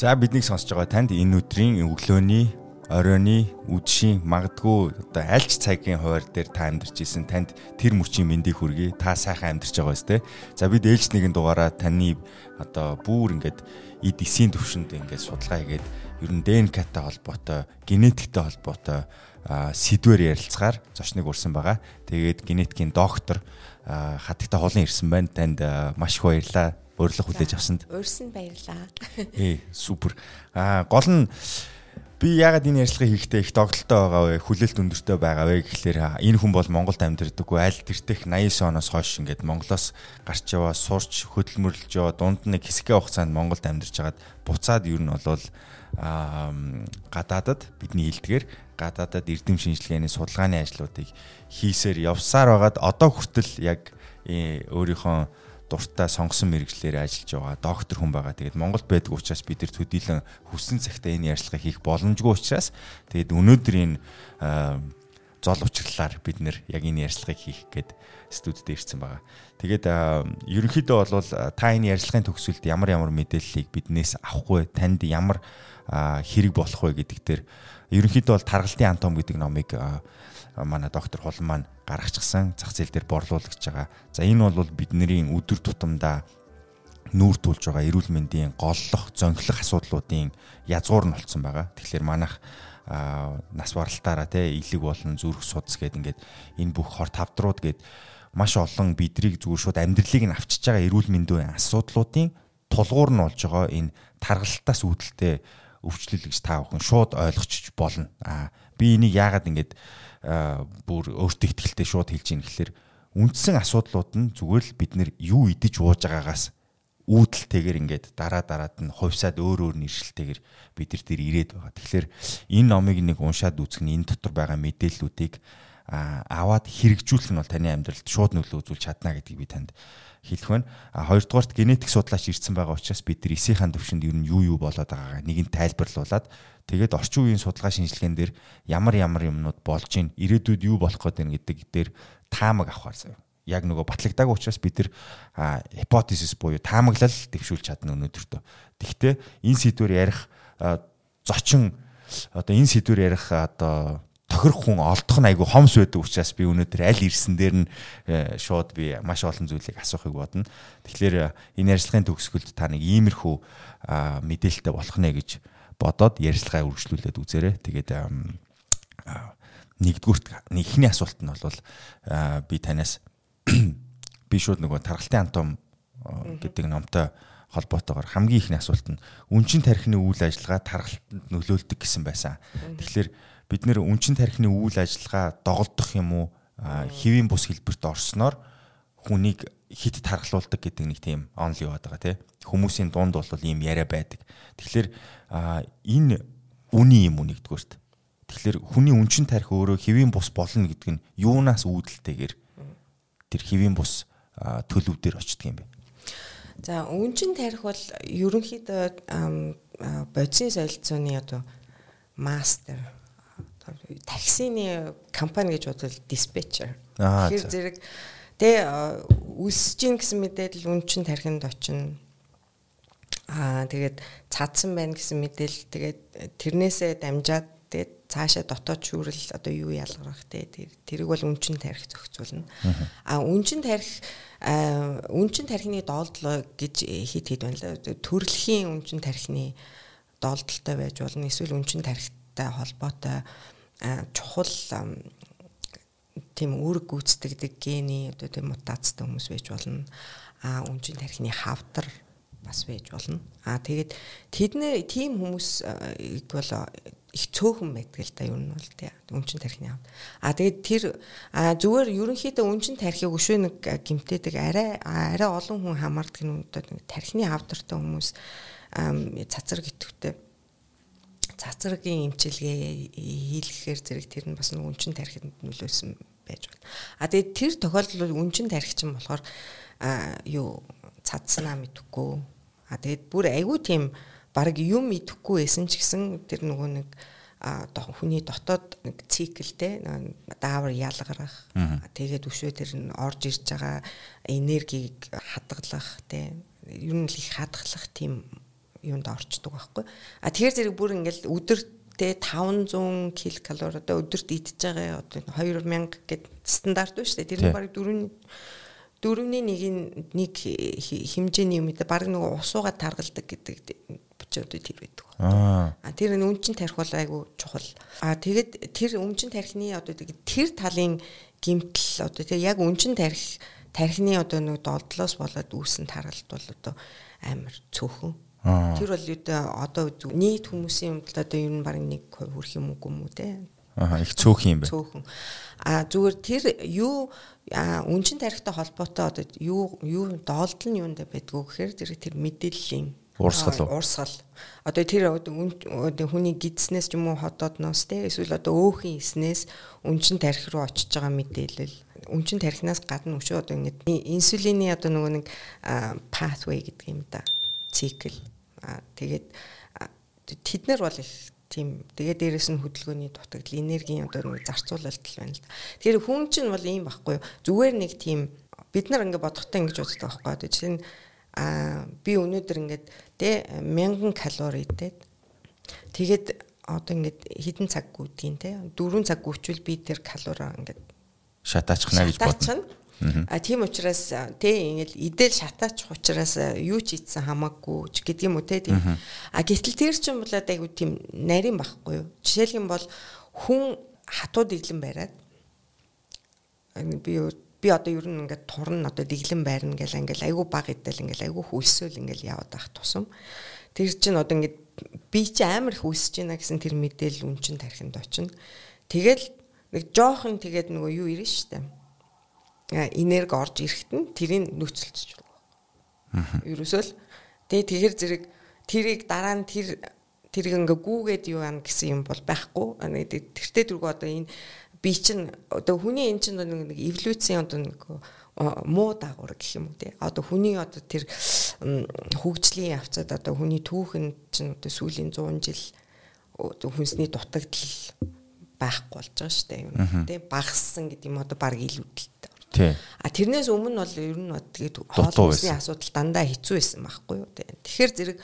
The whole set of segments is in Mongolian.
За биднийг сонсож байгаа танд энэ өдрийн өглөөний оройны үдшийн магадгүй одоо альч цагийн хуваар дээр та амьдарч исэн танд тэр мөчийн мэндийг хүргэе. Та сайхан амьдарч байгаа өстэй. За бид ээлж нэгэн дугаараа таны одоо бүр ингээд эд эсийн төвшөнд ингээд судалгаа хийгээд ер нь ДНК-тай холбоотой, генетиктэй холбоотой сэдвэр ярилцгаар зочныг урьсан байгаа. Тэгээд генетикийн доктор хатагта холон ирсэн байна. Танд маш их баярлалаа урилга хүлээж авсанд. Урьсан баярлаа. Ээ, супер. Аа, гол нь би яагаад энэ ярилцлагыг хийхдээ их догдолтой байгаа вэ? Хүлээлт өндөртэй байгаа вэ гэхлээр энэ хүн бол Монголд амьдэрдэггүй аль тэртех 89 оноос хойш ингээд Монголоос гарч яваа сурч хөдөлмөрлөж яваа дунд нэг хэсгээ хугацаанд Монголд амьдарч хагаад буцаад ер нь болвол аа гадаадад бидний хилдгээр гадаадад эрдэм шинжилгээний судалгааны ажлуудыг хийсээр явсаар байгаад одоо хүртэл яг э, өөрийнхөө дуртай сонгосон мэрэгчлэр ажиллаж байгаа доктор хүн байгаа. Тэгээд Монголд байдаг учраас бид нар төдийлөн хүссэн цагтаа энэ ярилцлагыг хийх боломжгүй учраас тэгээд өнөөдөр энэ зол учрлаар бид нэр яг энэ ярилцлагыг хийх гээд студид ирсэн байгаа. Тэгээд ерөнхийдөө бол та энэ ярилцлагын төгсөлд ямар ямар мэдээллийг биднээс авахгүй танд ямар хэрэг болох вэ гэдэг дээр ерөнхийдөө бол таргалтын антом гэдэг номыг манай доктор Хулан маань гаргачихсан зах зээл дээр борлуулж байгаа. За энэ бол бидний өдөр тутамдаа нүүр тулж байгаа эрүүл мэндийн голлох, зөнхлөх асуудлуудын язгуур нь болцсон байгаа. Тэгэхээр манайх нас баралтаараа те илэг болон зүрх судас гэдэг ингээд энэ бүх хор тавдрууд гээд маш олон бидрийг зүгээр шууд амьдралыг нь авчиж байгаа эрүүл мэндийн асуудлуудын тулгуур нь болж байгаа энэ таргалтаас үүдэлтэй өвчлөл гэж та бүхэн шууд ойлгочих болно. Аа би энийг яагаад ингэж бүр өөртөө ихтэй шууд хэлж ийн гэхэлэр үндсэн асуудлууд нь зүгээр л бид нэр юу идэж ууж байгаагаас үүдэлтэйгээр ингээд дараа дараад нь хувьсаад өөр өөр нэршилтэйгээр бид нар дээр ирээд байгаа. Тэгэхээр энэ номыг нэг уншаад үзэх нь энэ дотор байгаа мэдээллүүдийг аваад хэрэгжүүлэх нь бол таны амьдралд шууд нөлөө үзүүлж чадна гэдгийг би танд хэлэх байна. А хоёрдугаарт генетик судлаач ирсэн байгаа учраас бид нар эсийнхэн төвшөнд ер нь юу юу болоод байгаагаа нэг нь тайлбарлуулад тэгээд орчин үеийн судалгаа шинжилгээнд дэр ямар ямар юмнууд болж ийн ирээдүйд юу болох гээд байна гэдэг дээр таамаг авахар заяа. Яг нөгөө батлагдаагүй учраас бид нар гипотезис буюу таамаглал дэвшүүлж чадна өнөөдөртөө. Тэгвэл энэ сэдвэр ярих зочин одоо энэ сэдвэр ярих одоо тохирох хүн олдох нь айгүй хомс байдаг учраас би өнөөдөр аль ирсэн дээр нь э, шууд би маш олон зүйлийг асуухыг бодно. Тэгэхээр э, энэ ярилцлагын төгсгөлд та нэг иймэрхүү мэдээлэлтэй болох нэ гэж бодоод ярилцлагаа үргэлжлүүлээд үзээрэй. Тэгээд нэгдүгürt эхний асуулт нь бол би танаас би шууд нөгөө тархалтын антом гэдэг номтой холбоотойгоор хамгийн ихний асуулт нь үнчин тархины үйл ажиллагаа тархалтанд нөлөөлдөг гэсэн байсан. Тэгэхээр бид нэр үнчин тархины үйл ажиллагаа доголдох юм уу хэвийн бус хэлбэрт орсноор хүнийг хит тархалуулдаг гэдэг нэг тийм онл яваад байгаа тий. Хүмүүсийн дунд бол ийм яриа байдаг. Тэгэхээр энэ үний юм уу нэгдүгээрт. Тэгэхээр хүний үнчин тарих өөрөө хэвийн бус болно гэдэг нь юунаас үүдэлтэйгээр тэр хэвийн бус төлөвдөр очдөг юм бэ? За үнчин тарих бол ерөнхийдөө бодисын солилцооны одоо мастер таксины компани гэж бодвол диспетчер. Тэгэхээр зэрэг тэ үсэж гин гэсэн мэдээлэл үн чин тархинд очино. Аа тэгээд цаадсан байна гэсэн мэдээлэл тэгээд тэрнээсээ дамжаад тэгээд цаашаа дотоод шүүрэл одоо юу ялгарах те тэрийг бол үнчин тарих зохицуулна. А үнчин тарих үнчин тархины доолдол гэж хит хит байна л төрөлхийн үнчин тархины доолдолтой байж болно эсвэл үнчин тарихтай холбоотой чухал тийм үүрэг гүйцэтгэдэг гений одоо тийм мутацтай хүмүүс байж болно. А үнжин тархины хавдар бас байж болно. А тэгээд тэдний тийм хүмүүс бол их цөөхөн байдаг л да юу нь бол тий үнчин тархины хавд. А тэгээд тэр зүгээр ерөнхийдөө үнчин тархийг өшөө нэг гимтээдэг арай арай олон хүн хамаардаг нэг тархины хавдартай хүмүүс цацар гитвтэй цацрагийн эмчилгээ хийлгэхээр зэрэг тэр нь бас нэг үнчин тархинд нөлөөсөн байж байна. А тэгээд тэр тохиолдолд үнчин тархич нь болохоор а юу цадснаа мэдэхгүй. А тэгээд бүр айгүй тийм баг юм мэдэхгүй байсан ч гэсэн тэр нөгөө нэг а хүний дотоод нэг циклтэй даавар ялгарах тэгээд өшөө тэр нь орж ирж байгаа энергийг хадгалах те ер нь л их хадгалах тийм юунд орчдөг байхгүй а тэгэхээр зэрэг бүр ингээл өдөртөө 500 ккал одоо өдөрт идж байгаа одоо 2000 гэд стандарт ба шүү дээ тэр нь баг дөрөв дөрөвний нэг нэг хэмжээний юм да баг нэг усууга таргалдаг гэдэг очиод тэр байдаг. Аа. Тэр нь өмчин тарих бол айгүй чухал. Аа тэгэд тэр өмчин тарихны одоо тэр талын гимтэл одоо тэр яг өмчин тарих тархины одоо нэг долдлоос болоод үүсэн таргалт бол одоо амар цөөхөн. Тэр бол одоо нийт хүмүүсийн юмд одоо ер нь баг нэг хүрх юм уу юм уу те. Аа их цөөхөн юм байна. Цөөхөн. А зүгээр тэр юу үнчин тарихтай холбоотой одоо юу юу доолдол нь юунд байдгүй гэхээр тэр тэр мэдээллийн Уурсгал уу? Уурсгал. Одоо тэр хүний гидснээс ч юм уу хотоодноос те эсвэл одоо өөхөн иснээс өнчин тарих руу очиж байгаа мэдээлэл өнчин тарихнаас гадна өшөө одоо ингэ инсулины одоо нөгөө нэг pathway гэдэг юм да. Цикл. Тэгээд тэд нар бол их тийм тэгээ дээрэс нь хөдөлгөөний дутагдал энергийн одоо нэг зарцуулалт л байна л да. Тэгэхээр хүн чинь бол ийм байхгүй юу? Зүгээр нэг тийм бид нар ингэ бодохтой ингэж боддог байхгүй юу? Жишээ нь а би өнөөдөр ингээд тэ 1000 калори идээд тэгээд одоо ингээд хэдэн цаг гүйдгийг те 4 цаг гүйчвэл би тэр калори ингээд шатаачихна гэж бодно. А тийм учраас тэ ингээд идэл шатаачих учраас юу ч ийдсэн хамаагүй ч гэдэг юм уу те тийм. А гэтэл тэр чинь бол айгу тийм нарийн байхгүй юу. Жишээлх юм бол хүн хатууд иглэн бариад би би одоо ер нь ингээд турн одоо дэглэн байрна гэл ингээл айгүй баг идэл ингээл айгүй хөлсөөл ингээл яваад байх тусам. Тэр чинь одоо ингээд би чи амар их үсэж байна гэсэн тэр мэдээлэл үн чин тархинд очино тэгэл нэг жоохон тэгээд нөгөө юу ирнэ штэ энерги орж ирэхэд нь тэрийг нөөцөлдөж байна. Ерөөсөө л тэгээ тэгэхэр зэрэг тэрийг дараа нь тэр тэрийг ингээ гүүгээд юу ана гэсэн юм бол байхгүй. Тэртээ дөрөв одоо энэ би чинь одоо хүний эн чинь нэг эволюцийн одоо нэг муу дагавар гэх юм уу те. Одоо хүний одоо тэр хөгжлийн явцад одоо хүний түүхэн чинь одоо сүүлийн 100 жил хүнсний дутагдал байхгүй болж байгаа шүү дээ те багассан гэдэг юм одоо баг илүүдэлтэй Тий. А тэрнээс өмнө бол ер нь тэгээд хоол хүнсний асуудал дандаа хэцүү байсан байхгүй юу. Тэгэхээр зэрэг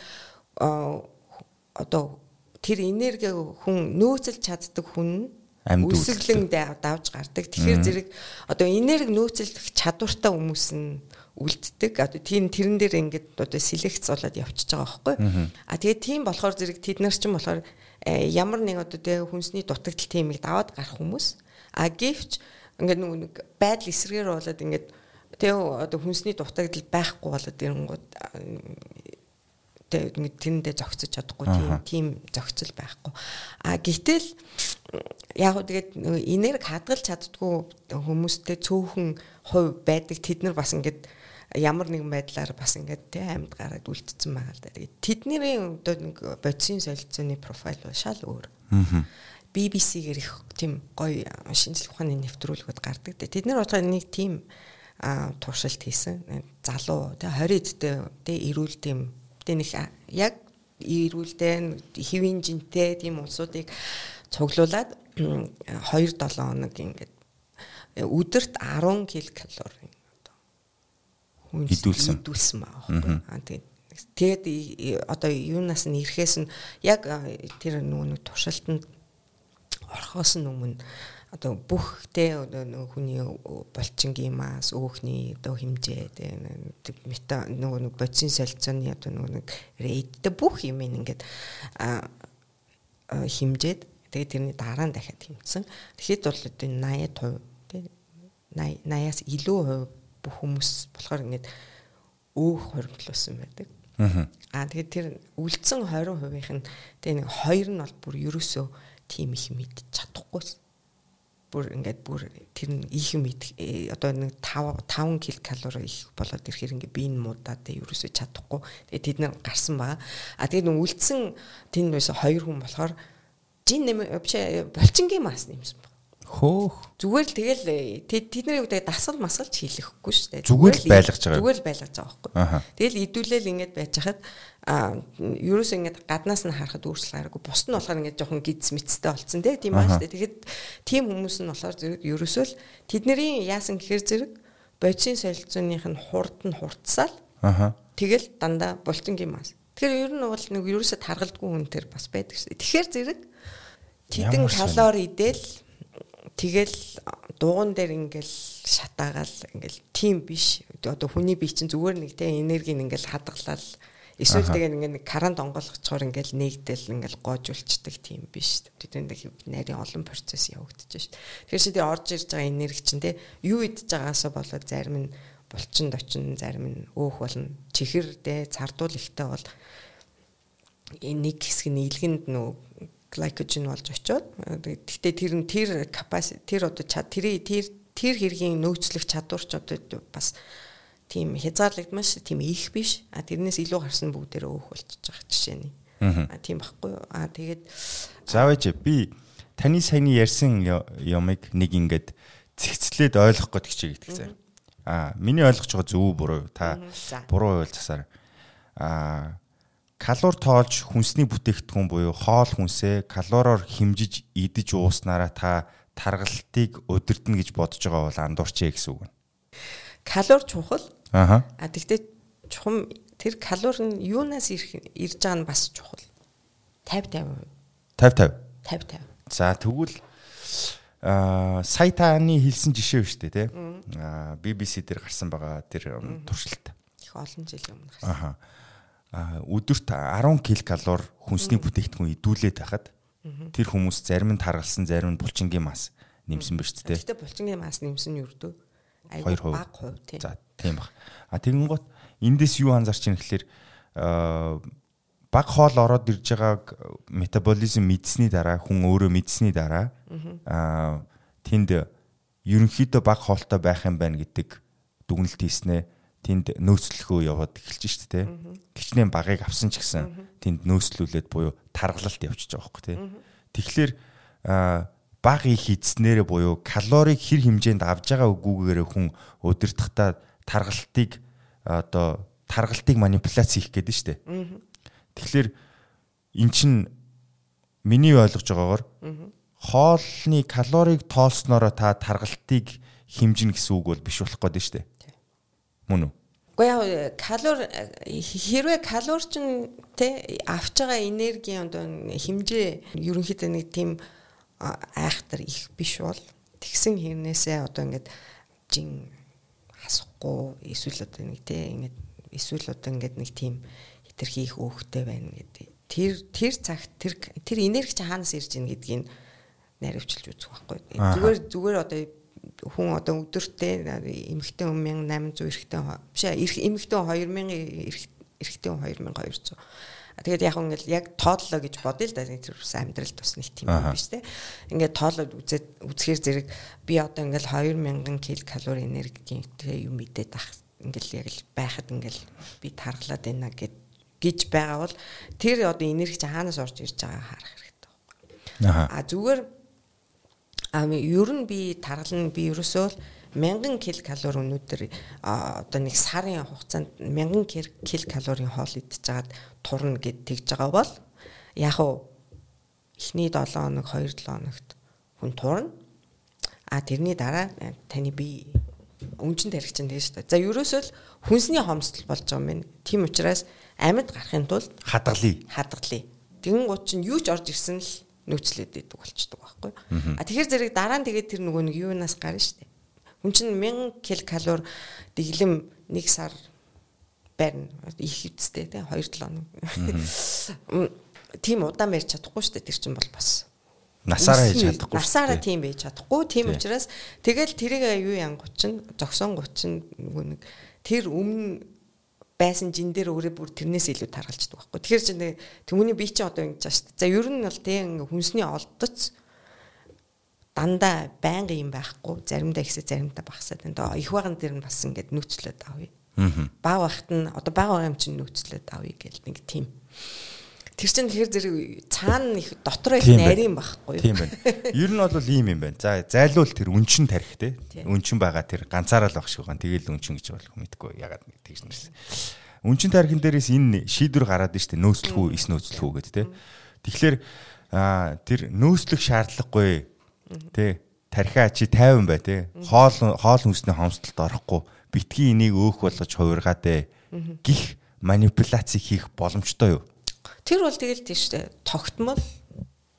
одоо тэр энерги хүн нөөцөлж чаддаг хүн үсгэлэн давж гардаг. Тэгэхээр зэрэг одоо энерги нөөцлөх чадвартай хүмүүс нь үлддэг. Одоо тийм тэрэн дээр ингээд одоо селекц болоод явчихж байгаа байхгүй. А тэгээд тийм болохоор зэрэг тэд нар ч юм болохоор э, ямар нэг одоо тэг хүнсний дутагдал тиймийг даваад гарах хүмүүс. А гэвч ингээд нэг байдал эсрэгээр болоод ингээд тэг одоо хүнсний дутагдал байхгүй болоод ирэнгууд тэг ингээд тэрэндээ зогцож чадахгүй тийм тийм зогцол байхгүй. А гэтэл яг уу тэгээд энерги хадгалж чаддгүй хүмүүстэй цөөхөн хувь байдаг тэд нар бас ингээд ямар нэгэн байдлаар бас ингээд тэ амьд гараад үлдсэн байгаа л да. Тэгээд тэдний одоо нэг бодисын солилцооны профайл бол шал өөр. BBC-гэр их тийм гоё шинжлэх ухааны нэвтрүүлгүүд гардаг. Тэд нар бодоход нэг тийм туршилт хийсэн. Залуу тэ 20 эдтэй тэ эрүүл тийм тэ нэг яг эрүүлдэ хэвийн жинтэй тийм улсуудыг цуглуулад 2 7 хоног ингээд өдөрт 10 ккал хүн идүүлсэн идүүлсэн байгаа байхгүй. Тэгээд одоо юунаас нь ирэхээс нь яг тэр нөгөө туршилтанд орхоос нь өмнө одоо бүх те хүний болчингийн мас өөхний одоо хэмжээ те мета нөгөө нэг бодисын солилцооны одоо нөгөө нэг рейдтэй бүх юм ингээд хэмжээд Тэгээд тэрний дараа нь дахиад тэмцсэн. Тэгэхэд бол одоо 80% тий 80 80-аас илүү хувь бүх хүмүүс болохоор ингээд өөх хоримтлуулсан байдаг. Аа тэгээд тэр үлдсэн 20%-ийнх нь тэгээ нэг хоёр нь бол бүр ерөөсөө тийм их мэдчих чадахгүйсэн. Бүр ингээд бүр тэр нь их мэд э, одоо нэг 5 5 ккал их болоод ирэхээр ингээд би энэ муудаад ерөөсөө чадахгүй. Тэгээд тэд нар гарсан байгаа. Аа тэгээд үлдсэн тэнд байсан хоёр хүн болохоор жин нэм вообще болчингийн мас нэмсэн баг. Хөөх. Зүгээр л тэгэл тэдний үедээ дасгал масгалж хийлэхгүй шүү дээ. Зүгээр л байлгаж байгаа. Зүгээр л байлгаж байгаа байхгүй. Тэгэл идүүлэл ингэж байж хахад а ерөөс ингэж гаднаас нь харахад өөрчлөлт гараагүй. Бус нь болохоор ингэж жоохон гидс мэдстэй болцсон тий тийм аа шүү дээ. Тэгэхэд тийм хүмүүс нь болохоор зэрэг ерөөсөө л тэдний яасан гэхээр зэрэг бодисын солилцооных нь хурд нь хурцсаал. Аха. Тэгэл дандаа бултингийн мас. Тэгэхээр ер нь бол нэг ерөөсөө таргалдгүй хүн төр бас байдаг шүү дээ. Тэгэхээр зэрэг Тэдэн калори идэл тэгэл дугуун дээр ингээл шатаагаал ингээл тийм биш. Одоо хүний бие чинь зүгээр нэг тэ энергийг ингээл хадгалал эсвэл тэгээ ингээд нэг карант онгойлгочоор ингээл нэгдэл ингээл гоожулцдаг тийм биш. Тэдэнд нарийн олон процесс явагдаж шээ. Тэгэхээр чи тэр орж ирж байгаа энерги чинь тэ юу идж байгаасаа болоод зарим нь булчин дочин зарим нь өөх болно. Чихэр тэ цардуул ихтэй бол нэг хэсэг нь илгэнд нөө гликоген болж очиод гэхдээ тэр нь тэр capacity тэр одоо чад тэр тэр тэр хэргийн нөөцлөх чадвар ч одоо бас тийм хязгаарлагдмаш тийм их биш. А тэрнээс илүү гарсан бүгдээрээ өөх болчихж байгаа жишээ нь а тийм байхгүй. Юу а тэгээд заавэж би таны саяны ярьсан юмыг нэг ингээд цэгцлээд ойлгох гээд хичээ гэдэг зэрэг а миний ойлгож байгаа зөв буруу та буруу байвал засаар а калори тоолж хүнсний бүтээгдэхүүн буюу хоол хүнсээ калориор хэмжиж идэж ууснараа та таргалтыг удирдна гэж бодож байгаа бол андуурчээ гэсэн үг. Калори чухал. Аа. А тэгтээ чухам тэр калори нь юунаас ирж байгаа нь бас чухал. 50 50. 50 50. 50 50. За тэгвэл аа сая таны хэлсэн жишээ биш үү те? Аа BBC дээр гарсан байгаа тэр туршилт. Их олон жил өмнө гарсан. Аха өдөрт 10 ккал хүнсний бүтээгдэхүүн идүүлээд байхад тэр хүмүүс зарим нь таргалсан зарим нь булчингийн мас нэмсэн ба шүү дээ. Гэхдээ булчингийн мас нэмсэн нь вэ? Айгүй бага хувь тийм. За тийм баг. А тэгэн гот эндээс юу анзаарч ийн гэхэлэр баг хоол ороод ирж байгааг метаболизм мэдсэний дараа хүн өөрөө мэдсэний дараа аа тэнд ерөнхийдөө баг хоолтой байх юм байна гэдэг дүгнэлт хийснэ тэнд нөөцлөхөө яваад эхэлж шít те. Гичнээн багыг авсан ч гэсэн тэнд нөөцлүүлээд буюу таргалалт явчихж байгаа байхгүй те. Тэгэхээр баг их эзнэрэ буюу калорийг хэр хэмжээнд авж байгаа үгүйгээр хүн удирдахдаа таргалтыг одоо таргалтыг манипуляц хийх гэдэг нь шүү дээ. Тэгэхээр эн чин миний ойлгож байгаагаар хоолны калорийг тоолсноороо та таргалтыг хэмжинэ гэсэн үг бол биш болох гээд нь шүү дээ. Мөн үү? Гэхдээ яа калори хэрвээ калори чинь те авч байгаа энерги одоо хэмжээ ерөнхийдөө нэг тийм айхтар их биш бол тэгсэн хэрнээсээ одоо ингээд жин хасахгүй эсвэл одоо нэг те ингээд эсвэл одоо ингээд нэг тийм хитрхи их өөхтэй байна гэдэг. Тэр тэр цагт тэр тэр энерги чинь хаанаас ирж ийн гэдгийг наривчилж үзэх байхгүй. Зүгээр зүгээр одоо хүн одоо өдөртөө эмэгтэй хүн 1800 эрэгтэй биш эмэгтэй 2000 эрэгтэй хүн 2200 Тэгээд яг ингээл яг тоодлоо гэж бодъё л да тэр амьдрал тус нэг тийм юм биш те. Ингээд тоолоод үзээд үзэхээр зэрэг би одоо ингээл 2000 ккал энергийн юм мэдээд ах ингээл яг л байхад ингээл би тархлаад байна гэд гэж байгаа бол тэр одоо энерги чи хаанаас орж ирж байгааг харах хэрэгтэй байна. А зүгээр ер нь би таргална би ерөөсөө л 1000 ккал өнөөдөр одоо нэг сарын хугацаанд 1000 ккалорийн хоол идчихэж хагаад турна гэд тэгж байгаа бол яг уу эхний 7 хоног 2 7 хоногт хүн турна. А тэрний дараа таны бие өнгөн тарих чинь тийм шүү дээ. За ерөөсөө л хүнсний хомсдол болж байгаа юм. Тийм учраас амьд гарахын тулд хадгалъя. Хадгалъя. Тэгэн гут чинь юу ч орж ирсэн л нөөцлөд идэг болчдөг байхгүй. А тэгэхээр зэрэг дараа нь тэгээд тэр нөгөө нэг юунаас гарна шүү дээ. Хүн чинь 1000 ккал дэглэм нэг сар барина. Их хэвцтэй тий 2 7 хоног. Тийм удаан барьж чадахгүй шүү дээ. Тэр чинь бол бас насаараа хийж чадахгүй. Насаараа тийм байж чадахгүй. Тийм учраас тэгэл тэрийг юу янгуч чинь зогсон гуч чинь нөгөө нэг тэр өмнө байсан жин дээр өөрөө бүр тэрнээс илүү таргалждаг байхгүй. Тэгэхээр чинь тэмүүний бие чинь одоо ингэж байгаа шүү дээ. За ер нь бол тийм хүнсний олдоц дандаа байнга юм байхгүй. Заримдаа ихсэ заримдаа багасаад байна. Их баган дээр нь бас ингэж нөөцлөд авъя. Баг багт нь одоо баг байгаа юм чинь нөөцлөд авъя гэл нэг тийм. Тэр чинь тэгэхээр зэрэг цаана их дотроо их нарийн байхгүй юу? Тийм байна. Ер нь бол ийм юм байна. За зайлуул тэр үнчин тарих те. Үнчин байгаа тэр ганцаараа л баг шиг байгаа. Тэгэл үнчин гэж болох мэдгүй ягаад тэгж нэрсэн. Үнчин тарихын дээрээс энэ шийдвэр гараад штэ нөөцлөх үү, эс нөөцлөх үү гэдэг те. Тэгэхээр тэр нөөцлөх шаардлагагүй те. Тархиа чи 50 бай те. Хоол хоол хүнсний хомсдолд орохгүй битгий энийг өөх болгож хувиргаатай гих манипуляц хийх боломжтой юу? Тэр бол тэгэл тийш үү тогтмол.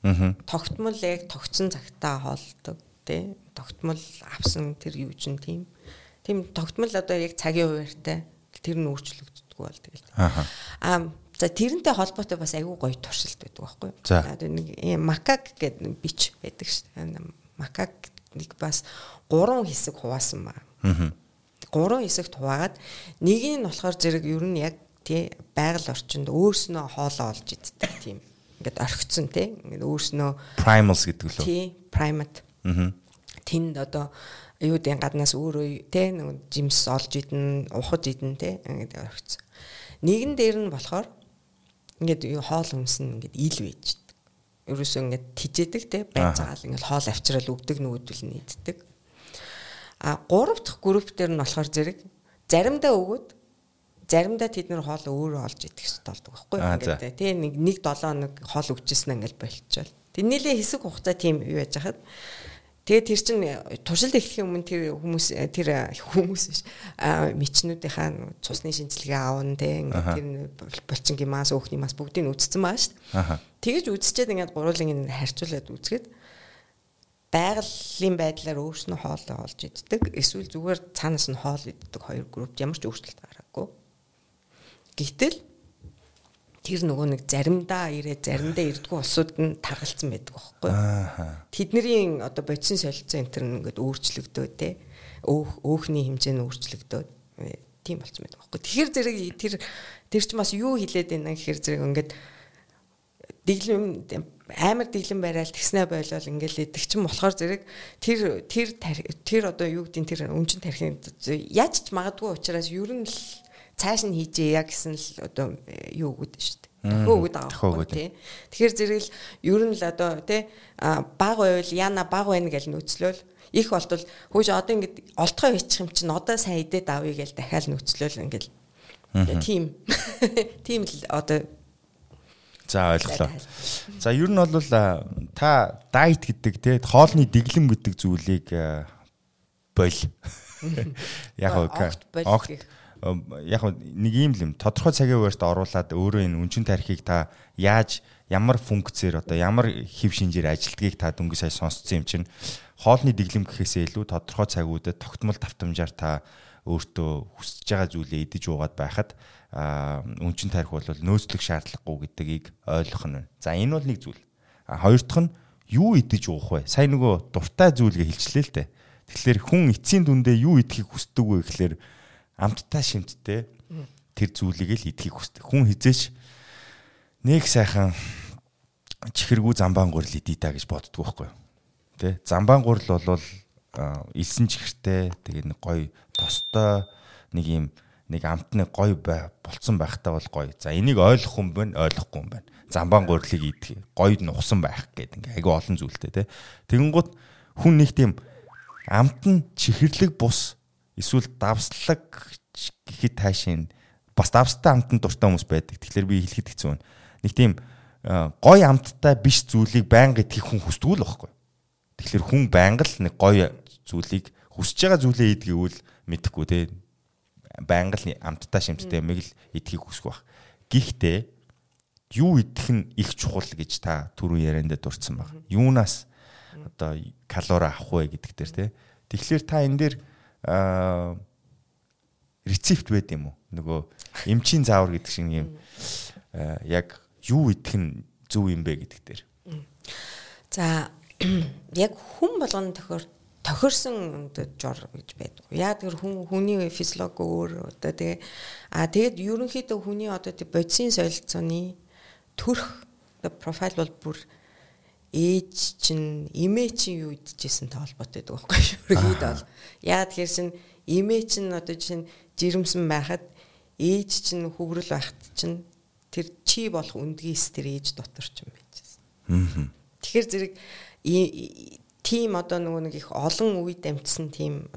Аа. Тогтмол яг тогтсон цагтаа хоолдог тий. Тогтмол авсан тэр юу ч юм тийм. Тийм тогтмол одоо яг цагийн хуваартай тэр нь өөрчлөгддөг бол тэгэл. Аа. Аа За тэрнтэй холбоотой бас айгүй гоё туршилт байдаг байхгүй юу? За нэг макак гэдэг бич байдаг шүү дээ. Макак нэг бас гурван хэсэг хуваасан ба. Аа. Гурван хэсэгт хуваагаад нэг нь болохоор зэрэг ер нь яг тий байгаль орчинд өөрснөө хоолоо олж иддэг тийм. Ингээд орхицсон тий ингээд өөрснөө primals гэдэг лөө. Тий primate. Аа тэнд одоо юудын гаднаас өөрөө тий нэг жимс олж идэн ухаж идэн тий ингээд орхицсон нэгэн дээр нь болохоор ингээд хоол өмсөн ингээд ил вэждэг ерөөсөө ингээд тижээдэг тий байцаагаал ингээд хоол авчрал өгдөг нөгөөдөл нь иддэг. А гурав дахь групп дээр нь болохоор зэрэг заримдаа өгөөд заримдаа тэд нэр хоол өөрөө олж идэх хэрэгтэй болдог байхгүй ингээд тий нэг нэг 7 хоног хоол өгчээсэн ингээл болчихвол. Тэр нийлээ хэсэг хугацаа тийм юу яж хахад? Тэгээ тэр чин туршилт эхлэхийн өмнө тэр хүмүүс тэр хүмүүс биш мичнүүдийнхаа цусны шинжилгээ аавн тий ингээд тэр булчин гимаас өөхний мас бүгдийг үзсэн баа шүү тэгэж үзчихэд ингээд гурвуулын харьцуулаад үзгээд байгалийн байдлаар өөрснөө хоол олж иддэг. Эсвэл зүгээр цаанаас нь хоол иддэг хоёр группт ямар ч өөрчлөлт гараагүй Гэтэл тэр нөгөө нэг заримдаа ирээд заримдаа ирдгүү улсууд нь таргалцсан байдаг байхгүй. Тэдний одоо бодисын солилцоо энэ төр ингээд өөрчлөгдөө те. Өөх өөхний хэмжээ нь өөрчлөгдөө тийм болцсон байдаг байхгүй. Тэгэхээр зэрэг тэр тэр ч бас юу хилээд байна гэхээр зэрэг ингээд дэглэм амар дэглэм барайл тэгснэ болол ингээл идэг чинь болохоор зэрэг тэр тэр тэр одоо юу гэдэг тэр өнчин тархин яаж ч магадгүй учраас ер нь л цааш нь хийжээ яг гэсэн л одоо юу өгöd шүү дээ. Төхөө өгöd байгаа байхгүй тий. Тэгэхээр зэрэг л ер нь л одоо тий баг байвал яна баг байна гэж нөөцлөөл их болтол хөөж одоо ингэ олдгоо хийчих юм чинь одоо сайн идээд авъя гэж дахиад нөөцлөөл ингээл тийм тийм л одоо. За ойлголоо. За ер нь бол та дайет гэдэг те хоолны дэглэм гэдэг зүйлийг боль. Яг огт яг нэг юм л юм тодорхой цагийн хуваарьт оруулаад өөрөө энэ үнчин тархийг та яаж ямар функцээр одоо ямар хэв шинжээр ажилтгийг та дөнгөж сая сонсцсон юм чинь хоолны дэглэм гэхээсээ илүү тодорхой цагуудад тогтмол давтамжаар та өөртөө хүсэж байгаа зүйлээ идэж уугаад байхад үнчин тарих бол нөөцлөх шаардлагагүй гэдгийг ойлгох нь. За энэ бол нэг зүйл. Хоёр дахь нь юу идэж уух вэ? Сайн нөгөө дуртай зүйлгээ хэлчлээ л дээ. Тэгэхээр хүн эцсийн дүндээ юу идэхийг хүсдэг вэ гэхээр амттай шимттэй тэр зүйлийг л идэхийг хүсдэг. Хүн хизээч нэг сайхан чихэргүй замбаан гурил идий та гэж боддог байхгүй юу? Тэ? Замбаан гурил бол илсэн чихэртэй тэгээ нэг гоё тостой нэг юм нэг амтны гоё бай болцсон байхтаа бол гоё. За энийг ойлгох хүн байна, ойлгохгүй хүн байна. Замбаан гурилыг идэх гоё нухсан байх гэдэг ингээ айгүй олон зүйлтэй те. Тэгэнгუთ хүн нэг тийм амт нь чихэрлэг бус эсвэл давслаг гэхэд таашийн бас давстай амтанд дуртай хүмүүс байдаг. Тэгэхээр би хэлэхэд хэцүү байна. Нэг тийм гой амттай биш зүйлийг байнга идэхийг хүн хүсдэг л байхгүй. Тэгэхээр хүн байнга л нэг гой зүйлийг хүсэж байгаа зүйлээ идэгвэл мэдэхгүй те. Байнга л амттай шимттэй юмыг л идэхийг хүсэх байх. Гэхдээ юу идэх нь их чухал гэж та түрүү ярианд дурдсан баг. Юунаас одоо калори авах вэ гэдэг дээр те. Тэгэхээр та энэ дээр рецепт байд юм уу? Нөгөө эмчийн заавар гэдэг шиг юм яг юу идэх нь зөв юм бэ гэдэг дээр. За яг хүн болгоно тохиор тохирсон жор гэж байдаг. Яг тэр хүн хүний физиологи өөр одоо тэгээ а тэгэд ерөнхийдөө хүний одоо бодисын солилцооны төрх профайл бол бүр ээж чинь эмээ чинь юу идчихсэн та холбоотой байдаг байхгүй юу? Ерөөд бол. Яа тэгэхээр чин эмээ чинь одоо чинь жирэмсэн байхад ээж чинь хөврөл байхад чинь тэр чи болох үндгийс тэр ээж дотор ч юм байж байна. Тэгэхээр зэрэг тийм одоо нөгөө нэг их олон үед амжсан тийм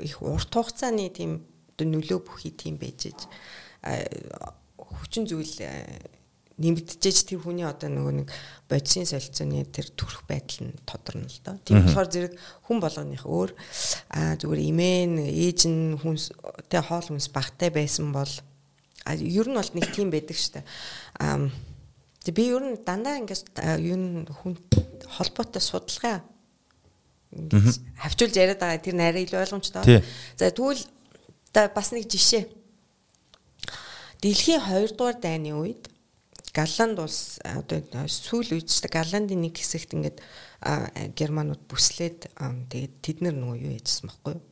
их урт хугацааны тийм нөлөө бүхий тийм байж хүчин зүйл нэмэгдэж тэр хүний одоо нөгөө нэг бодисын солилцооны тэр төрөх байдал нь тодорно л доо. Тийм болохоор зэрэг хүн болгоных өөр а зүгээр имэн ээж нь хүнс тэ хоол хүнс багтай байсан бол ер нь бол нэг тийм байдаг штэ. А би ер нь дандаа ингээс ер нь хүн холбоотой судалгаа хавчулж яриад байгаа тэр нарийн илүү ойлгомжтой. За тэгвэл бас нэг жишээ. Дэлхийн 2 дугаар дайны үед Голланд улс одоо сүүл үед ч Голландын нэг хэсэгт ингээд германууд бүслээд тэгээд тэд нар нөгөө юу яжсан баггүй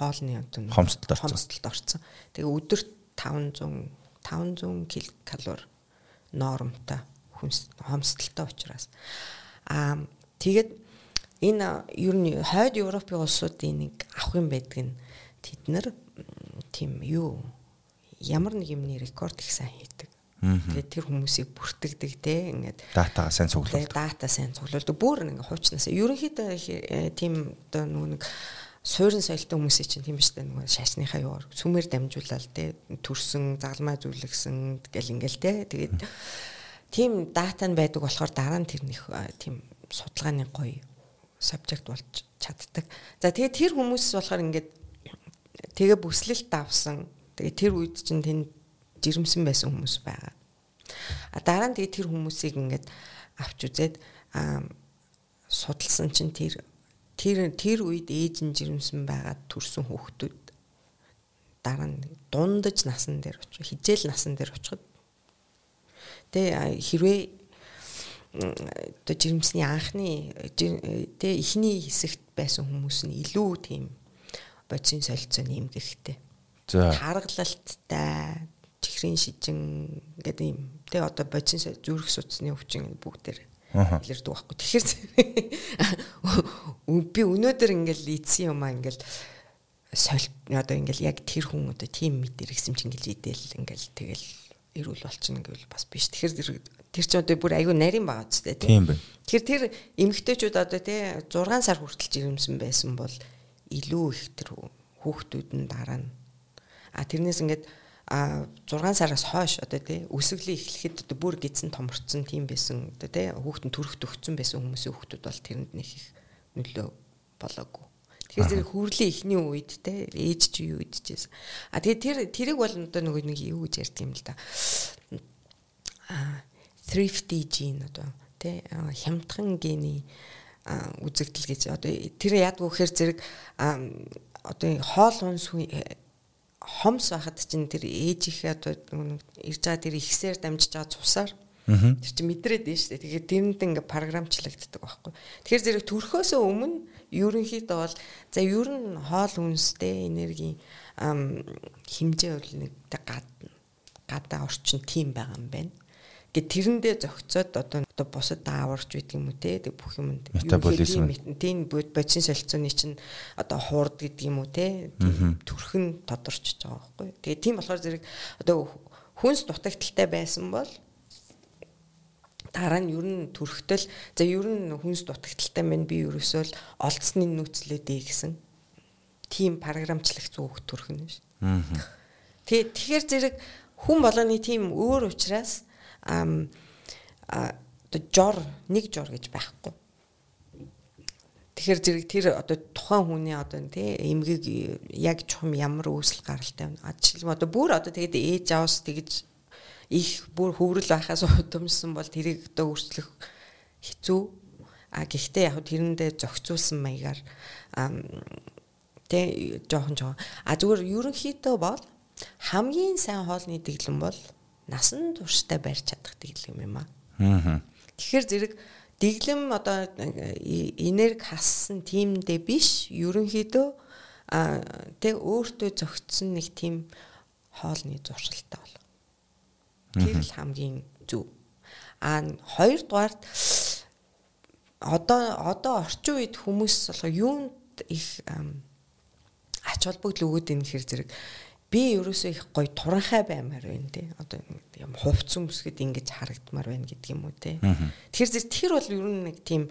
хоолны одоо хомсдолд орсон. Хомсдолд орсон. Тэгээ өдөрт 500 500 ккал нормтой хүнс хомсдолтой учраас аа тэгээд энэ ер нь хойд Европын улсуудын нэг авах юм байдаг нь тэд нар тийм юу ямар нэг юмны рекорд их сайн хийдэг. Тэгээд тэр хүмүүсийг бүртгэдэг те ингээд датагаа сайн цуглуулдаг. Дата сайн цуглуулдаг. Бүр ингээд хуучнасаа ерөнхийдөө э, тийм одоо нэг суурин соёлтой хүмүүсийн чинь тийм үү нөгөө шашныхаа юугаар сүмээр дамжуулаад те төрсөн загалмай зүйлгсэн гэл ингээл те тэгээд тийм дата нь байдаг болохоор дараа нь тэр нэг э, тийм судалгааны гоё субжект болж чаддаг. За тэгээд тэр хүмүүс болохоор ингээд тэгээ бүслэлт авсан. Тэгээ тэр үед чинь тэнд жирэмсэн байсан хүмүүс байгаа. А дараа нь тэгээ тэр хүмүүсийг ингээд авч үзээд судалсан чинь тэр тэр тэр үед ээж нь жирэмсэн байгаад төрсэн хүүхдүүд дараа нь дундаж насан дээр очих хижээл насан дээр очиход тэгээ хэрвээ одоо жирэмсний анхны тэгээ эхний хэсэгт байсан хүмүүс нь илүү тийм бодисын солилцооны эмгэгтэй. За харгалалттай чихрийн шижин гэдэг юм. Тэ одоо бодисын зүрх судасны өвчин бүгдээр илэрдэг байхгүй. Тэгэхээр би өнөөдөр ингээл ийдсэн юм аа ингээл соль одоо ингээл яг тэр хүн одоо тийм мэдэр гэсэн чинь ингээл идэл ингээл тэгэл эрүүл болчихно гэвэл бас биш. Тэгэхээр тэр чинь одоо бүр аюу нарийн байгаа ч тийм байна. Тэгэхээр тэр эмгтээчүүд одоо тий 6 сар хүртэл жирэмсэн байсан бол илүү их тэр хүүхдүүд нь дараа нь а тэрнээс ингээд а 6 сараас хойш одоо тий өсөглөө эхлэхэд одоо бүр гидсэн томорцсон тийм байсан одоо тий хүүхдэн төрөх төгцсөн байсан хүмүүсийн хүүхдүүд бол тэрэнд нэг их нөлөө болоогүй. Тэгэхээр зэрэг хүрлийн ихний үед те ээж чи юу идчихсэн. А тэгээ тэр тэрийг бол одоо нөгөө нэг юу гэж ярьдаг юм л да. А thrifty gene одоо те хямдхан гений үзэгдэл гэж одоо тэр яадгүй гэхээр зэрэг одоо хоол унс хомс байхад чинь тэр ээжийнхээ одоо ирж байгаа тэр ихсээр дамжиж байгаа цусаар тэр чинь мэдрээд дээ шүү дээ. Тэгээд тэрэнд ингээ програмчлагддаг байхгүй. Тэгэхээр зэрэг төрхөөсөө өмнө ерөнхийдөө бол за ер нь хоол хүнстэй энергийн хэмжээ бол нэг гадна гадаа орчин тийм байгаа юм байна гэ тэрэндээ зөгцөөд одоо одоо бусад дааварч байдаг юм уу те? Тэг бүх юмд метаболизм. тийм бодисын солилцооны чинь одоо хуурд гэдэг юм уу те? Төрхөн тодорчж байгаа байхгүй. Тэгээ тийм болохоор зэрэг одоо хүнс дутагдaltaй байсан бол дараа нь ер нь төрхтөл за ер нь хүнс дутагдaltaй мэн би ерөөсөө л олдсны нөөцлөөдэй гэсэн. Тийм програмчлах зүг төрхөн шүү. Тэгээ тэгэхээр зэрэг хүн болгоны тийм өөр учраас одоо жор нэг жор гэж байхгүй. Тэгэхээр зэрэг тэр одоо тухайн хүний одоо тий эмгэг яг чухам ямар үүсэл гаралтай байна. Жишээлбэл одоо бүр одоо тэгээд ээж аваас тэгж их бүр хөврөл байхаас удамсан бол тэрийг одоо өөрчлөх хэцүү. А гэхдээ яг тэрэндээ зохицуулсан маягаар тий жоохон жоохон. А зүгээр ерөнхийдөө бол хамгийн сайн хоолны дэглэм бол насан туршдаа барьж чадах дэглэм юм аа. Тэгэхээр зэрэг дэглэм одоо энерги хассан тиймдээ биш ерөнхийдөө а тэг өөртөө зөгцсөн нэг тийм хоолны зуршилтай бол. Тэр л хамгийн зөв. А хоёрдугаарт одоо одоо орчин үед хүмүүс болохоор юунд их ач холбогдол өгөөд ийн гэхэр зэрэг би ерөөсөө их гоё туранхай баймаар байна тий. Одоо юм хувц өмсгöd ингэж харагдмаар байна гэдэг юм уу тий. Тэгэхээр зэрэг тэр бол ер нь нэг тийм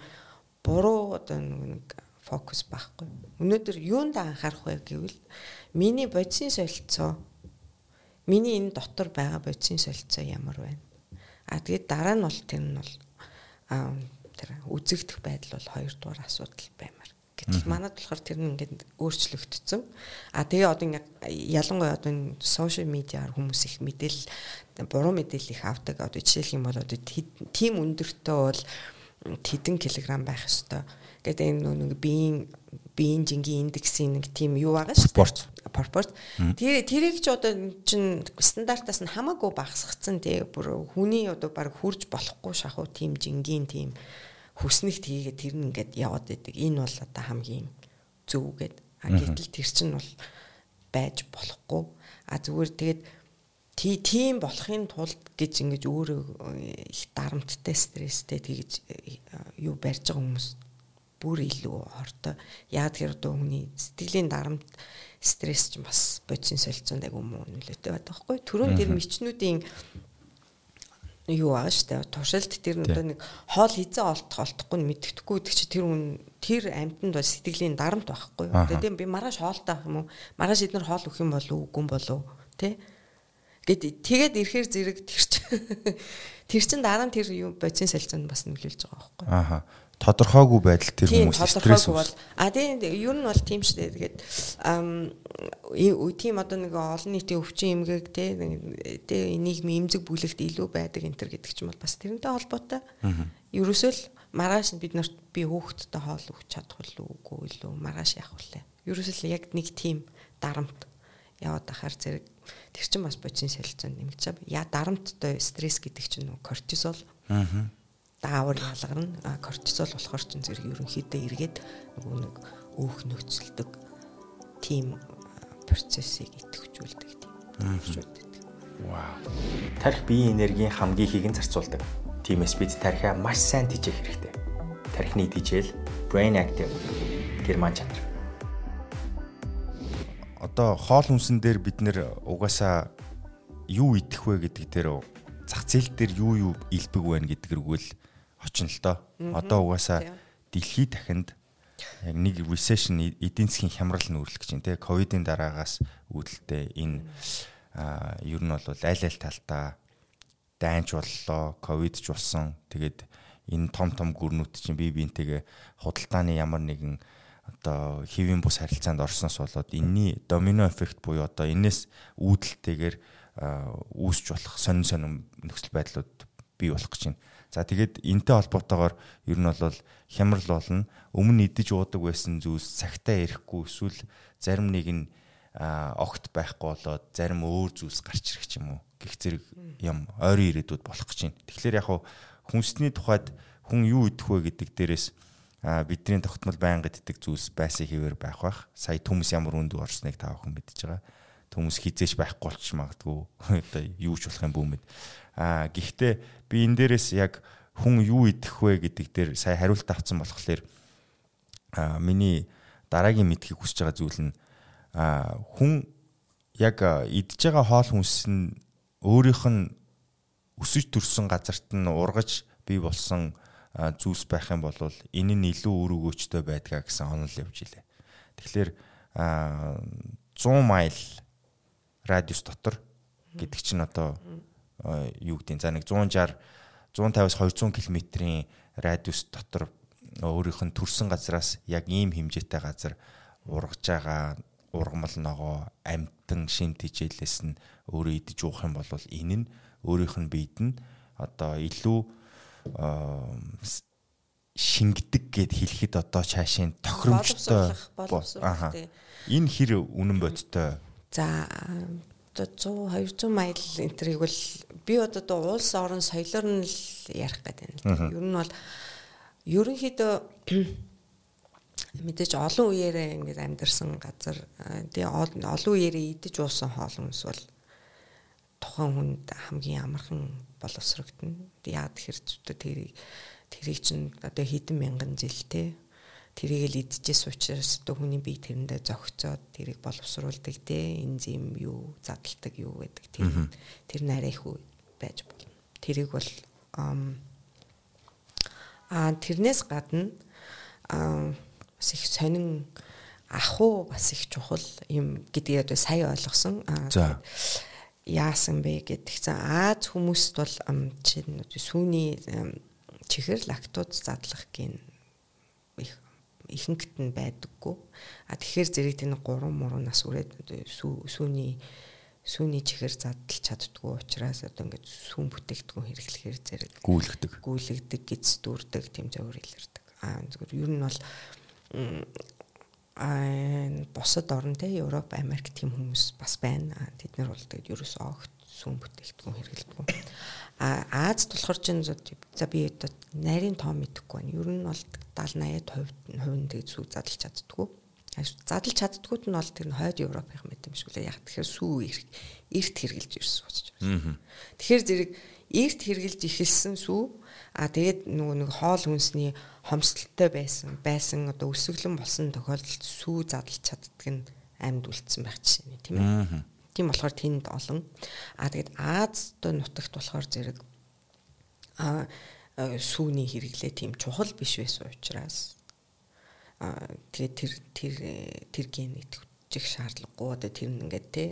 буруу одоо нэг фокус байхгүй. Өнөөдөр юунд анхаарах вэ гэвэл миний бодисын солилцоо миний энэ дотор байгаа бодисын солилцоо ямар байна. А тэгээд дараа нь бол тэр нь бол тэр үзэгдэх байдал бол хоёрдугаар асуудал баймар. Гэтэл манад болохоор тэр нь ингээд өөрчлөгдсөн. А тэгээ одоо ялангуяа одоо энэ сошиал медиаар хүмүүс их мэдээлэл буруу мэдээлэл их авдаг. Одоо жишээлх юм бол одоо тийм өндөртөө бол хэдэн килограмм байх ёстой. Гэдэг энэ нэг биеийн биеийн жингийн индексийн нэг тийм юу байгаа шүү дээ. Пропорт. Тэр тэрийг ч одоо чин стандартаас нь хамаагүй багасгацсан тий бүр хүний одоо баг хурж болохгүй шахуу тийм жингийн тийм хүснэгт хийгээд тэр нь ингээд яваад идэг. Энэ бол одоо хамгийн зөв гэд. А гэтэл тэр чинь бол байж болохгүй. А зүгээр тэгээд тийм болохын тулд гэж ингэж өөрөө их дарамттай стресстэй тэгж э, юу барьж байгаа хүмүүс бүр илүү хортой. Яг тэр одоо хүний сэтгэлийн дарамт стресс ч бас бодисын солилцоонд агай муу нөлөөтэй байдаг байхгүй. Төрөн тэр мичнүүдийн юу аа штэ туршилт тэр нь одоо нэг хоол хизээ олдох олдохгүй нь мэддэхгүй гэдэг чи тэр хүн тэр амьтанд бол сэтгэлийн дарамт байхгүй юу. Тэгээд би маргааш хоолтой ах юм уу? Маргааш эднэр хоол өгөх юм болов уу, үгүй болов уу? Тэ? Гэт тэгээд ирэхээр зэрэг тэр чинь тэр чин дараа нь тэр юу бодисын солилцоонд бас нөлөөлж байгаа байхгүй. Ааха тодорхойгүй байдал тэр хүмүүс стресс бол а тийм ер нь бол тийм шүү дээ тэгээд тийм одоо нэг олон нийтийн өвчин эмгээг те те нийгмийн эмзэг бүлэгт илүү байдаг энэ төр гэдэг ч юм бол бас тэрнтэй холбоотой. Ерөөсөө л маргааш бид нарт би хөөхтдээ хоол өгч чадах уу үгүй илүү маргааш яах вүлээ. Ерөөсөө л яг нэг тийм дарамт яваад ахаар зэрэг тэр чинь бас бодисын солилцоонд нэмж чав. Я дарамттай стресс гэдэг чинь кортизол. Аа даавар ялгарна. Кортизол болохоор ч зэрэг ерөнхийдөө эргээд нөгөө нэг өөх нөхцөлдөг тийм процессыг идэвхжүүлдэг тийм. Идэвхжүүлдэг. Вау. Тарих биеийн энергийн хамгийн ихийг нь зарцуулдаг. Тиймээс бид тарихаа маш сайн тижээх хэрэгтэй. Тарихны тижэл brain active герман чанар. Одоо хоол хүнсэн дээр бид нэр угаасаа юу идэх вэ гэдэг дээр зах зээл дээр юу юу илбэг байна гэдгэргүүл очно л доо. Одоо угаасаа дэлхийд дахинд яг нэг recession эдийн засгийн хямрал нүүрлэх гэж байна те ковидын дараагаас үүдэлтэй энэ ер нь бол аль аль талтаа дайнч боллоо ковид ч болсон тэгээд энэ том том гүрнүүд чинь бие биентэйгээ худалдааны ямар нэгэн одоо хэвийн бус харилцаанд орсноос болоод энэний домино эффект буюу одоо энэс үүдэлтэйгээр үүсч болох сонин сонин нөхцөл байдлууд бий болох гэж байна. За тэгээд энтэй холбоотойгоор ер нь бол хямрал болно. Өмнө идэж уудаг байсан зүйлс цагтаа ирэхгүй эсвэл зарим нэг нь огт байхгүй болоод зарим өөр зүйлс гарч ирэх юм уу гих зэрэг юм ойрын ирээдүйд болох гэж байна. Тэгэхээр яг хүнсний тухайд хүн юу идэх вэ гэдэг дээрээс бидний тогтмол байнга иддэг зүйлс байсан хэвээр байх бах. Сая төмс ямар үндэв орсныг та бүхэн мэдж байгаа. Төмс хизээш байхгүй болчих магадгүй. Одоо юу ч болох юм бүү мэд. Аа гэхдээ би энэ дээрээс яг хүн юу идэх вэ гэдэг дээр сая хариулт авсан болохоор а миний дараагийн мэдхийг хүсэж байгаа зүйл нь а хүн яг идж байгаа хоол хүнс нь өөрийнх нь өсөж төрсэн газарт нь ургаж бий болсон зүйлс байх юм бол энэ нь илүү үр өгөөчтэй байдгаа гэсэн онол явж илээ. Тэгэхээр 100 майл радиус дотор гэдэг чинь одоо юу гэдэг за нэг 160 150-аас 200 км-ийн радиус дотор өөрийнх нь төрсэн газраас яг ийм хэмжээтэй газар ургаж байгаа. Ургамал ногоо амтан шин тижээлээс нь өөрөө идэж уух юм бол энэ нь өөрийнх нь биед нь одоо илүү шингэдэг гэд хэлэхэд одоо цаашийн тохиромжтой аа энэ хэр үнэн бодтой? За одоо 100 200 майл энтрийг бол би одоо улс орон соёлоор нь л ярих гэдэг байна. Ер нь бол ерөнхийдөө мэдээж олон үеэрээ ингээд амьдарсан газар тэгээ олон үеэрээ идэж уусан хоол хүнс бол тухайн хүнд хамгийн амархан боловсрогдно. Яг тэр зүтэ тэрийг тэрийг чинь одоо хэдэн мянган жил те тэрийг л идчихээс учраас одоо хүний бие тэрэндээ зөгцөөд тэрийг боловсруулдаг те энзим юу задалдаг юу гэдэг тэр тэр нарай их байж болно. Тэрийг бол аа тэрнээс гадна аа бас их сонин аху бас их чухал юм гэдгийг одоо сая ойлгосон. Аа яасан бэ гэдэг чинь Аз хүмүүст бол чинь сүүний чихэр лактоз задлах гин их ихэнхт нь байдаггүй. А тэгэхээр зэрэг тэр 3 муруу нас үрээд сүүний сүүний чихэр задлж чаддгүй учраас одоо ингээд сүүн бүтээгдэхүүн хэрэглэхээр зэрэг гүйлгдэг. Гүйлгдэг, гиз дүүрдэг, тэм зөвөр илэрдэг. А зүгээр ер нь бол а босод орн те Европ, Америк тийм хүмүүс бас байна. Тэд нар бол тэгээд ерөөсөө огт сүүн бүтээгдэхүүн хэрэглэдэг. А Аз болохоор чинь за би одоо нарийн тоо мэдэхгүй байна. Ер нь бол 70 80% хувь нь тэгээд сүү задлж чаддгүй. Задлж чаддгүйт нь бол тэр нь хойд Европын мэт юм шиг лээ. Яг тэгэхээр сүү эрт хэрглэж ирсэн болж байна. Тэгэхээр зэрэг эрт хэрглэж ихэлсэн сүү а тэгээд нөгөө нэг хоол хүнсний хомсдолтой байсан байсан одоо өсөглөн болсон тохиолдолд сүү задлж чаддаг нь амьд үлдсэн байх жишээ нь тийм ээ. Тийм болохоор тэнд олон. А тэгээд Аз доо нутагт болохоор зэрэг а сүүний хэрэглээ тийм чухал биш байсан учраас а тэгээд тэр тэр тэр ген итгэж шаардлагагүй одоо тэр нь ингээд те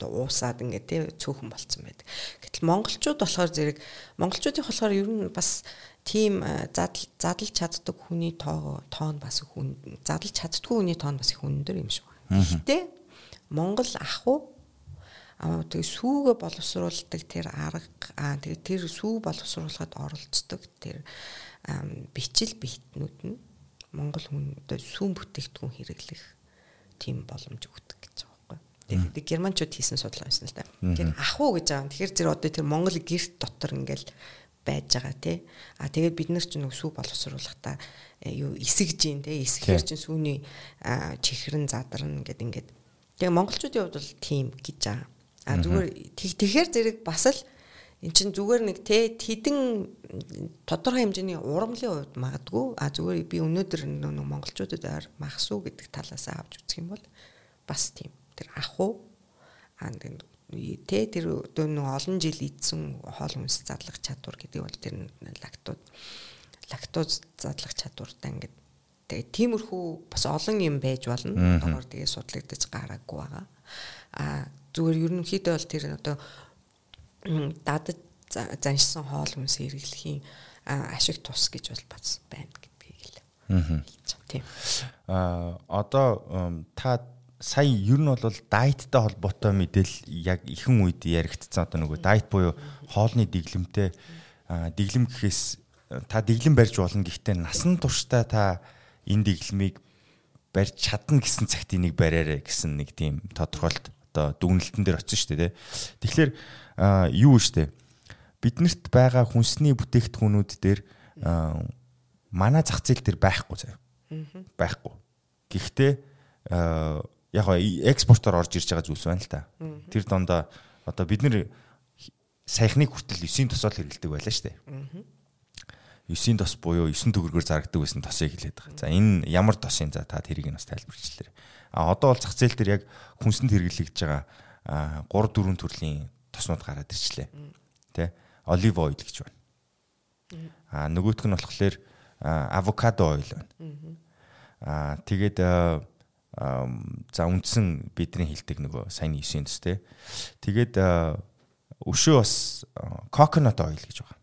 одоо уусаад ингээд те цөөхөн болцсон байдаг. Гэтэл монголчууд болохоор зэрэг монголчуудын болохоор ер нь бас тийм задал задлж чаддаг хүний тоо тоон бас хүн задлж чаддгүй хүний тоон бас их өндөр юм шиг байна. Гэхдээ Монгол ах уу аа тэгээ сүүгээ боловсруулдаг тэр арга аа тэгээ тэр сүү боловсруулахад оролцдог тэр бичил биетнүүд нь Монгол хүн одоо сүүн бүтээгдэхүүн хэрэглэх тийм боломж өгдөг гэж байгаа байхгүй. Тэгээд германчууд хийсэн судалгаа байсан л да. Тэгэхээр ах уу гэж байгаа. Тэгэхээр зэрэг одоо тэр Монгол гэрт дотор ингээл байж байгаа тий. А тэгээд бид нар ч нэг сүү боловсруулахдаа э, юу эсэгж юм тий. Эсэхээр чинь сүүний чихрэн задарна гэд ингээд Тэгээ монголчуудын хувьд бол тийм гэж байгаа. А зүгээр тэгэхээр зэрэг бас л эн чинь зүгээр нэг те хідэн тодорхой хэмжээний урамлын хувьд магадгүй. А зүгээр би өнөөдөр нэг монголчуудад махсуу гэдэг талаас авч үзэх юм бол бас тийм. Тэр ах уу? А те тэр одоо нэг олон жил идсэн хоол хүнс задлах чадвар гэдэг бол тэр лактоз лактоз задлах чадвартай ингээд Тэгээ тиймэрхүү бас олон юм байж болно. Доор тэгээ судлагдаж гараагүй байгаа. А зүгээр ерөнхийдөө бол тэр одоо дадаж заншсан хоол хүнс хэрэглэхийн ашиг тус гэж бол бац байна гэдгийг л хэлж байгаа тийм. А одоо та сая ер нь бол дайттай холбоотой мэдээлэл яг ихэнх үед яригдсан одоо нөгөө дайт буюу хоолны дэглэмтэй дэглэм гэхээс та дэглэм барьж болно гэхдээ насан туршдаа та энэ дэглэмийг барьж чадна гэсэн цагт энийг бариарэ гэсэн нэг тийм тодорхойлт одоо дүгнэлтэн дээр очсон шүү дээ. Тэгэхээр юу вэ штэ? Биднэрт байгаа хүнсний бүтээгдэхүүнүүд дээр манай зах зээл дээр байхгүй заяа. Байхгүй. Гэхдээ яг экспортоор орж ирж байгаа зүйлс байна л та. Тэр дондоо одоо бид нэр саяхныг хүртэл 9 тосол хэрэгэлдэг байлаа шүү дээ. 9-ийн тос буюу 9 төгрөгөөр зарагддаг байсан тосыг хэлээд байгаа. За энэ ямар тос юм за та тэрийг нас тайлбарчлаарай. А одоо бол зах зээл дээр яг хүнсэнд хэрэглэгдэж байгаа 3 4 төрлийн тоснууд гараад ирчлээ. Тэ? Олив ойл гэж байна. А нөгөөх нь болохоор авокадо ойл байна. А тэгээд за үндсэн бидний хэлдэг нөгөө сайн 9-ийн тос тэ. Тэгээд өшөө бас coconut oil гэж байгаа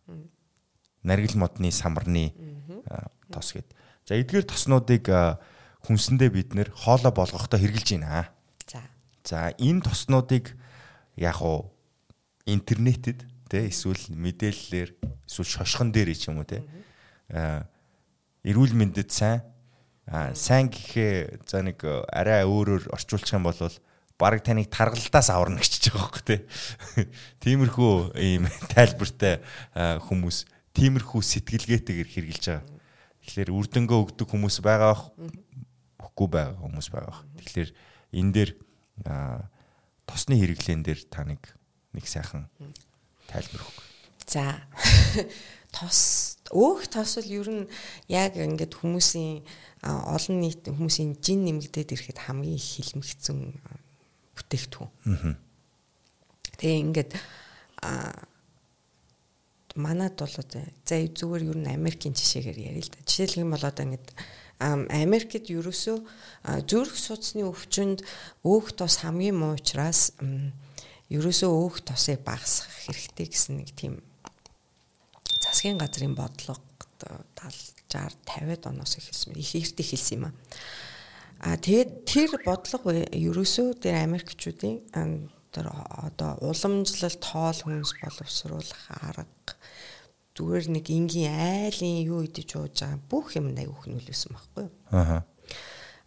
наргил модны самарны тос гээд. За эдгээр тоснуудыг хүнсэндээ бид нэр хоолоо болгохдоо хэрглэж байна. За. За энэ тоснуудыг яг уу интернетэд тэ эсвэл мэдээллээр эсвэл шошгон дээр ч юм уу тэ эрүүл мэндэд сайн сайн гэхээ за нэг арай өөрөөр орчуулчих юм бол баг таныг таргалдаас аварна гэж байгаа байхгүй тий. Тиймэрхүү ийм тайлбартай хүмүүс тиймэрхүү сэтгэлгээтэйгээр хэрглэж байгаа. Тэгэхээр үрдэнгөө өгдөг хүмүүс байгаа бах өгөхгүй байгаа хүмүүс байгаа бах. Тэгэхээр энэ дээр тосны хэрэглэн дээр та нэг нэг сайхан тайлбар өгөх. За тос өөх тос бол ер нь яг ингээд хүмүүсийн олон нийт хүмүүсийн жин нэмэгдээд ирэхэд хамгийн их хилмигцэн бүтээгдэхүүн. Тэгээ ингээд а манад бол за зүгээр ер нь Америкийн жишээгээр ярил л да. Жишээлх юм бол одоо ингээд Америкт ерөөсөө зүрх судасны өвчнөд өөх тос хамгийн муу учраас ерөөсөө өөх тосыг багасгах хэрэгтэй гэсэн нэг тийм засгийн газрын бодлого 70 60 50 оноос эхэлсэн их эрт эхэлсэн юм аа. А тэгээд тэр бодлого ерөөсөө тэр Америкчүүдийн одоо уламжлалт хоол хүнс боловсруулах арга зүгээр нэг энгийн айлын юу идэж ууж байгаа бүх юм аяг их нөлөөсөн байхгүй юу. Аа.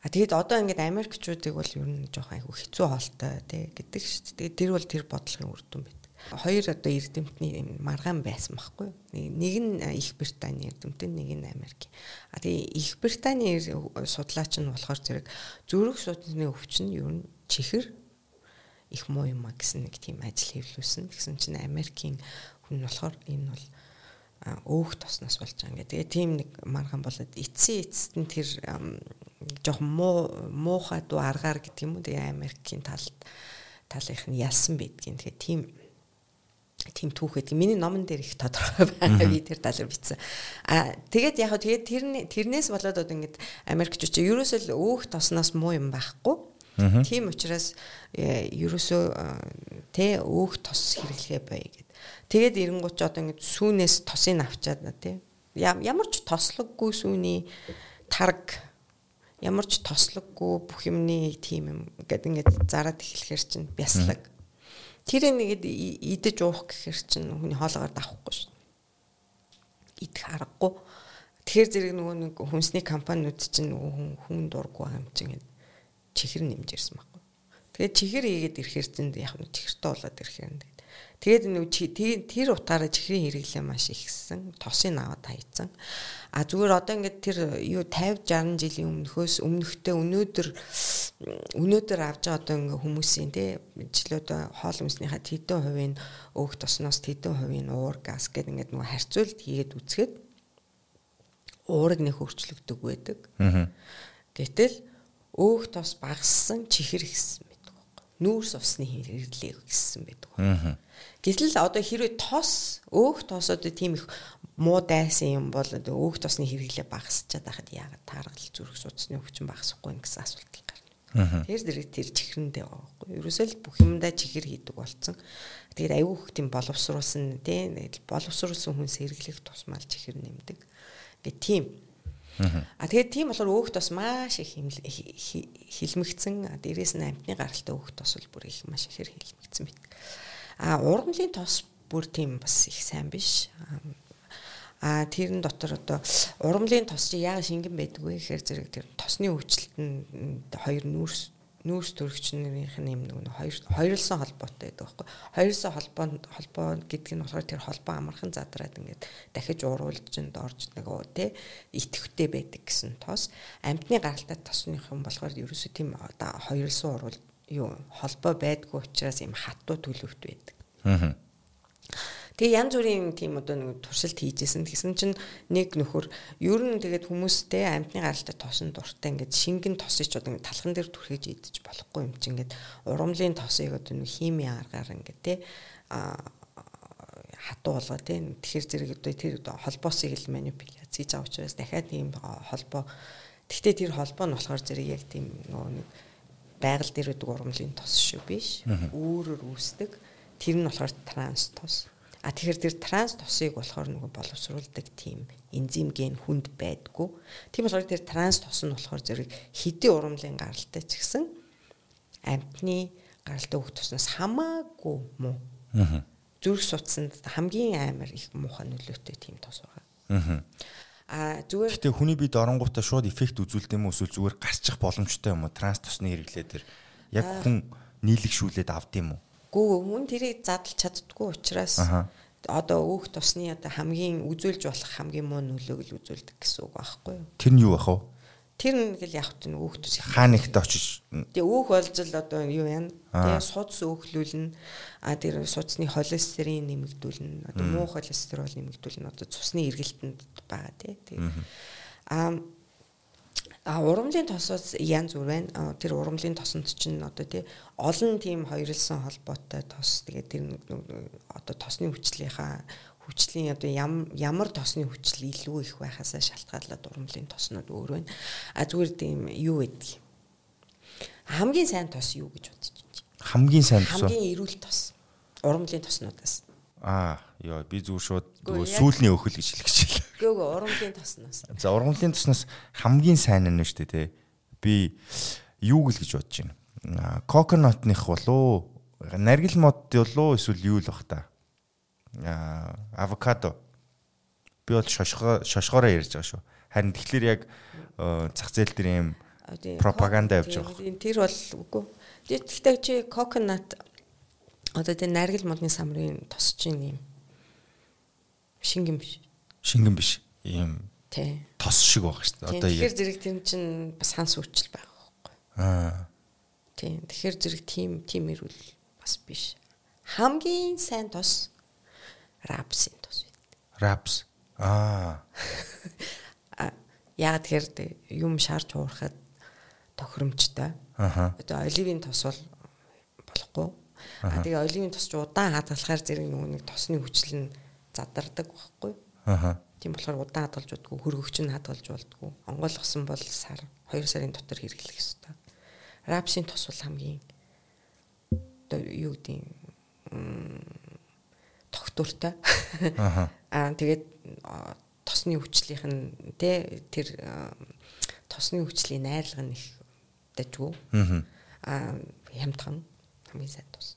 А тэгэд одоо ингээд Америкчүүдийг бол ер нь жоохон айгүй хэцүү хоолтой тий гэдэг шүү дээ. Тэр бол тэр бодлогын үр дүн байт хоёр одоо эрдэмтний маргаан байсан байхгүй нэг нь их британи эрдэмтэн нэг нь Америк. А тэгээ их британи судлаач нь болохоор зэрэг зүрх судасны өвчин ер нь чихэр их муу юм а гэсэн нэг тийм ажил хэвлүүлсэн. Тэгсэн чинь Америкийн хүн болохоор энэ бол өөх тосноос болж байгаа. Тэгээ тийм нэг маргаан болоод эцсийн эцэст нь тэр жоох муу муухай дуу аргаар гэдэг юм уу. Тэгээ Америкийн талд талынх нь ялсан байдгийн. Тэгээ тийм тийм түүхэд миний номон дээр их тодорхой байгаа би тэр талаар бичсэн. А тэгээд яг хөө тэгээд тэрнээс болоод одоо ингээд Америкч чи ерөөсөө өөх тосноос муу юм байхгүй. Тийм учраас э, ерөөсөө тэ өөх тос хэрэглэхэ бай гэд. Тэгээд эренгуут ч одоо ингээд сүүнээс тосыг авчаад тий. Ямар ч тослоггүй сүүний тарг ямар ч тослоггүй бүх юмны тийм юм гэдэг ингээд зараад эхлэхэр чинь бяслаг Тэр нэгэд идэж уух гэхэр чинь хүний хоолоогоор давахгүй шүү. Идэх аргагүй. Тэгэхээр зэрэг нөгөө нэг хүнсний компаниуд чинь нөгөө хүн дурггүй юм чинь чихэр нэмж ирсэн байхгүй. Тэгээд чихэр ийгээд ирэхэр чинь яг нь чихэртэй болоод ирэхэр нь Тэгээд нэг тэр утгаараа чихрийн хэрэглээ маш ихсэн. Тосыг аваад хайцсан. А зүгээр одоо ингээд тэр юу 50 60 жилийн өмнөхөөс өмнөхтэй өнөөдөр өнөөдөр авч байгаа одоо ингээд хүмүүсийн те жилүүд хоол хүнснийхаа тэдэн хувийн өөх тосноос тэдэн хувийн уур газ гэдэг ингээд нөгөө харьцуулт хийгээд үзэхэд уурыг нэг хөрчлөгдөг байдаг. Гэтэл өөх тос багассан чихэр ихсэн байдаг. Нүүрс усны хэрэглээ гэсэн байдаг. Гэтэл одоо хэрвээ тос өөх тос одоо тийм их муу дайсан юм бол өөх тосны хэрэглээ багасчаад байхад яагаад тааргал зүрх судасны өвчин багасахгүй гэсэн асуулт гарна. Тэр зэрэг тэр чихрэндээ байгаа байхгүй. Ерөөсөө л бүх юмдаа чихэр хийдэг болсон. Тэгээд аюу хөх тийм боловсруулсан тийм боловсруулсан хүн сэргэлэх тусмал чихэр нэмдэг. Гэ тийм. А тэгээд тийм болохоор өөх тос маш их хилмигцэн дээрээс нь амтны гаралтай өөх тос бол бүр их маш ихээр хилмигцэн байдаг. А ургамлын тос бүр тийм бас их сайн биш. А тэрэн дотор одоо ургамлын тос чи яагаад шингэн байдаг вэ гэхээр зэрэг тэр тосны өвчлөлт нь хоёр нүүрс нүүрс төрөгчнэрийнх нь юм нэг хоёр хоёрлсон холбоотой байдаг байхгүй. Хоёрлсон холбоо холбоо гэдэг нь болохоор тэр холбоо амархан задраад ингээд дахиж уруулж ин дорж нэг уу те итгэвтэй байдаг гэсэн тос. Амтны гаралтай тосныхан болохоор ерөөсөө тийм одоо хоёрлсон уруул юу холбоо байдгүй учраас юм хатуу төлөвт байдаг. Аа. Тэгээ янз бүрийн тийм одоо нэг туршилт хийжсэн. Тэгсэн чинь нэг нөхөр ер нь тэгээд хүмүүстэй амьтны гаралтай тосон дуртай ингээд шингэн тосыг ч одоо талхан дээр түрхэж идэж болохгүй юм чинь ингээд урамлын тосыг одоо нэг хими аргаар ингээд те а хатуу болгоо те тэгэхээр зэрэг одоо тэр холбоосыг л манипуляц хийж авч учраас дахиад тийм холбоо Гэхдээ тэр холбоо нь болохоор зэрэг яг тийм нөгөө нэг байгаль дээр үүдэг ургамлын тос шүү биш. Өөрөөр үүсдэг. Тэр нь болохоор транс тос. А тэгэхээр тэр транс тосыг болохоор нөгөө боловсруулдаг тийм энзим ген хүнд байдгүй. Тийм болохоор тэр транс тос нь болохоор зэрэг хэдийн ургамлын гаралтай ч гэсэн амтны гаралтай хөх туснаас хамаагүй муу. Зүрх судсанд хамгийн амар их муухай нөлөөтэй тийм тос байгаа. А зүгээр Гэтэ хүний бид оронгуудаа шууд эффект үзүүлдэг юм уу эсвэл зүгээр гарчих боломжтой юм уу? Транс тосны хэрэглээ дээр яг хүн нийлэгшүүлээд авд юм уу? Гүү хүн тэрийг задлж чаддгүй учраас одоо өөх тосны одоо хамгийн үзүүлж болох хамгийн муу нөлөөг л үзүүлдэг гэсэн үг байхгүй юу? Тэр нь юу байх вэ? Тэр нэг л явах чинь өөхдөс хаана ихтэй очиж Тэгээ өөх болж л одоо юу яана. Тэгээ судас өөхлүүлнэ. А тэр судасны холестерин нэмэгдүүлнэ. Одоо муу холестерол нэмэгдүүлнэ. Одоо цусны эргэлтэнд байгаа тий. Тэгээ а а урамлын тосоос янз бүр байна. Тэр урамлын тосонд чинь одоо тий олон тийм хоёрлсан холбоотой тос. Тэгээ тэр одоо тосны хүчлийнхаа хүчлийн одоо ямар тосны хүчил илүү их байхасаа шалтгаалаад урмлын тоснууд өөр байна. А зүгээр тийм юу гэдэг. Хамгийн сайн тос юу гэж бодож байна? Хамгийн сайн тос. Хамгийн эрүүл тос. Урмлын тоснуудаас. Аа, ёо би зүгээр шууд сүүлний өхөл гэж хэлэх Гөөг урмлын тоснос. За урмлын тоснос хамгийн сайн нь шүү дээ, тий. Би юу гэл гэж бодож байна. Коконотных болоо наргил мод болоо эсвэл юу л бах та авокадо би бол шошгоо шошгоороо ярьж байгаа шүү. Харин тэгэхээр яг зах зээл дээр юм пропаганда явж байгаа. Тэр бол үгүй. Тэгэхдээ чи коконат одоо тэр наргил модны самрын тосч юм шингэн биш. Шингэн биш. Ийм. Тос шиг байгаа шүү дээ. Одоо тэгэхээр зэрэг тэр чинь бас ханс үчил байгаа байхгүй. Аа. Тий. Тэгэхээр зэрэг тим тим ирүүл бас биш. Хамгийн сайн тос рапсын тус байна. Рапс. Аа. Яг тэгэхээр юм шарж уурахад тохиромжтой. Аа. Одоо оливын тус бол болохгүй. Аа тэгээ оливын тус ч удаан хадгалахаар зэрэг нөгөө нэг тосны хүчил нь задардаг байхгүй. Аа. Тийм болохоор удаан хадгалж удгүй хөргөгч нь хадгалж болдгоо. Онгойлгосон бол сар 2 сарын дотор хэрэглэх ёстой. Рапсын тус бол хамгийн одоо юу гэдэг тогтвортой. Аа тэгээд тосны хүчлийнх нь тэ тэр тосны хүчлийн найрлага нь их дажгүй. Аа хямдхан хамгийн сайн тос.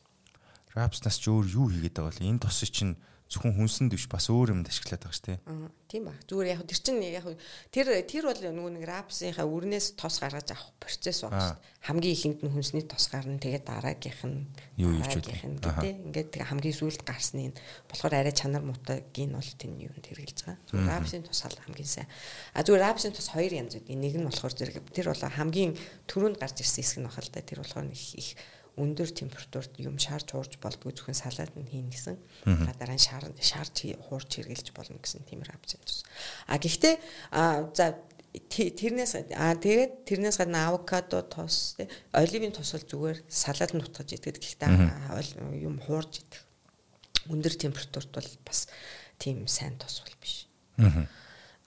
Рапснаас ч өөр юу хийгээд байгаа вэ? Энэ тос чинь зөвхөн хүнсэнд биш бас өөр юмд ашиглаад байгаа шүү дээ. Аа тийм ба. Зүгээр яг тэр чинь яг тэр тэр бол нөгөө нэг рапсынхаа үрнээс тос гаргаж авах процесс байна шүү дээ. Хамгийн ихэнд нь хүнсний тос гарна тэгээд дараагийнх нь юу хийж үү гэдэг. Ингээд хамгийн сүүлд гарсны нь болохоор арай чанар мутагийн бол тэн юунд хэрэгжилж байгаа. Рапсын тус хамгийн сайн. А зүгээр рапсын тус хоёр янз үүдний нэг нь болохоор зэрэг тэр бол хамгийн түрүүнд гарч ирсэн хэсэг нь бахал та тэр болохоор их өндөр температурт юм шаарч хуурж болдгоо зөвхөн салаад нь хийн гэсэн. Гадараа нь шаар шаарч хуурч хэрглэж болно гэсэн тиймэр авч байна. А гэхдээ за тэрнээс а тэгээд тэрнээс гадна авокадо тос оливын тос бол зүгээр салаад нь утгаж идэхэд гэхдээ юм хуурж идэх өндөр температурт бол бас тийм сайн тос бол биш.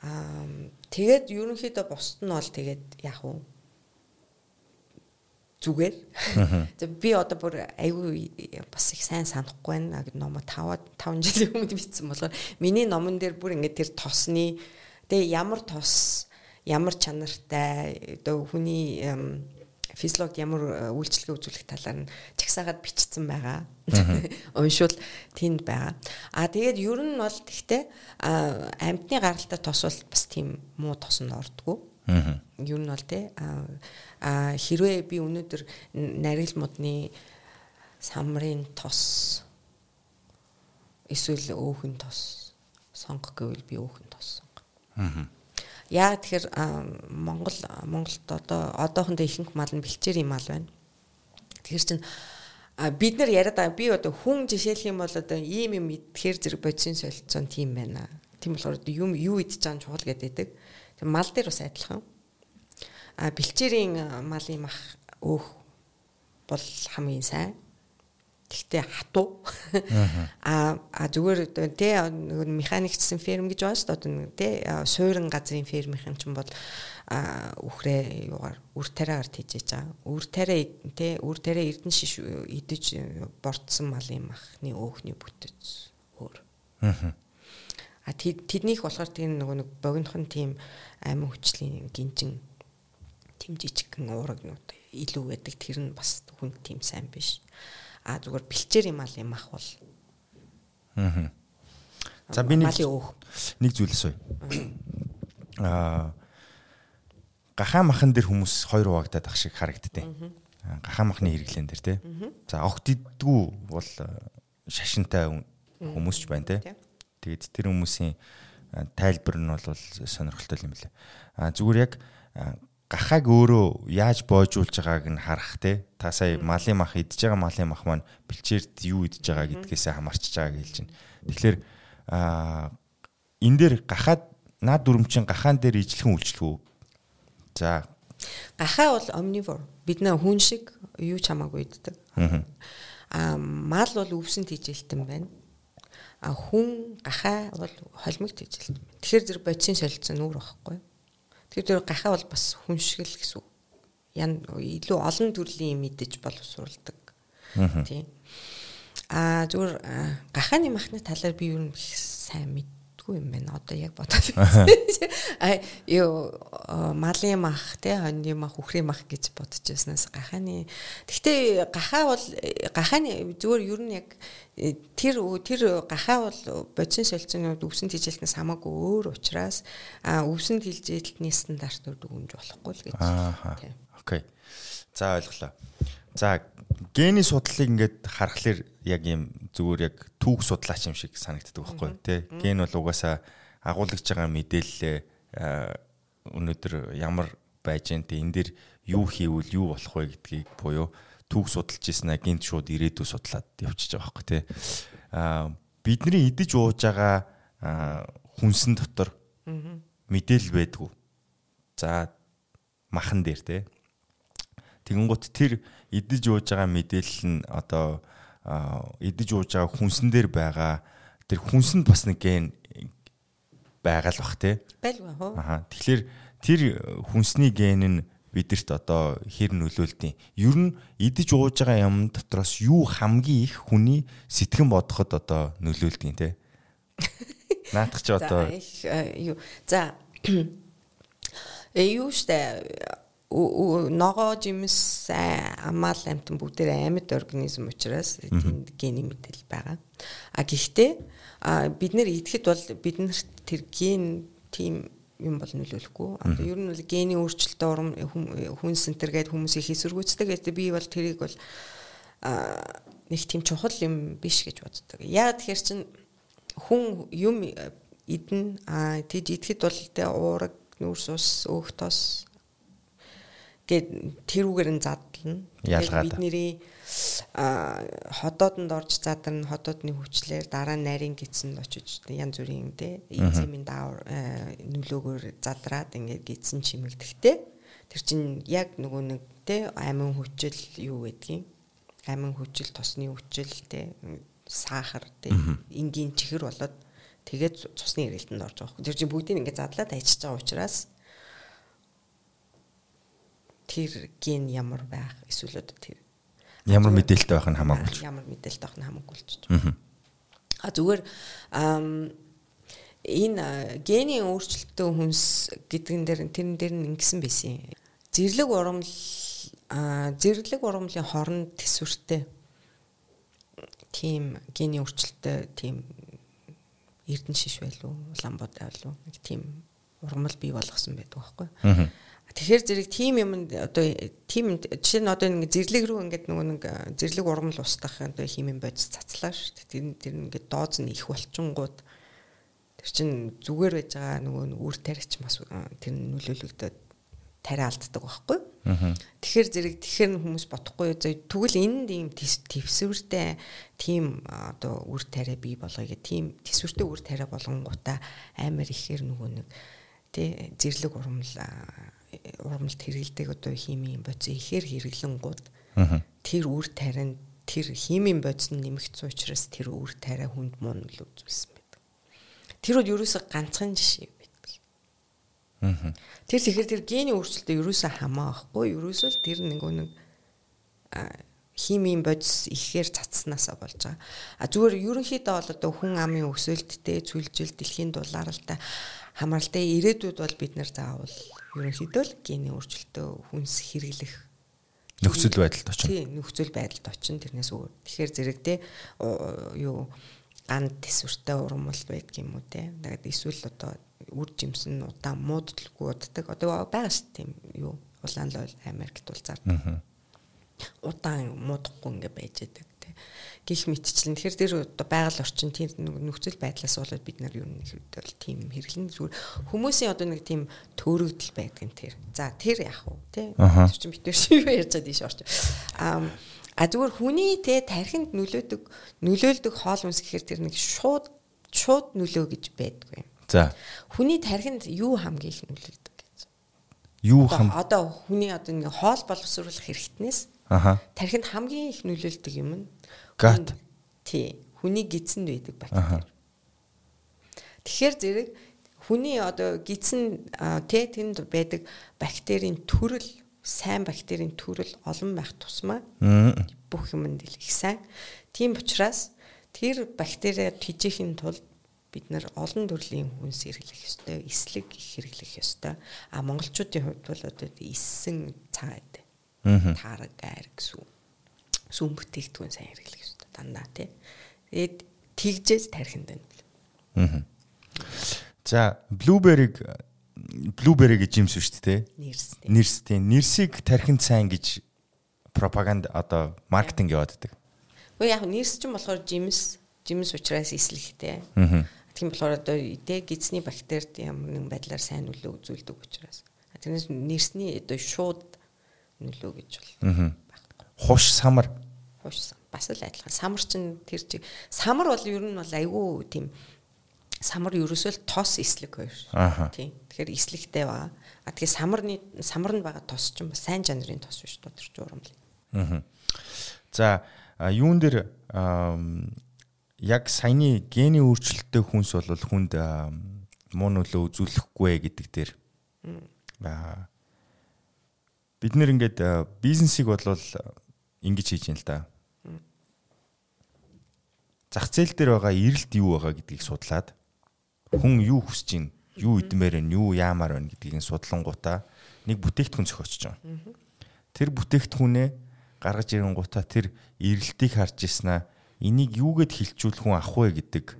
Аа тэгээд ерөнхийдөө бусд нь бол тэгээд яг уу зүгээр. За би одоо бүр айгүй бас их сайн санахгүй байна. Ном 5 5 жилийн өмнө бичсэн болохоор миний номон дээр бүр ингээд тэр тосны тэгээ ямар тос ямар чанартай одоо хүний физиологи ямар э, үйлчлэгээ үзүүлэх талаар нь чагсаагаад бичсэн байгаа. Уншвал тэнд байгаа. А тэгээд ер нь бол тэгтээ амьтны гаралтай тос бол бас тийм муу тосонд ордгоо. Юу нь бол те а хэрвээ би өнөөдөр нарийн модны самрын тос эсвэл өөхөн тос сонгох гэвэл би өөхөн тос сонго. Аа. Яг тэгэхээр Монгол Монголд одоо одоохондоо ихэнх мал нь бэлчээр юм мал байна. Тэгэхээр чин а бид нар яриад байгаа би одоо хүн жишээлх юм бол одоо ийм юм идэхээр зэрэг бодисын солилцоон тийм байна. Тийм болохоор юм юу идэж байгаа нь чухал гэдэг. Тэг мал дээр бас адилхан. А бэлчээрийн малын мах өөх бол хамгийн сайн. Тэгтээ хатуу. А а зүгээр тэ механикчсэн ферм гэж байна шүү дээ. Тэ суурин газрын фермийнхэн ч бол үхрээ юугаар үр тариагаар тийжээж байгаа. Үр тариа тэ үр тариа эрдэн шиш идэж бордсон малын махны өөхний бүтэц өөр. Аа А тэднийх болохоор тийм нөгөө нэг богинохон тийм аймаг хүчлийн гинжин тийм жижигхэн уурагнууд илүү байдаг. Тэр нь бас хүн тийм сайн биш. А зүгээр бэлчээр юм аа юм ах бол. Аа. За би нэг нэг зүйл асууя. Аа гахаа махан дээр хүмүүс хоёр хуваагдаад ах шиг харагдтыг. Гахаа махны хэрэглэн дээр тий. За огт иддгүү бол шашинтай хүмүүс ч байна тий. Тэгээд тэр хүмүүсийн тайлбар нь бол сонирхолтой юм лээ. А зүгээр яг гахааг өөрөө яаж боожуулж байгааг нь харах те та сая малын мах идж байгаа малын мах маань бэлчээрд юу идж байгаа гэдгээсээ хамаарч байгааг хэлж байна. Тэгэхээр а энэ дээр гахаад наад дүрмчин гахаан дээр ижлэхэн үйлчлэх үү? За гахаа бол omnivore. Бид нэ хүн шиг юу ч хамаагүй иддэг. Аа мал бол өвсөн тижэлтэн байна хүн гахаа бол холимогт ижил. Тэгэхээр зэрэг бодисын солилцсон нүур байхгүй. Тэгэхээр зэрэг гахаа бол бас хүн шиг л гэсэн үг. Ян илүү олон төрлийн юм идэж боловсруулдаг. Тийм. Аа зүгээр гахааны махны талаар би юу нэг сайн мэд мэдгүй юм байна. Одоо яг бодоод аа юу малын мах те хоньны мах үхрийн мах гэж бодож байснаас гахааны гэхдээ гахаа бол гахааны зүгээр ер нь яг э, тэр тэр гахаа бол бодисын солилцоонууд өвсөн тижилтнээс хамаагүй өөр учраас а өвсөн тижилтний стандартууд өгөнж болохгүй л гэж. Аа. Окей. За ойлголоо. За гений судлалыг ингээд харахаар яг юм зүгээр яг түүх судлаач юм шиг санагддаг байхгүй тий. Ген бол угаасаа агуулгаж байгаа мэдээлэлээ өнөөдөр ямар байж тий энэ дэр юу хийвэл юу болох вэ гэдгийг буюу түүх судалж ийснэ гинт шууд ирээдүй судлаад явчихж байгаа байхгүй тий. Аа бидний идэж ууж байгаа хүнсэн дотор мэдээлэл байдгүй. За махан дээр тий. Тэгэнгუთ тэр идэж ууж байгаа мэдээлэл нь одоо идэж ууж байгаа хүнсэн дээр байгаа тэр хүнсэнд бас нэг ген байгаа л бах те. Байлгүй хөө. Аха. Тэгэхээр тэр хүнсний ген нь бидэрт одоо хэр нөлөөлдөг. Ер нь идэж ууж байгаа юм дотроос юу хамгийн их хүний сэтгэн бодоход одоо нөлөөлдөг те. Наадах чи одоо юу за э юу штэ ногоо жимс амаал амтан бүгдээр амьд организм учраас тэнд гений мэдээлэл байгаа. А гэхдээ бид нэр идэхэд бол биднэрт тэр ген тийм юм бол нөлөөлөхгүй. Одоо ер нь бол гений өөрчлөлтөд урам хүн сентер гэдэг хүмүүсийг хийсвэргүүцдэг. гэдэг би бол тэрийг бол нэг тийм чухал юм биш гэж боддог. Яа тэгэхээр чин хүн юм идэн а тийж идэхэд бол тэ уураг нүүрс ус өөх тос гээд тэрүүгээр нь задлана. Ялгаад бидний а ходоодонд орж задарна ходоодны хүчлээр дараа нарийн гидсэнд очиж янз бүрийн те энзимийн даавар нөлөөгөөр задраад ингээд гидсэн чимэгдэхтэй тэр чинь яг нөгөө нэг те амин хүчил юу гэдгийг? Амин хүчил тосны хүчил те сахар те энгийн чихэр болоод тэгээд цусны ирэлтэнд орж байгаа. Тэр чинь бүгдийг ингээд задлаад ажиж байгаа учраас тэр ген ямар байх эсвэл одоо тэр ямар мэдээлэлтэй байх нь хамаагүй. Ямар мэдээлэлтэй байх нь хамаагүй болчих. А зүгээр энэ гений өөрчлөлтөө хүнс гэдгэн дээр тэрэн дээр нь ингэсэн байсан. Зэрлэг урамл зэрлэг урамлын хорон төсвөртэй тийм гений өөрчлөлттэй тийм эрдэн шиш байлуу улаанбод байлуу тийм урмал бий болгосон байдаг байхгүй. Тэгэхээр зэрэг тим юм одоо тим жишээ нь одоо ингэ зэрлэг рүү ингээд нөгөө нэг зэрлэг ургамал устгах одоо химийн бодис цацлаа шүү дээ. Тэр тэр ингээд дооз нь их болчингууд тэр чин зүгээр байж байгаа нөгөө үр тариач бас тэр нөлөөлөгдөд тариа алддаг байхгүй. Тэгэхээр зэрэг тэгэхэр хүмүүс бодохгүй тэгвэл энд ийм твсвэртэй тийм одоо үр тариа бий болгоё гэх тийм твсвэртэй үр тариа болгонгуудаа амар ихээр нөгөө нэг тий зэрлэг ургамал урамлт хэрэгэлдэг одоо химийн бодис ихээр хэрэглэнгууд тэр үр таринд тэр химийн бодис нь нэмэгдсэн учраас тэр үр тариа хүнд муу л үзүүлсэн байдаг. Тэр бол ерөөсө ганцхан жишээ байдаг. Тэр тэгэхээр тэр гений өөрчлөлтөд ерөөсө хамаа байхгүй ерөөсөө л тэр нэг нэг химийн бодис ихээр цацснаасаа болж байгаа. А зүгээр ерөнхийдөө бол одоо хүн амын өсөлттэй цүлжил дэлхийн дулаалтай хамааралтай ирээдүйд бол бид нар заавал ерөнхийдөө л гений өөрчлөлтөө хүнс хэрэглэх нөхцөл байдалд очино. Тийм, нөхцөл байдалд очино тэрнээс өөр. Тэгэхээр зэрэг те юу ганд төсвөртэй урмал байдаг юм уу те. Тэгээд эсвэл одоо үр жимсэн удаан муудлаггүй уддаг. Одоо байгаа ш тийм юу улаан л Америкт бол зардаг. Удаан муудахгүй ингээ байж байдаг те. Тий. Гэх мэтчлэн тэгэхээр тэр одоо байгаль орчин тийм нөхцөл байдлаас болоод бид нар юу нэг хэд бол тийм хэрэглэн зүгээр хүмүүсийн одоо нэг тийм төөрөгдөл байдаг юм тэр. За тэр яах вэ тий. Тэр чинь бид нар шиг ярьж байгаа дийш орч. Аа а зүгээр хүний тий тархинд нөлөөдөг нөлөөлдөг хоол хүнс гэхээр тэр нэг шууд шууд нөлөө гэж байдгүй юм. За. Хүний тархинд юу хамгийн их нөлөөлдөг гэж. Юу хам одоо хүний одоо нэг хоол боловсруулах хэрэгтнээс Аха. тархинд хамгийн их нөлөөлдөг юм нь гат. Тий. Хүний гидсэнд байдаг бактери. Тэгэхээр зэрэг хүний одоо гидсэн тэ тэнд байдаг бактерийн төрөл сайн бактерийн төрөл олон байх тусмаа бүх юмд их сайн. Тийм учраас тэр бактериа тижээхийн тулд бид нар олон төрлийн хүнс хэрэглэх ёстой, эслэг их хэрэглэх ёстой. А монголчуудын хувьд бол одоо исэн цаа гэдэг таараг айр гэсэн сүм бүтээгдэхүүн сайн хэрэглэх хэрэгтэй дандаа тий. Тэгээд тэгжээс тархинд байна. За блубериг блубери гэж юмс шүү дээ. Нэрс. Нэрс тийм. Нэрсийг тархинд сайн гэж пропаганд одоо маркетинг явааддаг. Уу яг нэрс ч юм болохоор жимс, жимс учраас эслэхтэй. Аа. Тийм болохоор одоо тэ гидсний бактерид ямар нэгэн байдлаар сайн нөлөө үзүүлдэг учраас. Тэрнээс нэрсний одоо шууд нөлөө гэж бол. Аа. Хуш самар. Хуш бас л адилхан. Самар чинь тэр чи самар бол ер нь бол айгүй тийм самар ерөөсөө л тос эслэг хоёр. Тийм. Тэгэхээр эслэгтэй байгаа. А тэгээ самарны самар нь байгаа тос ч юм ба сайн жанрын тос биш доо тэр журамл. Аа. За юун дээр яг саяны гений өөрчлөлттэй хүнс бол хүнд муу нөлөө үзүүлэхгүй гэдэг дээр аа бид нэр ингээд бизнесийг болвол ингэж хийж юм л да. Зах зээл дээр байгаа эрэлт юу байгаа гэдгийг судлаад хүн юу хүсэж байна, юу идмээр байна, юу яамаар байна гэдгийг судлангуудаа нэг бүтээгдэхүүн зохиоч байгаа. Тэр бүтээгдэхүүнээ гаргаж ирэнгуудаа тэр эрэлтийг харж ирснаа энийг юугээд хилчүүлэх хүн авах вэ гэдэг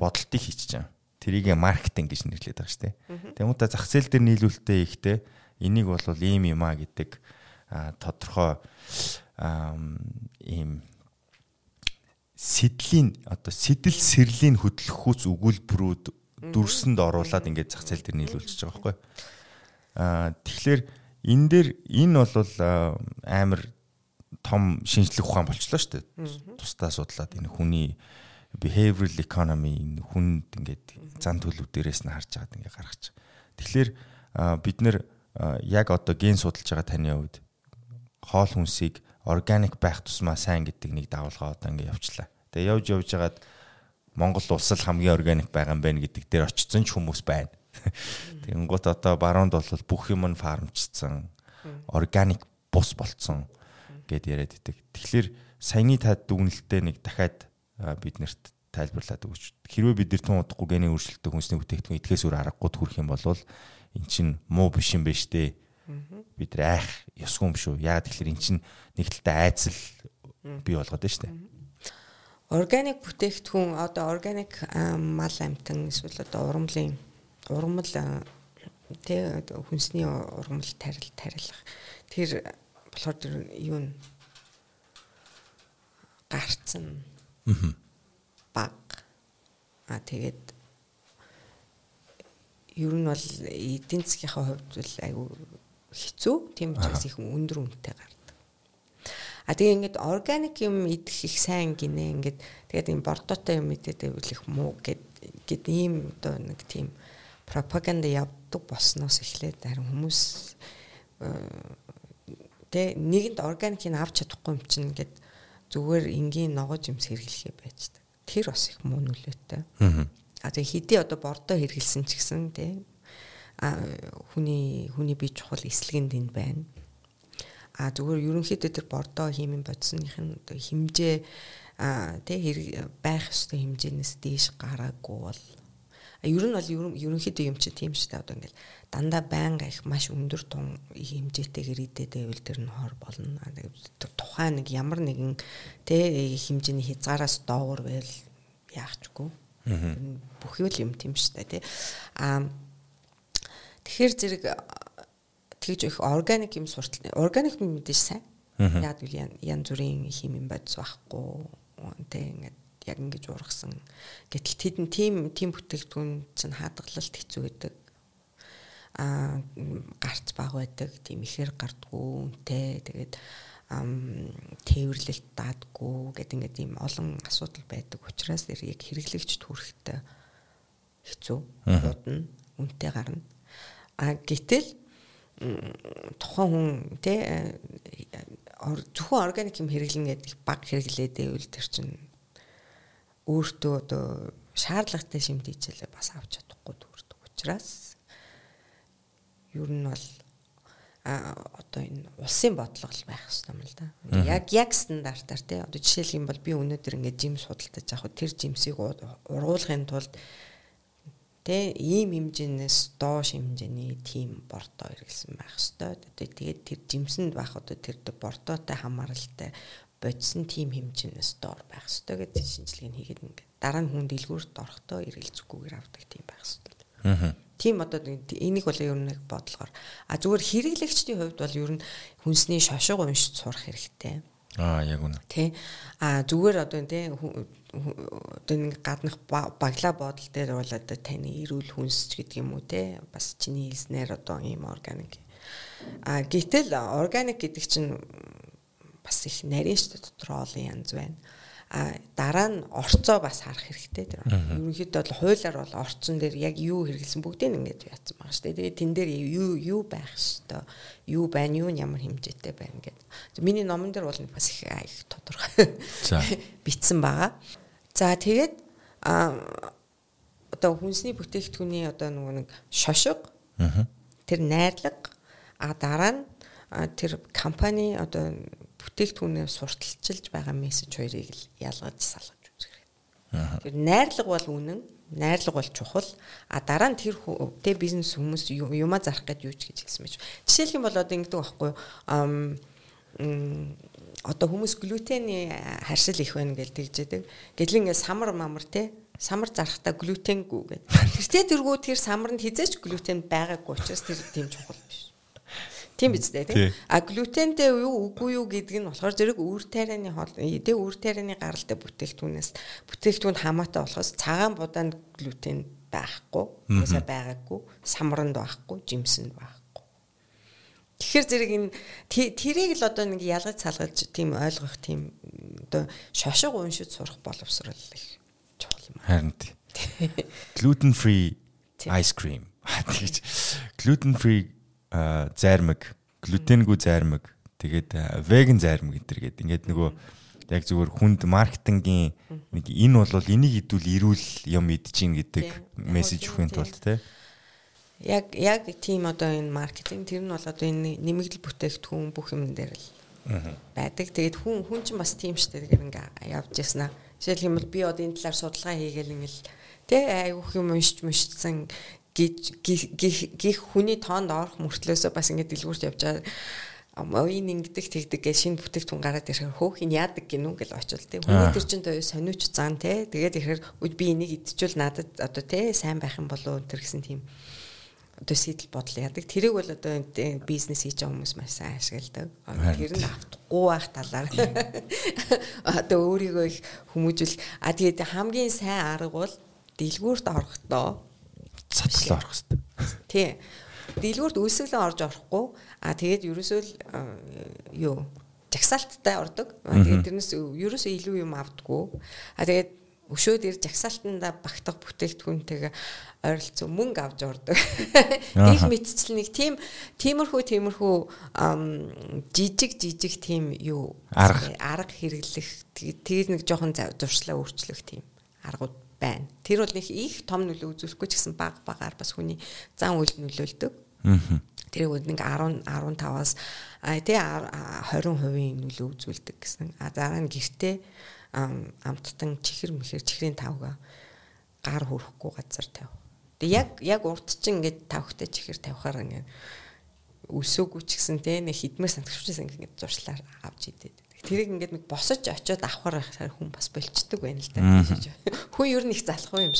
бодолтыг хийчихэж байгаа. Тэрийг маркетинг гэж нэрлэдэг байгаа шүү дээ. Тэгмээ та зах зээл дээр нийлүүлэлтээ ихтэй энийг бол ийм юм а гэдэг тодорхой ийм сэдлийн одоо сэдэл сэрлийн хөдөлгөхүүц өгүүлбэрүүд дүрсэнд оруулаад ингээд зах зээл дээр нийлүүлчихэж байгаа байхгүй. Аа тэгэхээр энэ дээр энэ бол амар том шинжлэх ухаан болчлоо шүү дээ. Тусдаа судлаад энэ хүний behavioral economy энэ хүнд ингээд зан төлөв дээрээс нь харж байгаад ингээд гаргаж. Тэгэхээр бид нэр яг одоо ген судалж байгаа таны хувьд хоол хүнсийг органик байх тусмаа сайн гэдэг нэг давалгаа одоо ингэ явчлаа. Тэгээ явж явж хагаад Монгол улс л хамгийн органик байгаа юм байна гэдэг дээр очсон ч хүмүүс байна. Тэгэнгუთ одоо баруунд бол бүх юм нь фармчсан. Органик бус болцсон гэд яриад идэг. Тэгэхээр саяны таад дүгнэлтээ нэг дахиад бид нарт тайлбарлаад өгч. Хэрвээ бид нар тун удахгүй гений өөрчлөлтөд хүнсний бүтээгдэхүүн идэхээс өөр аргагүй төрөх юм бол эн чин муу биш юм байна штэ. Бид нар айх ёсгүй юм шүү. Яагаад тэгэхээр эн чин нэг талтай айцл бий болгоод байна штэ. Органик бүтээгдэхүүн одоо органик мал амтан эсвэл одоо ургамлын ургамал тэ хүнсний ургамал тарил тарилах. Тэр болохоор тэр юу н? Гарцсан. Баг. А тэгээд ер нь бол эдийн засгийнхаа хувьд бол айгүй хэцүү. Тийм учраас их өндөр үнэтэй гардаг. А тэгээ ингээд органик юм идэх их сайн гинэ ингээд тэгээд юм бордоотой юм идэх байвал их муу гэд гэд ийм одоо нэг тийм пропаганда явдаг болсноос эхлээд харин хүмүүс тэ нэгэнд органикийг авч чадахгүй юм чинь ингээд зүгээр энгийн ногоож юмс хэрэглэхээ байждаг. Тэр бас их муу нөлөөтэй. Аа А тэгээ хэдий одоо бордоо хэрэгэлсэн ч гэсэн а хүний хүний бие чухал эслэгэнд энд байна. А зүгээр ерөнхийдөө тэр бордоо хиймэн бодсных нь а тий хэрэг байх ёстой хэмжээнээс дээш гараагүй бол ер нь бол ерөнхийдөө юм чи тийм шүү дээ одоо ингээл дандаа байнга их маш өндөр тун хэмжээтэйгээр идээд байвал тэр нь хор болно. Тухайн нэг ямар нэгэн тий хэмжээний хязгаараас доогор байвал яахчгүй бүх юу л юм тийм шүү дээ тий. Аа тэгэхээр зэрэг тэгж их органик юм суртал органик мэдээж сайн. Яг үл янз бүрийн химийн бодис байхгүй тэг ингээд яг ингэж ургасан. Гэтэл тэдэн тийм тийм бүтээгдэхүүн чинь хадгалалт хэцүү байдаг. Аа гарц баг байдаг, тийм ихээр гардггүй үнтэй. Тэгээд ам тээвэрлэлт даадгүй гэдэг ингээд ийм олон асуудал байдаг учраас яг хэрэглэгч түүхтэй хэцүү будна үнтэй гарна. А гэтэл тухайн хүн те зөвхөн органик юм хэрэглэн гэдэг баг хэрэглээд байвал тэр чинь өөртөө одоо шаардлагатай шимт хийжэлээ бас авч чадахгүй дүүрдэг учраас ер нь бол а одоо энэ улсын бодлого байх хэрэгтэй юм л да. Яг яг стандартаар тий. Одоо жишээлх юм бол би өнөөдөр ингээд жим судалдаж авах тэр жимсийг ургуулахын тулд тий ийм хэмжээнээс доош хэмжээний тим бордоо хэрэглэсэн байх хэрэгтэй. Тэгээд тэр жимсэнд байх одоо тэр бордоотой хамааралтай бодсон тим хэмжээнээс доор байх хэрэгтэй гэдэг шинжилгээг хийгээд ингээд дараа нь хүн дэлгүүрт орохдоо эргэлзэхгүйгээр авдаг тийм байх хэрэгтэй. Аа. Тийм одоо энийг бол ер нь бодлогоор а зүгээр хэрэглэгчдийн хувьд бол ер нь хүнсний шошго уншиж сурах хэрэгтэй. Аа яг үнэ. Тэ. А зүгээр одоо тэ одоо нэг гаднах баглаа бодол дээр бол одоо таны эрүүл хүнс гэдэг юм уу те бас чиний хэлснээр одоо ийм органик. А гэтэл органик гэдэг чинь бас их нарийн штэ дотор олон янз байна. а дараа нь орцоо бас харах хэрэгтэй тэр. Ерөнхийдөө бол хуулиар бол орцон дээр яг юу хэрэгэлсэн бүгдийг ингээд яатсан байгаа шүү дээ. Тэгээд тэн дээр юу юу байх ёстой, юу байна, юу ямар хэмжээтэй байна гэдэг. Миний номон дээр бол бас их их тодорхой бичсэн байгаа. За тэгээд одоо хүнсний бүтээгдэхүүний одоо нөгөө нэг шошго тэр найрлага а дараа нь тэр компани одоо бүтээгдэхүүнээ сурталчилж байгаа мессеж хоёрыг л ялгаж салгаж үзэх хэрэгтэй. Тэр найрлага бол үнэн, найрлага бол чухал. А дараа нь тэр тэ бизнес хүмүүс юмаа зарах гэж юу ч гэж хэлсэн байж. Жишээлх юм бол одоо ингэдэг байхгүй юу? одоо хүмүүс глютений харшил их байна гэж тэгжээдэг. Гэтэл ингээд самар мамар те самар зарахтаа глютенгүй гэдэг. Тэр тэргүү тэр самарнд хизээч глютен байгаагүй учраас тэр тийм чухал биш. Тийм биз дээ тийм. А глютентэй юу үгүй юу гэдэг нь болохоор зэрэг үр тарианы хоол эдээ үр тарианы гаралтай бүтээгдэхүүнээс бүтээгдэхүүн хамаатай болохоос цагаан будаанд глютен байхгүй, уусаа байгаагүй, самранд байхгүй, жимсэнд байхгүй. Тэгэхээр зэрэг энэ тэрийг л одоо нэг ялгаж салгаж тийм ойлгох тийм одоо шошго уншиж сурах боловсрол их чухал юм. Харин тийм. Gluten free ice cream. Тэгэж gluten free зайрмаг, глютенгүй зайрмаг, тэгээд веган зайрмаг энэ төр гэдэг. Ингээд нөгөө яг зүгээр хүнд маркетингийн нэг энэ бол энийг идвэл ирүүл юм идчихин гэдэг мессеж өгөхийн тулд тий. Яг яг тийм одоо энэ маркетинг тэр нь бол одоо энэ нэмэгдэл бүтээгдэхүүн бүх юм дээр л байдаг. Тэгээд хүн хүн ч бас тийм штэ тэгээд ингээ явж яснаа. Жишээлх юм бол би одоо энэ талаар судалгаа хийгээл ингээл тий айгүйх юм уншиж мушцсан гэж гих хүний тоонд орох мөртлөөсөө бас ингээд дэлгүүрт явж байгаа оюун ингэдэг тэгдэг гэж шинэ бүтээгдэхүүн гараад ирэхээр хөөхин яадаг гинүү гэж очил тээ. Хүний төр чин тоё сониуч зан тээ. Тэгээд ихээр үд би энийг идчихвэл надад одоо тээ сайн байх юм болоо өнтер гэсэн тийм одоо сэтэл бодол яадаг. Тэрийг бол одоо бизнес хийж байгаа хүмүүс маш сайн ашигладаг. Тэр нь автахгүй байх талаар одоо өөрийгөө их хүмүүжүүл. А тэгээд хамгийн сайн арга бол дэлгүүрт орохдоо сатглаа орох хэрэгтэй. Тий. Дэлгүүрт үйлсгэлэн орж орохгүй. А тэгээд ерөөсөө л юу жагсаалттай ордог. Тэгээд тэрнээс ерөөсөө илүү юм авдаггүй. А тэгээд өшөөд ир жагсаалтанда багтах бүтээгдэхүүнтэйгээ ойролцоо мөнгө авч ордог. Их мэдчил нэг тийм тиймэрхүү тиймэрхүү жижиг жижиг тийм юу арга арга хэрэглэх тэгээд нэг жоохон зуршлаа өөрчлөх тийм аргууд байна. Тэр бол нэг их том нөлөө үзүүлэхгүй ч гэсэн баг багаар бас хүний зан үйлд нөлөөлдөг. Тэр бол нэг 10 15-аас тий 20% нөлөө үзүүлдэг гэсэн. А дараа нь гэртээ амттан чихэр мэхэр чихрийн тавга гар хөрөхгүй газар тавь. Тэг яг яг урд чинь ингээд тавхтай чихэр тавихаар ингээд өсөөгүй ч гэсэн те нэг хідмэр сантгчсан ингээд зуршлаар авч идэв. Тэрийг ингээд нэг босож очиод авахар хүн бас болчдөг байна л да. Хүн ер нь их залах юм.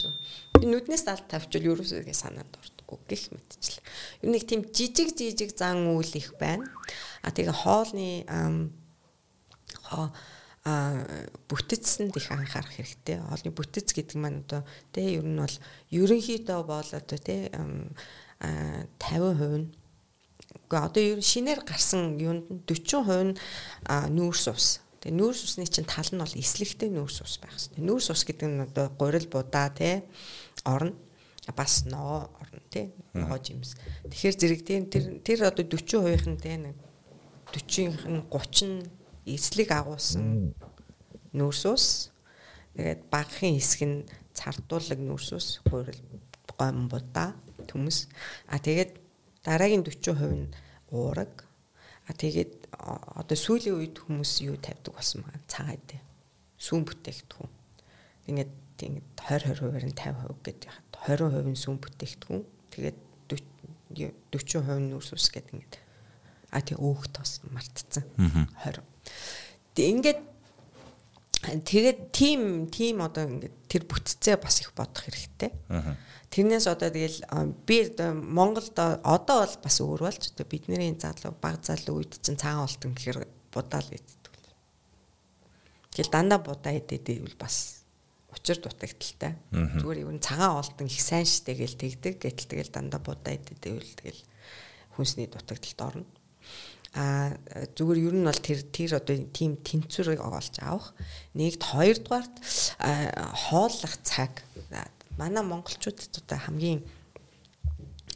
Би нүднээс алд тавьчвал ерөөсөө санаанд ордоггүй гэх мэтчлээ. Ер нь нэг тийм жижиг жижиг зан үйл их байна. А тэгээ хоолны а бүтэцсэнд их анхаарах хэрэгтэй. Хоолны бүтэц гэдэг маань одоо тэ ер нь бол ерөнхийдөө бол одоо тэ 50% нь Гэхдээ одоо ер нь шинээр гарсан юунд 40% нь нүүрс ус. Тэгээ нүүрс усны чинь тал нь бол эслэгтэй нүүрс ус байх хэрэгтэй. Нүүрс ус гэдэг нь одоо гурил будаа те орно бас ноо орно те ноо жимс. Тэгэхээр зэрэг тэр тэр одоо 40% нь те нэг 40-ийнх нь 30 нь эслэг агуулсан нүүрс ус. Тэгээд багахийн хэсэг нь цардуулаг нүүрс ус, гурил гом будаа төмс. А тэгээд дараагийн 40% нь уураг. А тэгээд одоо сүүлийн үед хүмүүс юу тавьдаг болсон байгаа цагаа дээ. Сүүн бүтээгдэхүүн. Ингээд ингээд 20 20%-аар нь 50% гэдэг яхад 20% нь сүүн бүтээгдэхүүн. Тэгээд 40% нь үрс ус гэдэг ингээд а тий өөх тос мартцсан. 20. Тэг ингээд тэгээд тим тим одоо ингээд тэр бүтцээ бас их бодох хэрэгтэй. Тэрнээс одоо тэгэл би Монголд одоо бол бас өөр болж одоо бидний залуу баг залуу үед чинь цагаан олтон гэхээр будаал иддэг. Тэгэл дандаа будаа идэдэвэл бас учир дутагдaltaй. Зүгээр ер нь цагаан олтон их сайн штэ гэл тэгдэг. Гэтэл тэгэл дандаа будаа идэдэвэл тэгэл хүнсний дутагдалд орно а зүгээр ер нь бол тэр тэр одоо тийм тэнцвэрийг олж авах нэгд хоёрдугаарт хооллох цаг манай монголчуудад одоо хамгийн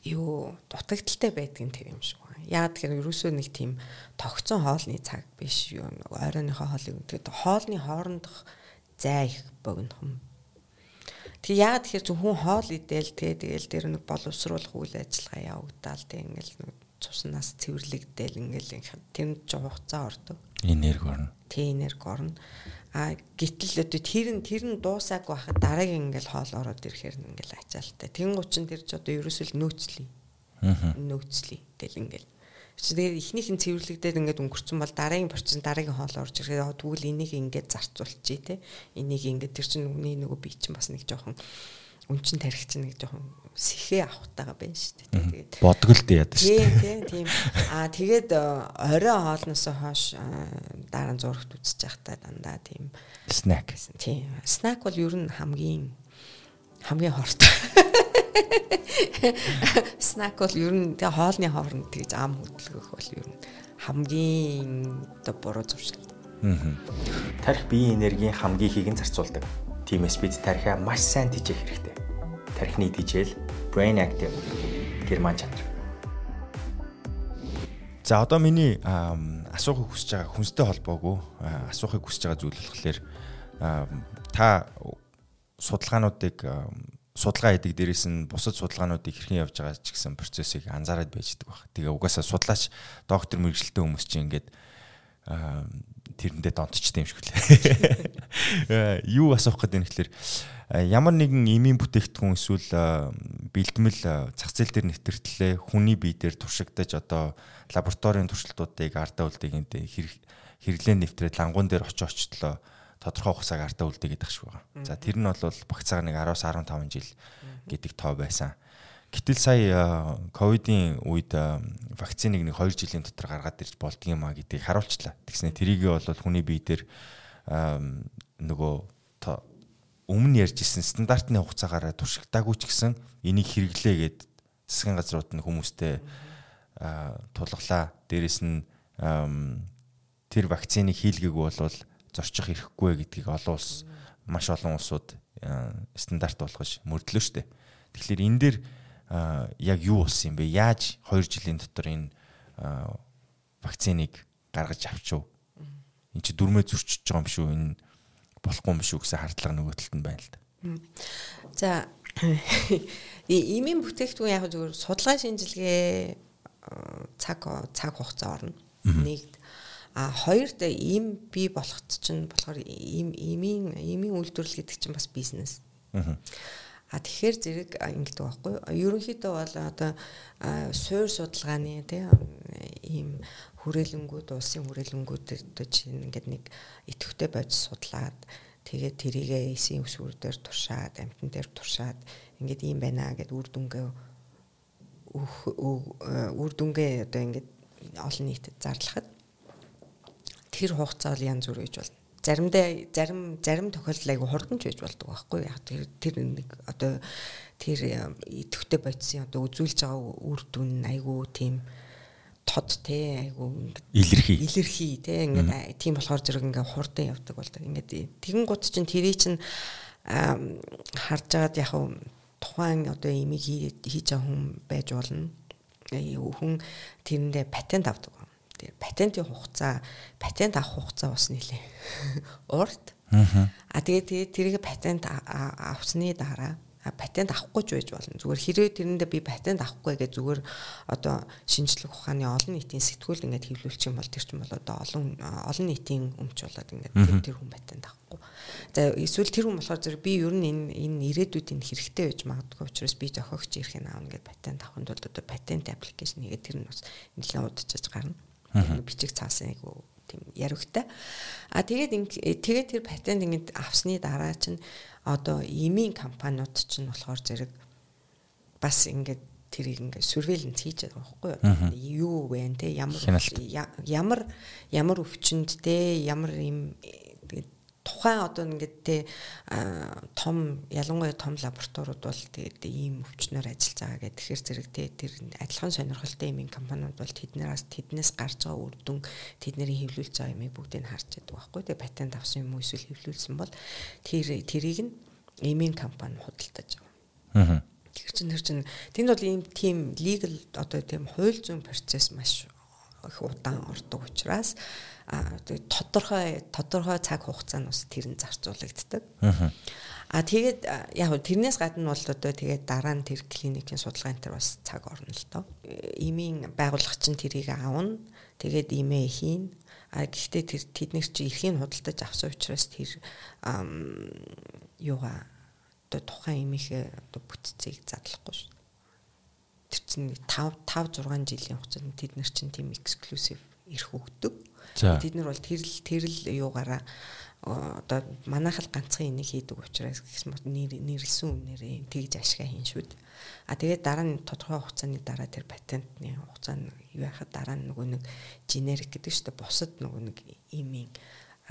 юу дутагдaltaй байдгийг тэр юм шиг байна. Яг тэгэхээр ерөөсөө нэг тийм тогтсон хоолны цаг биш юу ойрооныхоо хоолыг тэгээд хоолны хоорондох зай их богинохон. Тэгээ яг тэгэхээр хүн хоол идэл тэгээ тэгэл тэр нэг боловсруулах үйл ажиллагаа явагдаал тэг ингээл нэг цуснаас цэвэрлэгдээл ингээл тэнд ч хугацаа ордог. Энерги орно. Тэ энерги орно. А гítэл одоо тэр нь тэр нь дуусаагүй байхад дараагийн ингээл хоол ороод ирэхээр ингээл ачаалтай. Тэнгуут чин тэр ч одоо ерөөсөө нөөцлий. Аа. Нөөцлий гэл ингээл. Тэгэхээр эхнийх нь цэвэрлэгдээд ингээд өнгөрцөн бол дараагийн процесс дараагийн хоол орж ирэхээр тэгвэл энийг ингээд зарцуулчихъя те. Энийг ингээд тэр чинь нүгний нөгөө бие чинь бас нэг жоохон үнчин тарих чинь нэг жоохон сэхээ авахтайгаа байна шүү дээ. Тэгээд бодгол дээ яд шүү дээ. Тийм тийм. Аа тэгээд э, орой хоолноос хойш э, дараа нь зурагт үзэж явахдаа дандаа тийм снэк. Тийм. Снэк бол ер нь хамгийн хамгийн хортой. Снэк бол ер нь тэгээ хоолны хооронд тэгж ам хөдөлгөх бол ер нь хамгийн оо буруу зуршил. Аа. Тарих биеийн энергийн хамгийн ихийг нь зарцуулдаг. Тиймээс бид тарихаа маш сайн тижээх хэрэгтэй. Тархины тижэл brain active герман чанар. За одоо миний асуухыг хүсэж байгаа хүнстэй холбоогүй асуухыг хүсэж байгаа зүйл болохоор та судалгаануудыг судалгаа хийдэг дээрээс нь бусад судалгаануудыг хэрхэн явж байгаа ч гэсэн процессыг анзаараад байж байгаа баг. Тэгээ угаасаа судлаач доктор мэрэгчлээ хүмүүс чинь ингээд тэрэндээ донтчтой юм шиг лээ. Юу асуух гэдэг нь тэгэхээр ямар нэгэн эмийн бүтээгдэхүүн эсвэл бэлтгэл зах зээл дээр нэвтрэлтлээ хүний бие дээр туршигдаж одоо лабораторийн туршилтуудыг ардаа үлдээг энэ хэрэглээ нэвтрээд лангуун дээр очиж очлоо тодорхой хугацааг ардаа үлдээгээд шиг байгаа. За тэр нь бол багцаагаар нэг 10-аас 15 жил гэдэг тоо байсан. Гэтэл сая ковидын үед вакциныг нэг 2 жилийн дотор гаргаад ирж болдго юм а гэдгийг харуулчлаа. Тэгснэ тэрийгээ бол хүний бие дээр нөгөө өмнө ярьжсэн стандартны хугацаагаараа туршигдаагүй ч гэсэн энийг хэрэглээгээд засгийн газрууд нь хүмүүстэй тулглаа. Дээрэс нь тэр вакциныг хийлгээгүй бол зорчих ирэхгүй гэдгийг олон улс маш олон улсууд стандарт болгож мөрдлөө штэ. Тэгэхээр энэ дээр яг юу болсон юм бэ? Яаж 2 жилийн дотор энэ вакциныг гаргаж авчив? Энд чи дөрмөө зөрчиж байгаа юм шүү. Энэ болохгүй юм шүү гэсэн хардлага нөгөө талд нь байна л да. За имийн бүтээгдэхүүн яг зөвхөн судалгаа шинжилгээ цаг цаг хугацаа орно. Нэгд а хоёрт им бий болохт чинь болохоор им имийн имийн үйлдвэрлэл гэдэг чинь бас бизнес. А тэгэхээр зэрэг ингэдэг байхгүй. Ерөнхийдөө бол одоо суур судалгааны тийм ийм хүрээлэнгүүд улсын хүрээлэнгүүд чинь ингээд нэг идэвхтэй бодис судлаад тэгээд тэрийгээ эсийн өсвөр дээр туршаад амтан дээр туршаад ингээд ийм байна гэд үр дүнгээ үр дүнгээ одоо ингээд олон нийтэд зарлахад тэр хугацаа бол янз бүр гэж болно. Заримдаа зарим зарим тохиолдол айгу хурдан ч байж болдог байхгүй яг тэр тэр нэг одоо тэр идэвхтэй бодисын одоо үзүүлж байгаа үр дүн айгу тийм тод те айгу илэрхий. илэрхий те ингээд тийм болохоор зэрэг ингээд хурдан явдаг болдог. Ингээд тэгэн гут чинь тэрий чинь харж агаад яг тухайн одоо имийг хийж байгаа хүн байж болно. Хүн тэрэндээ патент авдаг тэр патентын хугацаа патент авах хугацаа бас нэлээ. Урт. А тэгээд тэрийг патент авсны дараа патент авахгүй ч байж болно. Зүгээр хэрвээ тэрэндээ би патент авахгүй гэж зүгээр одоо шинжлэх ухааны олон нийтийн сэтгүүл ингээд хэвлүүлчих юм бол тэр чинь бол одоо олон олон нийтийн өмч болоод ингээд тэр хүн патент авахгүй. За эсвэл тэр хүн болохоор зэрэг би ер нь энэ энэ ирээдүйд энэ хэрэгтэй байж магадгүй учраас би зохиогч ирэхийг аавна гэж патент авахын тулд одоо патент аппликейшн хийгээд тэр нь бас нэлээд удажж гарна. Бичиг цаасан айгу тийм яригтай. А тэгээд тэгээд тэр патент ингээд авсны дараа чинь одоо имийн компаниуд чинь болохоор зэрэг бас ингээд тэрийг ингээд surveillance хийж байгаа байхгүй юу? Юу вэ? Те ямар ямар ямар өвчнөд те ямар юм тухайн одоо ингээд те том ялангуяа том лабораториуд бол тэгээд ийм өвчнөр ажиллаж байгаа гэх тэгэхээр зэрэг те тэр адилхан сонирхолтой юм компаниуд бол тэднээс тэднээс гарч байгаа үр дүн тэдний хэвлүүлж байгаа юмыг бүгдийг харж яддаг байхгүй те патент авсан юм уу эсвэл хэвлүүлсэн бол тэр тэрийг нь эмийн компани худалдаж байгаа. Аа. Тэр чинь тэр чинь тэнд бол ийм тийм legal одоо тийм хууль зүйн процесс маш их удаан ордог учраас тодорхой тодорхой цаг хугацаанд бас тэр нь зарцуулагддаг. А тэгээд яг тэрнээс гадна бол одоо тэгээд дараа нь тэр клиникийн судалгаан тэр бас цаг орно л доо. Имийн байгууллага чинь тэрийг аавна. Тэгээд имээ хийн. А гэхдээ тэр тэднэр чи эрхийг худалдаж авсан учраас тэр юугаа одоо тухайн имийнхээ одоо бүтцийг задлахгүй шүү. Тэр чинь 5 5 6 жилийн хугацаанд тэд нар чинь тийм эксклюзив эрх өгдөг Тэд нар бол тэрл тэрл юугаараа одоо манайхал ганцхан энийг хийдэг учраас гэсэн мот нэрлсэн үнээрээ тэгж ашгаа хийн шүү дээ. А тэгээд дараа нь тодорхой хугацааны дараа тэр патентны хугацаанд юу яхад дараа нь нөгөө нэг генерик гэдэг дээ. Бусад нөгөө нэг имийн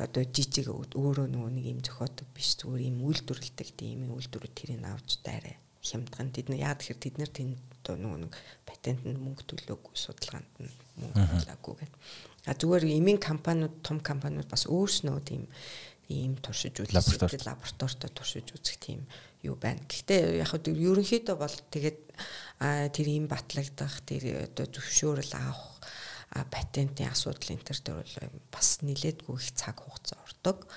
одоо жижиг өөрөө нөгөө нэг юм зохиодог биш зүгээр юм үйлдвэрлэдэг тийм юм үйлдвэрүүд тэрийг авч дайраа хямдган тэд нар яа тэгэхээр тэд нар тэнд нөгөө нэг патентэнд мөнгө төлөөгүй судалгаанд нь мөнгө төлөөгүй гэдэг А зүгээр эмийн компаниуд том компаниуд бас өөрснөө тийм ийм туршиж үзэх лабораторитой туршиж үзэх тийм юу байна. Гэхдээ яг хөө ерөнхийдөө бол тэгээд тэр ийм батлагдах тэр одоо зөвшөөрөл авах патентын асуудал энэ төр бол бас нилээдгүй их цаг хугацаа ордог.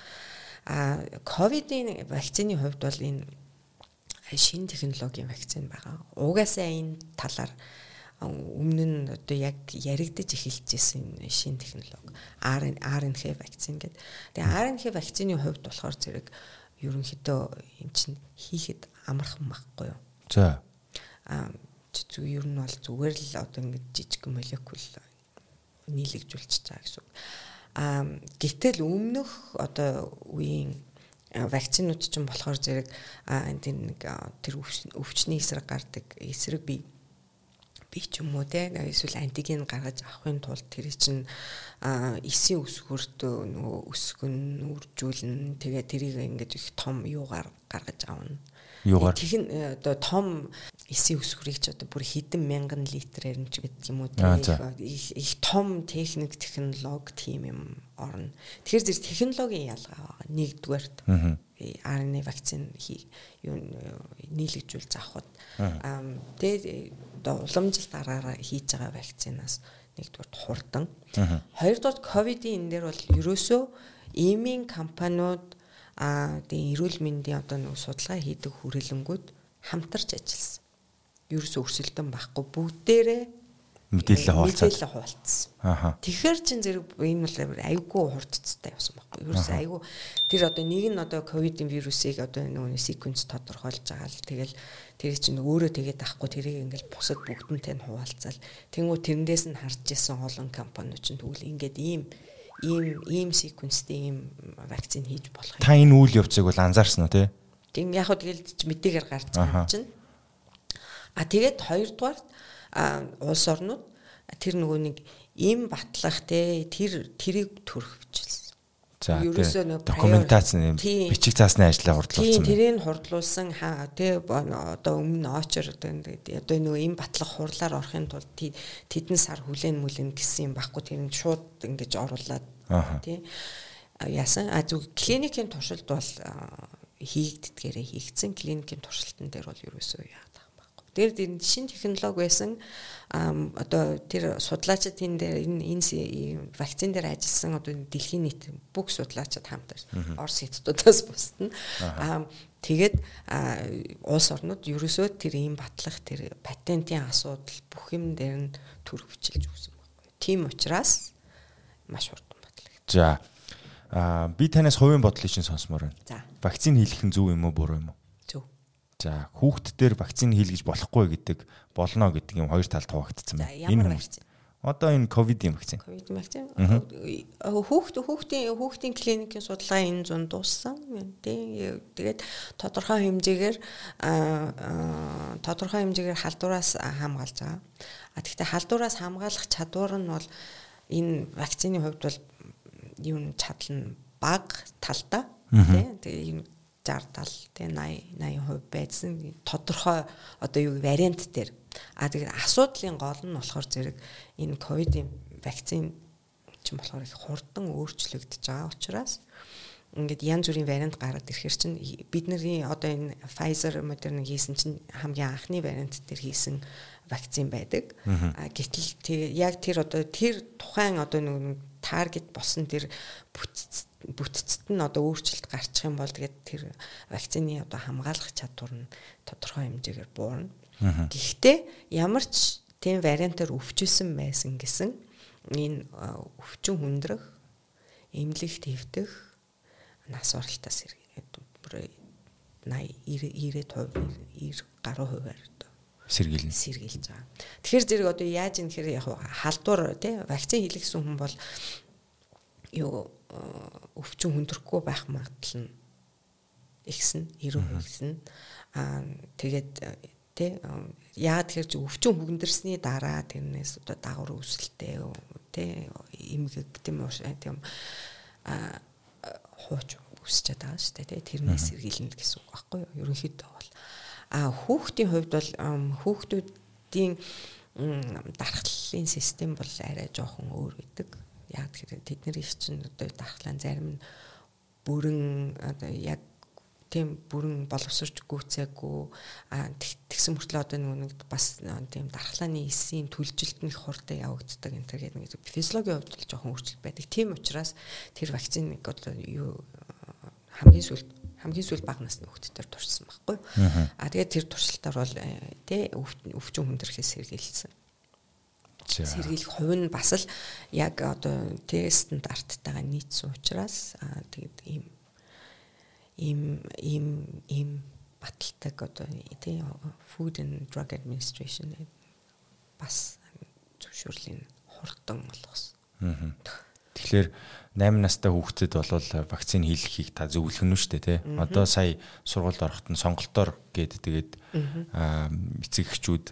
А ковидын вакцины хувьд бол энэ шинэ технологийн вакцин байгаа. Угаасаа энэ талаар өмнө нь одоо яг яригдаж эхэлжсэн шин технологи RNA вакцин гэдэг. Тэгээ RNA вакцины хувьд болохоор зэрэг ерөнхийдөө юм чинь хийхэд амархан байхгүй юу? За. Аа зүг ер нь бол зүгээр л одоо ингэ жижиг молекул нийлэгжүүлчихэж байгаа гэсэн үг. Аа гэтэл өмнөх одоо үеийн вакцинууд ч юм болохоор зэрэг энэ нэг тэр өвчний эсрэг гардаг эсрэг бий би ч юм уу те эсвэл антиген гаргаж авахын тулд тэр чинь эсийн өсгөрт нөгөө өсгөн үржүүлнэ тэгээ тэрийг ингэж их том юугаар гаргаж авна. Юугаар? Тэгин э, одоо том эсийн өсгөрийг ч одоо бүр хэдэн мянган литрээр нь ч гэдэг юм уу их том техник технологи тийм юм орно. Тэгэхээр зэрэг технологийн ялгаа байгаа нэгдүгээрт. RNA вакцин юу нийлэгжүүл заахад тэгээд одоо уламжлалт аргаараа хийж байгаа вакцинаас нэгдүгээр хурдан. Хоёрдугаар ковидын энэ дээр бол ерөөсөө эмийн компаниуд а тийм эрүүл мэндийн одоо нэг судалгаа хийдэг хүрээлэнгүүд хамтарч ажилласан. Ерөөсөө өрсөлдөн байхгүй бүгдээрээ мэдээлэл хуваалцсан. Мэдээлэл хуваалцсан. Аха. Тэгэхээр чин зэрэг энэ бол айгүй хурдцтай явсан байхгүй. Ерөөсөө айгүй тэр одоо нэг нь одоо ковидын вирусыг одоо нөгөө секвенс тодорхойлж байгаа л тэгэл тэр чинь өөрөө тэгээд ахгүй тэрийг ингээл бусад бүгдэнтэй нь хуваалцаал. Тэнгүү тэрнээс нь харж исэн олон компаниуд чинь тэгвэл ингээд ийм ийм ийм секвенстэй ийм вакцин хийж болох юм. Та энэ үйл явцыг бол анзаарсан уу те? Тийм яг хөө тэгэл мэдээгээр гарч байгаа чинь. А тэгээд хоёрдугаар улс орнууд тэр нөгөө нэг им батлах те тэр тэрийг төрөх бичлээ За документац бичиг цаасны ажлаа хурдлуулсан. Тийм тэрийг хурдлуулсан хаа тий одоо өмнө очор одоо одоо нөгөө им батлах хурлаар орохын тулд тэдэн сар хүлэн мүлэн гэсэн юм баггүй тэр нь шууд ингэж оруулаад тий яасан? А зүг клиникийн туршилт бол хийгддгээрээ хийгдсэн. Клиникийн туршилтан дээр бол ерөөсөө яадаг байхгүй. Тэр шин технологи байсан одоо тэр судлаачид энэ дээр энэ вакцин дээр ажилласан одоо дэлхийн нийт бүх судлаачид хамтар Орос хятадудаас бусдна. Тэгээд улс орнууд ерөөсөө тэр ийм батлах тэр патентын асуудал бүх юм дээр нь төр хүчилж өгсөн байхгүй. Тийм учраас маш хурдан батлагдав. За А би танаас хувийн бодлыг чинь сонсомоор байна. За. Вакцин хийх нь зөв юм уу буруу юм уу? За, хүүхд дээр вакцин хийлгэж болохгүй гэдэг болно гэдэг юм хоёр талд хуваагдсан байна. Энэ вакцин. Одоо энэ ковидын вакцин. Ковид вакцин. Хүүхд хүүхдийн хүүхдийн клиникийн судалгаа энэ зун дууссан. Тэгээд тодорхой хэмжээгээр тодорхой хэмжээгээр халдвараас хамгаалж байгаа. А тэгвэл халдвараас хамгаалах чадвар нь бол энэ вакцины хувьд бол юу чадал нь баг талдаа тий тэгээ 60 70 тий 80 80% байсан тодорхой одоо юу вариант дээр. А тэгээд асуудлын гол нь болохоор зэрэг энэ ковидын вакцин ч юм болохоор их хурдан өөрчлөгдөж байгаа учраас ингээд янз бүрийн вариант гараад ирэхэр чинь бидний одоо энэ Pfizer Moderna хийсэн чинь хамгийн анхны вариант дээр хийсэн вакцин байдаг. А гэтэл яг тэр одоо тэр тухайн одоо нэг таргет болсон тэр бүтцэд нь одоо өөрчлөлт гарчих юм бол тэгээд тэр вакцины одоо хамгаалах чадвар нь тодорхой хэмжээгээр буурна. Гэхдээ ямар ч тийм вариантаар өвчсөн байсан гэсэн энэ өвчин хүндрэх, эмнэлэгт хэвдэх, нас оролтоос ирээд 80 90% 90 гаруй хувиар сэргийлнэ. Сэргийлж байгаа. Тэгэхээр зэрэг одоо яаж юм гэхээр яг халдвар тий вакцин хийлгэсэн хүн бол юу өвчин хүндрэхгүй байх магадлал нь ихсэн 90% ихсэн. Аа тэгээд тий яагаад тэгэхээр өвчин хүндэрсний дараа тэрнээс одоо дагавар үүсэлтэй тий эмгэг тийм тийм аа хууч үсчээд байгаа шүү дээ тий тэрнээс сэргийлнэ гэсэн үг байхгүй юу? Ерөнхийдөө бол. А хүүхдийн хувьд бол хүүхдүүдийн дархлалын систем бол арай жоохон өөр байдаг. Яг тэдний чинь одоо дархлаа зарим нь бүрэн одоо яг тийм бүрэн боловсрч гүйцээгүй а тэгсэн мөртлөө одоо нэг бас тийм дархлааны эсийн түлжилт нь их хурдан явагддаг энэ төр гэдэг нэг физиологийн хувьд л жоохон өөрчлөлт байдаг. Тийм учраас тэр вакциныг одоо юу хамгийн сүүлд хамгийн сүүл баг насны хүүхдүүдээр туршсан байхгүй. Аа тэгээд тэр туршилтаар бол э, тэ өвчин хүндрэхээс сэргийлсэн. Сэргийлэх хувь нь бас л яг одоо тэ стандарттайгаа нийцсэн учраас аа тэгээд ийм ийм ийм ийм баталдаг одоо тэ Food and Drug Administration бас зөвшөөрлийн хурдан болгосон. Тэгэхээр 8 настай хүүхдэд бол вакцин хийлгэхийг та зөвлөх нь шүү дээ тий. Одоо сая сургуульд ороход нь сонголтоор гээд тэгээд эцэг эхчүүд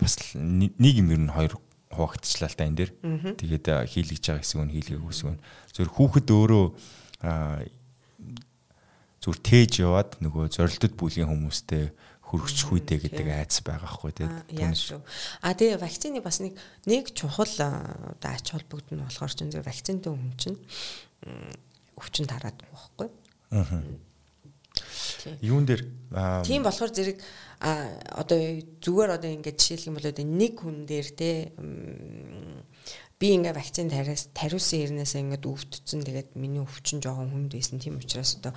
бас нэг юм ер нь хоёр хуваагдчихлаа л та энэ дэр. Тэгээд хийлгэж байгаа хэсэг нь хийлгээх хэсэг нь. Зөв хүүхэд өөрөө зүр тээж яваад нөгөө зорилтод бүлгийн хүмүүстэй хөргөчих үедээ гэдэг айц байгаа хгүй тийм шүү. А тэгээ вакцины бас нэг нэг чухал одоо ач холбогдол нь болохоор чинь зөв вакцинтай хүн чинь өвчин тараад байхгүй. Аа. Юун дээр тийм болохоор зэрэг одоо зүгээр одоо ингээд жишээлх юм бол нэг хүн дээр те би ингээ вакцин тариас тариусан хэрнээс ингээд өвдсөн тэгээд миний өвчин жоохон хүнд байсан тийм учраас одоо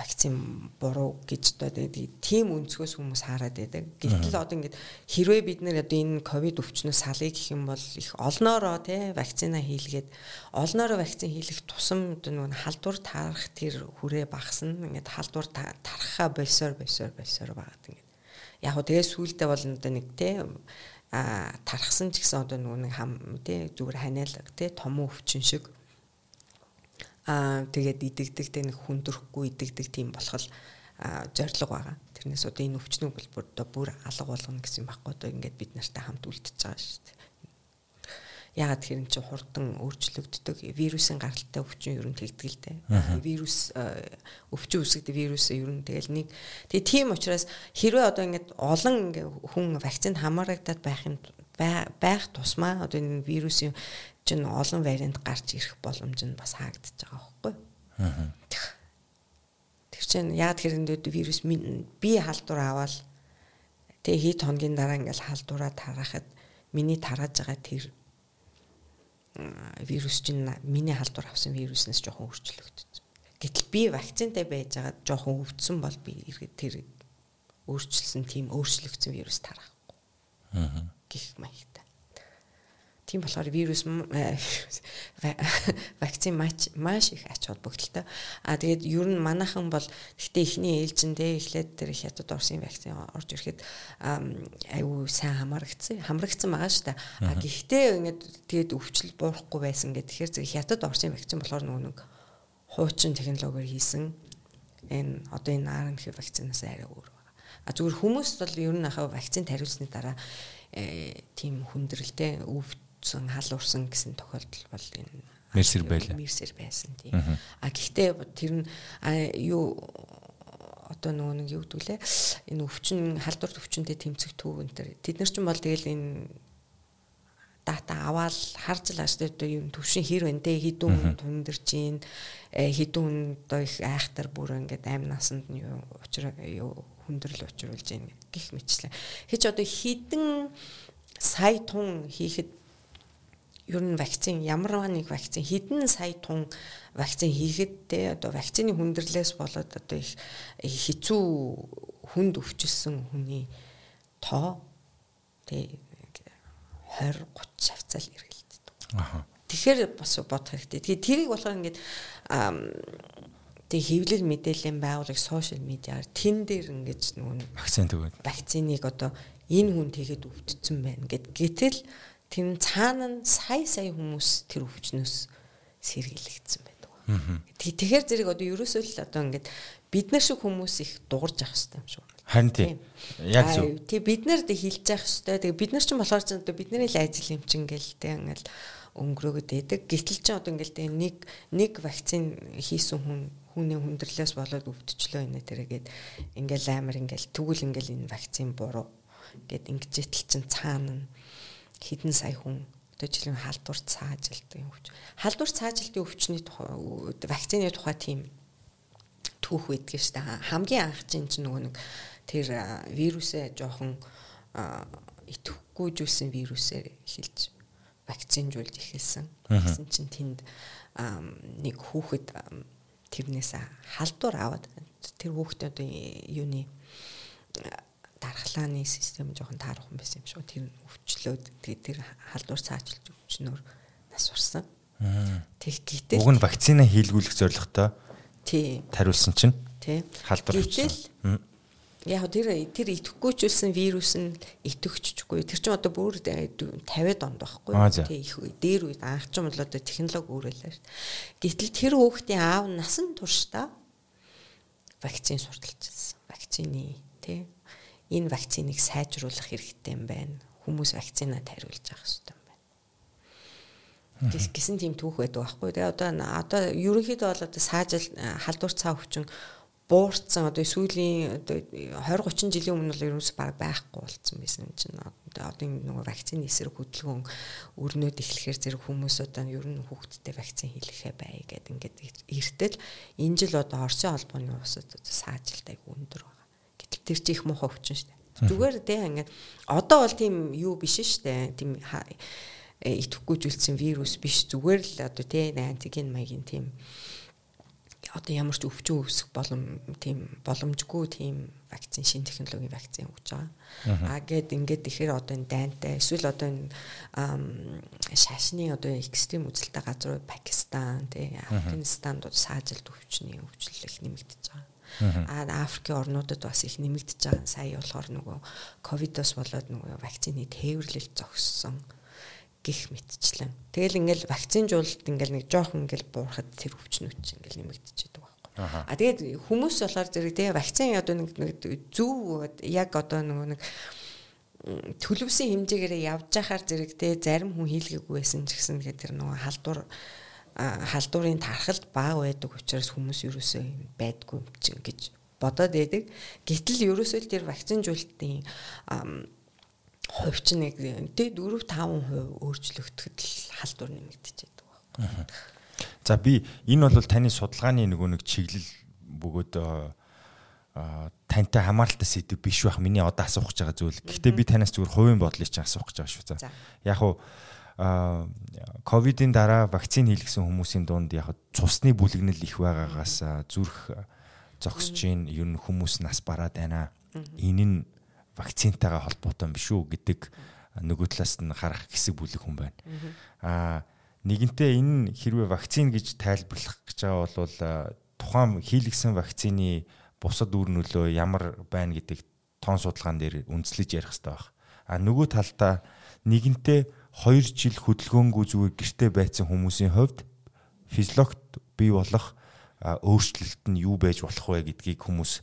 вакцин буруу гэж одоо тийм өнцгөөс хүмүүс хараад байдаг. Гэтэл одоо ингээд хэрвээ бид нэр одоо энэ ковид өвчнөөс салъя гэх юм бол их олноороо тий вакцина хийлгээд олноороо вакцин хийлэх тусам одоо нөгөө халдвар таарах тэр хүрээ багасна. Ингээд халдвар тархаа болсоор болсоор болсоор багаад ингээд яг хөө тэгээ сүулдэ бол одоо нэг тий а тархсан ч гэсэн одоо нөгөө нэг хам тий зүгээр ханиалга тий том өвчин шиг а тэгээд идэгдэг тий нэг хүндрэхгүй идэгдэг тийм болох зориг байгаа. Тэрнээс одоо энэ өвчнүүд бол бүр одоо бүр алга болгоно гэсэн юм баггүй одоо ингээд бид нартай хамт үлдчихэж байгаа шүү дээ. Ягаад тэр чинь хурдан өөрчлөгддөг вирусын гаралтай өвчин ер нь дээ. Вирус өвчин үүсгдэг вирус ер нь тэгэл нэг тэгээ тийм учраас хэрвээ одоо ингээд олон хүн вакцинд хамаарагдаад байх юм байх тусмаа одоо энэ вирусын чинь олон вариант гарч ирэх боломж нь бас хаагдчихж байгаа байхгүй. Тэр чинь яад хэрэндээ вирус би халдвар аваад тэгээ хэд хоногийн дараа ингээл халдвараа тарахад миний тарааж байгаа тэр вирус чинь миний халдвар авсан вируснаас жоохон өөрчлөгдсөн. Гэтэл би вакцинтай байж байгаа жоохон өвдсөн бол би тэр өөрчлөсөн тийм өөрчлөгдсөн вирус тарахгүй. Аа. гих маягтай. Тийм болохоор вирус э, вакцин маш маш их ач холбогдолтой. А тэгээд ер нь манайхан бол гэхдээ эхний ээлжиндээ эхлээд тэр хятад Оросын вакцин орж ирэхэд аюу сайн хамрагдсан хамрагдсан байгаа шүү дээ. А гэхдээ ингээд тэгээд өвчл буурахгүй байсан гэх тэгэхээр зэрэг хятад Оросын вакцин болохоор нөгөө нэг хуучин технологиор хийсэн энэ одоо энэ RNA вакцинаас арай өөр байгаа. А зүгээр хүмүүс бол ер нь ахаа вакцин тариулсны дараа э, тийм хүндрэлтэй өвч өвдсөн халуурсан гэсэн тохиолдол бол энэ мерсер байлаа. Мерсер байсан тийм. А гэхдээ тэр нь юу одоо нөгөө нэг юу гэдгүүлээ энэ өвчин халдвар өвчнөд тэмцэх түүх энэ төр тэд нар ч бол тэгэл энэ дата аваад харж л ааш одоо юм төвшин хэр байна те хідүүн тундэрч гин хідүүн одоо их айхтар бүр ингээд амь насанд нь юу хүндрэл учруулж гин гих мэтлээ. Хич одоо хідэн сая тун хийхэд ер нь вакцин ямар нэг вакцин хэдэн сая тун вакцин хийхэд те одоо вакцины хүндрэлээс болоод одоо их хэцүү хүнд өвчлсөн хүний тоо те 20 30 хавцал эргэлддэг. Аа. Тэгэхээр бас бодох хэрэгтэй. Тэгээ тэрийг болохоор ингээд тэг хэвлэл мэдээллийн байгууллага сошиал медиаар тэн дээр ингээд нөгөө вакцин төгөөд вакциныг одоо энэ хүн тэгэхэд өвдсөн байна гэд гэтэл тэр цаана нь сая сая хүмүүс тэр өвчнөөс сэргийлэгдсэн байдаг. Тэгэхээр зэрэг одоо ерөөсөө л одоо ингээд бид нар шиг хүмүүс их дуурж авах хэрэгтэй юм шүү. Харин тийм. Яг зөв. Тэг бид нарт хилж явах хэрэгтэй. Тэгээ бид нар ч болохоор ч одоо бидний л ажил юм чинь ингээл тэ ингээл өнгөрөөгд байдаг. Гэтэл ч одоо ингээл тэ нэг нэг вакцин хийсэн хүн хүний хүндрэлээс болоод өвдчлөө инэ тэргээд ингээл амар ингээл тэгвэл ингээл энэ вакцин буруу гэд ингэж итэл чин цаана нь хэдэн сая хүн одоо жилийн халдвар цаажилтын өвч. Халдвар цаажилтын өвчний тухай вакцины тухай тийм түүх байдаг шүү дээ. Хамгийн анх чинь нөгөө нэг тэр вирусээ жоохон итгэхгүй жүүлсэн вирусээр эхэлж вакцинжуулж эхэлсэн. Тэгсэн чинь тэнд нэг хүүхэд тэрнээс халдвар аваад тэр хүүхдээ одоо юуны дархлааны систем жоохон таарах юм байсан юм шүү. Тэр өвчлөөд тэгээд тэр халдвар цаажилж өвчнөр нас урсан. Тэг гэтэл уг нь вакцина хийлгүүлэх зорилготой тий тариулсан чинь тий халдвар өвчсөн. Яг тэр тэр идэхгүйчүүлсэн вирус нь идэвхчихгүй. Тэр чинь одоо бүр 50-д онд байхгүй. Тий их дээр үед анх ч юм бол одоо технологи өөрөөлөө шүү. Гэтэл тэр хүүхдийн аав насан туршдаа вакцин сурталчилсан. Вакцины тий энэ вакциныг сайжруулах хэрэгтэй юм байна. Хүмүүс вакцинаа тариулж авах хэрэгтэй юм байна. Гэс гисэн тийм түүх байдаг байхгүй. Тэгээ одоо одоо ерөнхийдөө бол одоо саажил халдвар цаа өвчин буурсан одоо сүүлийн одоо 20 30 жилийн өмнө бол ерөөс баг байхгүй болсон байсан чинь одоо энэ нөгөө вакцины эсрэг хөдөлгөөн өрнөд эхлэхээр зэрэг хүмүүс одоо ер нь хүүхдтэй вакцин хийлгэхэ бай гэдэг ингээд эртэл энэ жил одоо Оросын холбооны улсад саажилт айгу өндөр байна тэр чи их муухай өвчин шүү дээ. Зүгээр дээ ингээд одоо бол тийм юу биш шүү дээ. Тийм э, идэхгүй зүйлсэн вирус биш зүгээр л одоо тий антиген маягийн тийм одоо ямар ч өвчин үүсэх болом тийм боломжгүй тийм вакцин шин технологийн вакцин өгч байгаа. Аа гээд ингээд ихээр одоо энэ дайнтай эсвэл одоо энэ шашны одоо экстрим үзэлтэй газар Пакистан тий Афганистанд саажилт өвчний өвчлөл их нэмэгдэж байгаа. Аа Африкийн орнуудад бас их нэмэгдэж байгаа. Сая болохоор нөгөө ковидос болоод нөгөө вакцины тээвэрлэл зогссон гих мэтчлэн. Тэгэл ингээл вакцинжуулалт ингээл нэг жоохон ингээл буурахад тэр өвчнүүд чинь ингээл нэмэгдэж байдаг байхгүй. А тэгээд хүмүүс болохоор зэрэг тэгээ вакцин одоо нэг зөв яг одоо нөгөө нэг төлөвсөн хэмжээгээр явж байхаар зэрэг те зарим хүн хийлгээгүй байсан ч гэсэн тэгээд тэр нөгөө халдвар халдварын тархалт бага байдаг учраас хүмүүс ерөөсөө юм байдгүй юм чинь гэж бодоод байдаг. Гэтэл ерөөсөө тэр вакцинжуулалтын хувь чинь нэг тэг 4 5% өөрчлөгдөхөд л халдвар нэмэгдэж байдаг байхгүй. За би энэ бол таны судалгааны нөгөө нэг чиглэл бөгөөд тантай хамааралтай сэдв биш байх миний одоо асуух гэж байгаа зүйл. Гэхдээ би танаас зүгээр хувийн бодлыг чинь асуух гэж байгаа шүү. За. Яг уу ковидын дараа вакцин хийлгсэн хүмүүсийн дунд яг цусны бүлэгнэл их байгаагаас зүрх зогсож гин ер нь хүмүүс нас бараад байна. Энэ нь вакцинтайгаа холбоотой биш үү гэдэг нөгөө талаас нь харах хэсэг бүлэг хүн байна. Аа нэгэнтээ энэ хэрвээ вакцин гэж тайлбарлах гэж байгаа бол тухайн хийлгсэн вакцины бусад үр нөлөө ямар байна гэдэг тоон судалгаан дээр үндэслэж ярих хэрэгтэй байна. А нөгөө талдаа нэгэнтээ 2 жил хөдөлгөөнгүй зүгээр гэртээ байцсан хүмүүсийн хувьд физиологт бий болох өөрчлөлт нь юу байж болох вэ гэдгийг хүмүүс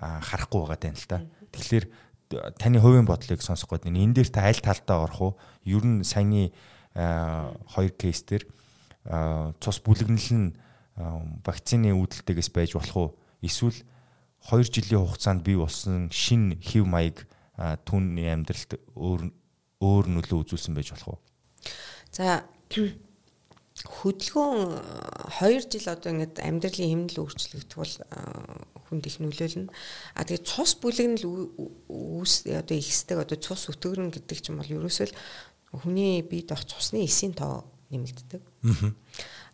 харахгүй байгаа тань л та. Тэгэхээр таны хувийн бодлыг сонсох гээд энэ дээр та аль талдаа орох уу? Ер нь саяны хоёр кейс дээр цус бүлэгнэл нь вакцины үүдэлтэйгээс байж болох уу? Эсвэл 2 жилийн хугацаанд бий болсон шин хев маяг түүний амьдралд өөр өөр нөлөө үзүүлсэн байж болох уу? За хөдөлгөөн 2 жил одоо ингээд амьдралын хэмнэл өөрчлөгдөх бол хүнд их нөлөөлнө. А тэгээ цус бүлэгнэл үүс одоо ихсдэг одоо цус өтгөрнө гэдэг чинь бол ерөөсөө л хүний биед авах цусны эсийн тоо нэмэгддэг.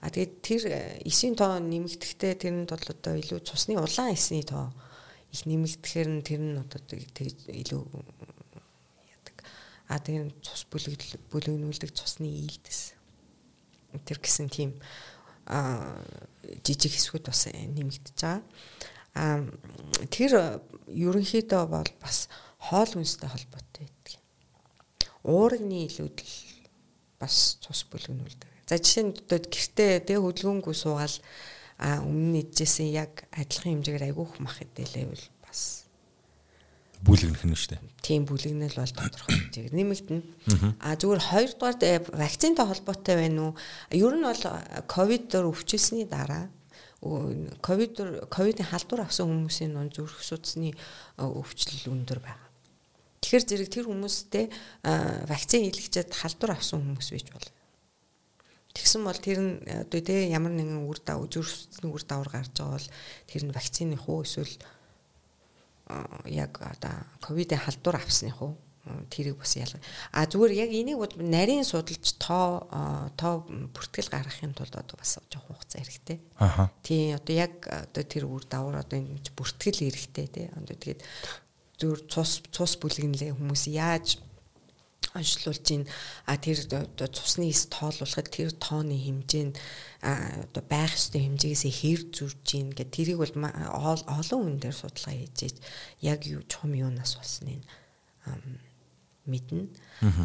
А тэгээд тэр эсийн тоо нэмэгдэхдээ тэрэнд бол одоо илүү цусны улаан эсний тоо их нэмэгдэхээр нь тэр нь одоо илүү. А тэр цус бүлэгдэл бүлэгнүүлдэг цусны ийдс. Тэр гэсэн тийм а жижиг хэсгүүд бас нэмэгдэж байгаа. А тэр ерөнхийдөө бол бас хоол хүнстэй холбоотой байдаг. Уургны илүүдэл бас цус бүлэгнүүлдэг. За жишээ нь гэртээ тэг хөдөлгөөнгүй суугаал а өмнө нэжсэн яг адилхан хэмжээгээр айгүйх мах хэдэлээвэл бас бүлэгнэх нь шүү дээ. Тийм бүлэгнэл бол тодорхой хэмжээгээр нэмэгдэнэ. А зүгээр хоёрдугаар э, вакцинтай холбоотой байна уу? Ер нь бол ковидоор өвчлсөний дараа ковид ковидын халдвар авсан хүмүүсийн нон зүрх судасны өвчлөл өндөр байгаа. Тэгэхээр зэрэг тэр хүмүүстэй вакцин хийлгчээд халдвар авсан хүмүүс байж болно. Тэгсэн бол тэр нь одоо тий ямар нэгэн үр дав зүрхсний үр давар гарч байгаа бол тэр нь вакцины хуу эсвэл яг одоо ковидын халдвар авсны хуу тэрийг бас ялгаа. А зүгээр яг энийг нарийн судалж тоо тоо бүртгэл гаргахын тулд одоо бас жоох хугацаа хэрэгтэй. Аха. Тий одоо яг одоо тэр үр давар одоо ингэж бүртгэл хэрэгтэй тий. Одоо тэгээд зүгээр цус цус бүлгэнлээ хүмүүс яаж онцлуулж ийн а тэр оо цусны эс тоолуулахад тэр тооны хэмжээ нь оо байх ёстой хэмжээс хэр зурж ийн гэх тэрийг бол олон хүн дээр судалгаа хийж яг юу чум юунаас болсныг мэднэ.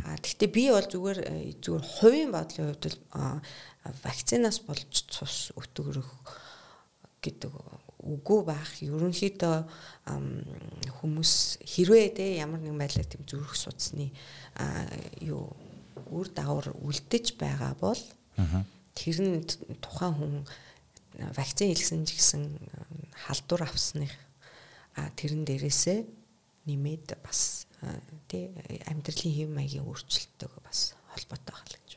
А тэгвэл би бол зүгээр зүгээр хувийн бодлын хувьд л вакцинаас болж цус өтгөрөх гэдэг үгүй байх. Ерөнхийдөө хүмүүс хэрвээ те ямар нэгэн байдлаар тийм зүрх судасны юу үр дагавар үлдэж байгаа бол тэр нь тухайн хүн вакцин хийлгсэн ч гэсэн халдвар авсных тэрэн дээрээсээ нэмээд бас тий амьдралын хэв маягийн өөрчлөлтөг бас холбоотой байна гэж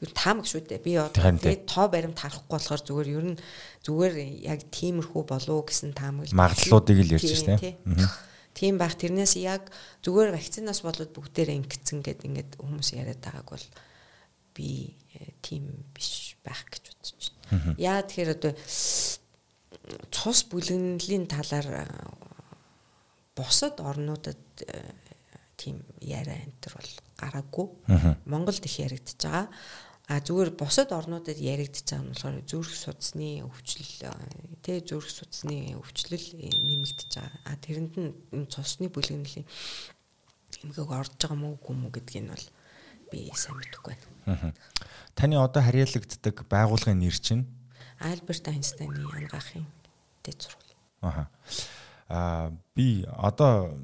ер таамаг шүү дээ. Би тэгээд тоо баримт харахгүй болохоор зүгээр ер нь зүгээр яг тиймэрхүү болов гэсэн таамаг магадлалуудыг л ярьж байна тийм. Тийм байх тэрнээс яг зүгээр вакцинаас болоод бүгдээрээ ингэсэн гэд ингээд хүмүүс яриад байгааг бол би э, тийм биш байх гэж бодож байна. Яа тэгэхээр одоо цус бүлэгнэлийн талаар э, бусад орнуудад э, тийм яриа энэ төр бол гараагүй. Монголд их яригдчихэж байгаа. А зүгээр бусад орнуудад яригдж байгаа нь болохоор зүрх судасны өвчлөл тэ зүрх судасны өвчлөл нэмэгдэж байгаа. А тэрэнд нь цусны бүлэгнэлийн эмгэг орж байгаа мó үгүй мó гэдгийг нь бол би сайн мэдэхгүй байна. Таны одоо харьяалагддаг байгууллагын нэр чинь Альберт Айнстайны янгаахын дэд сургууль. Аха. Аа би одоо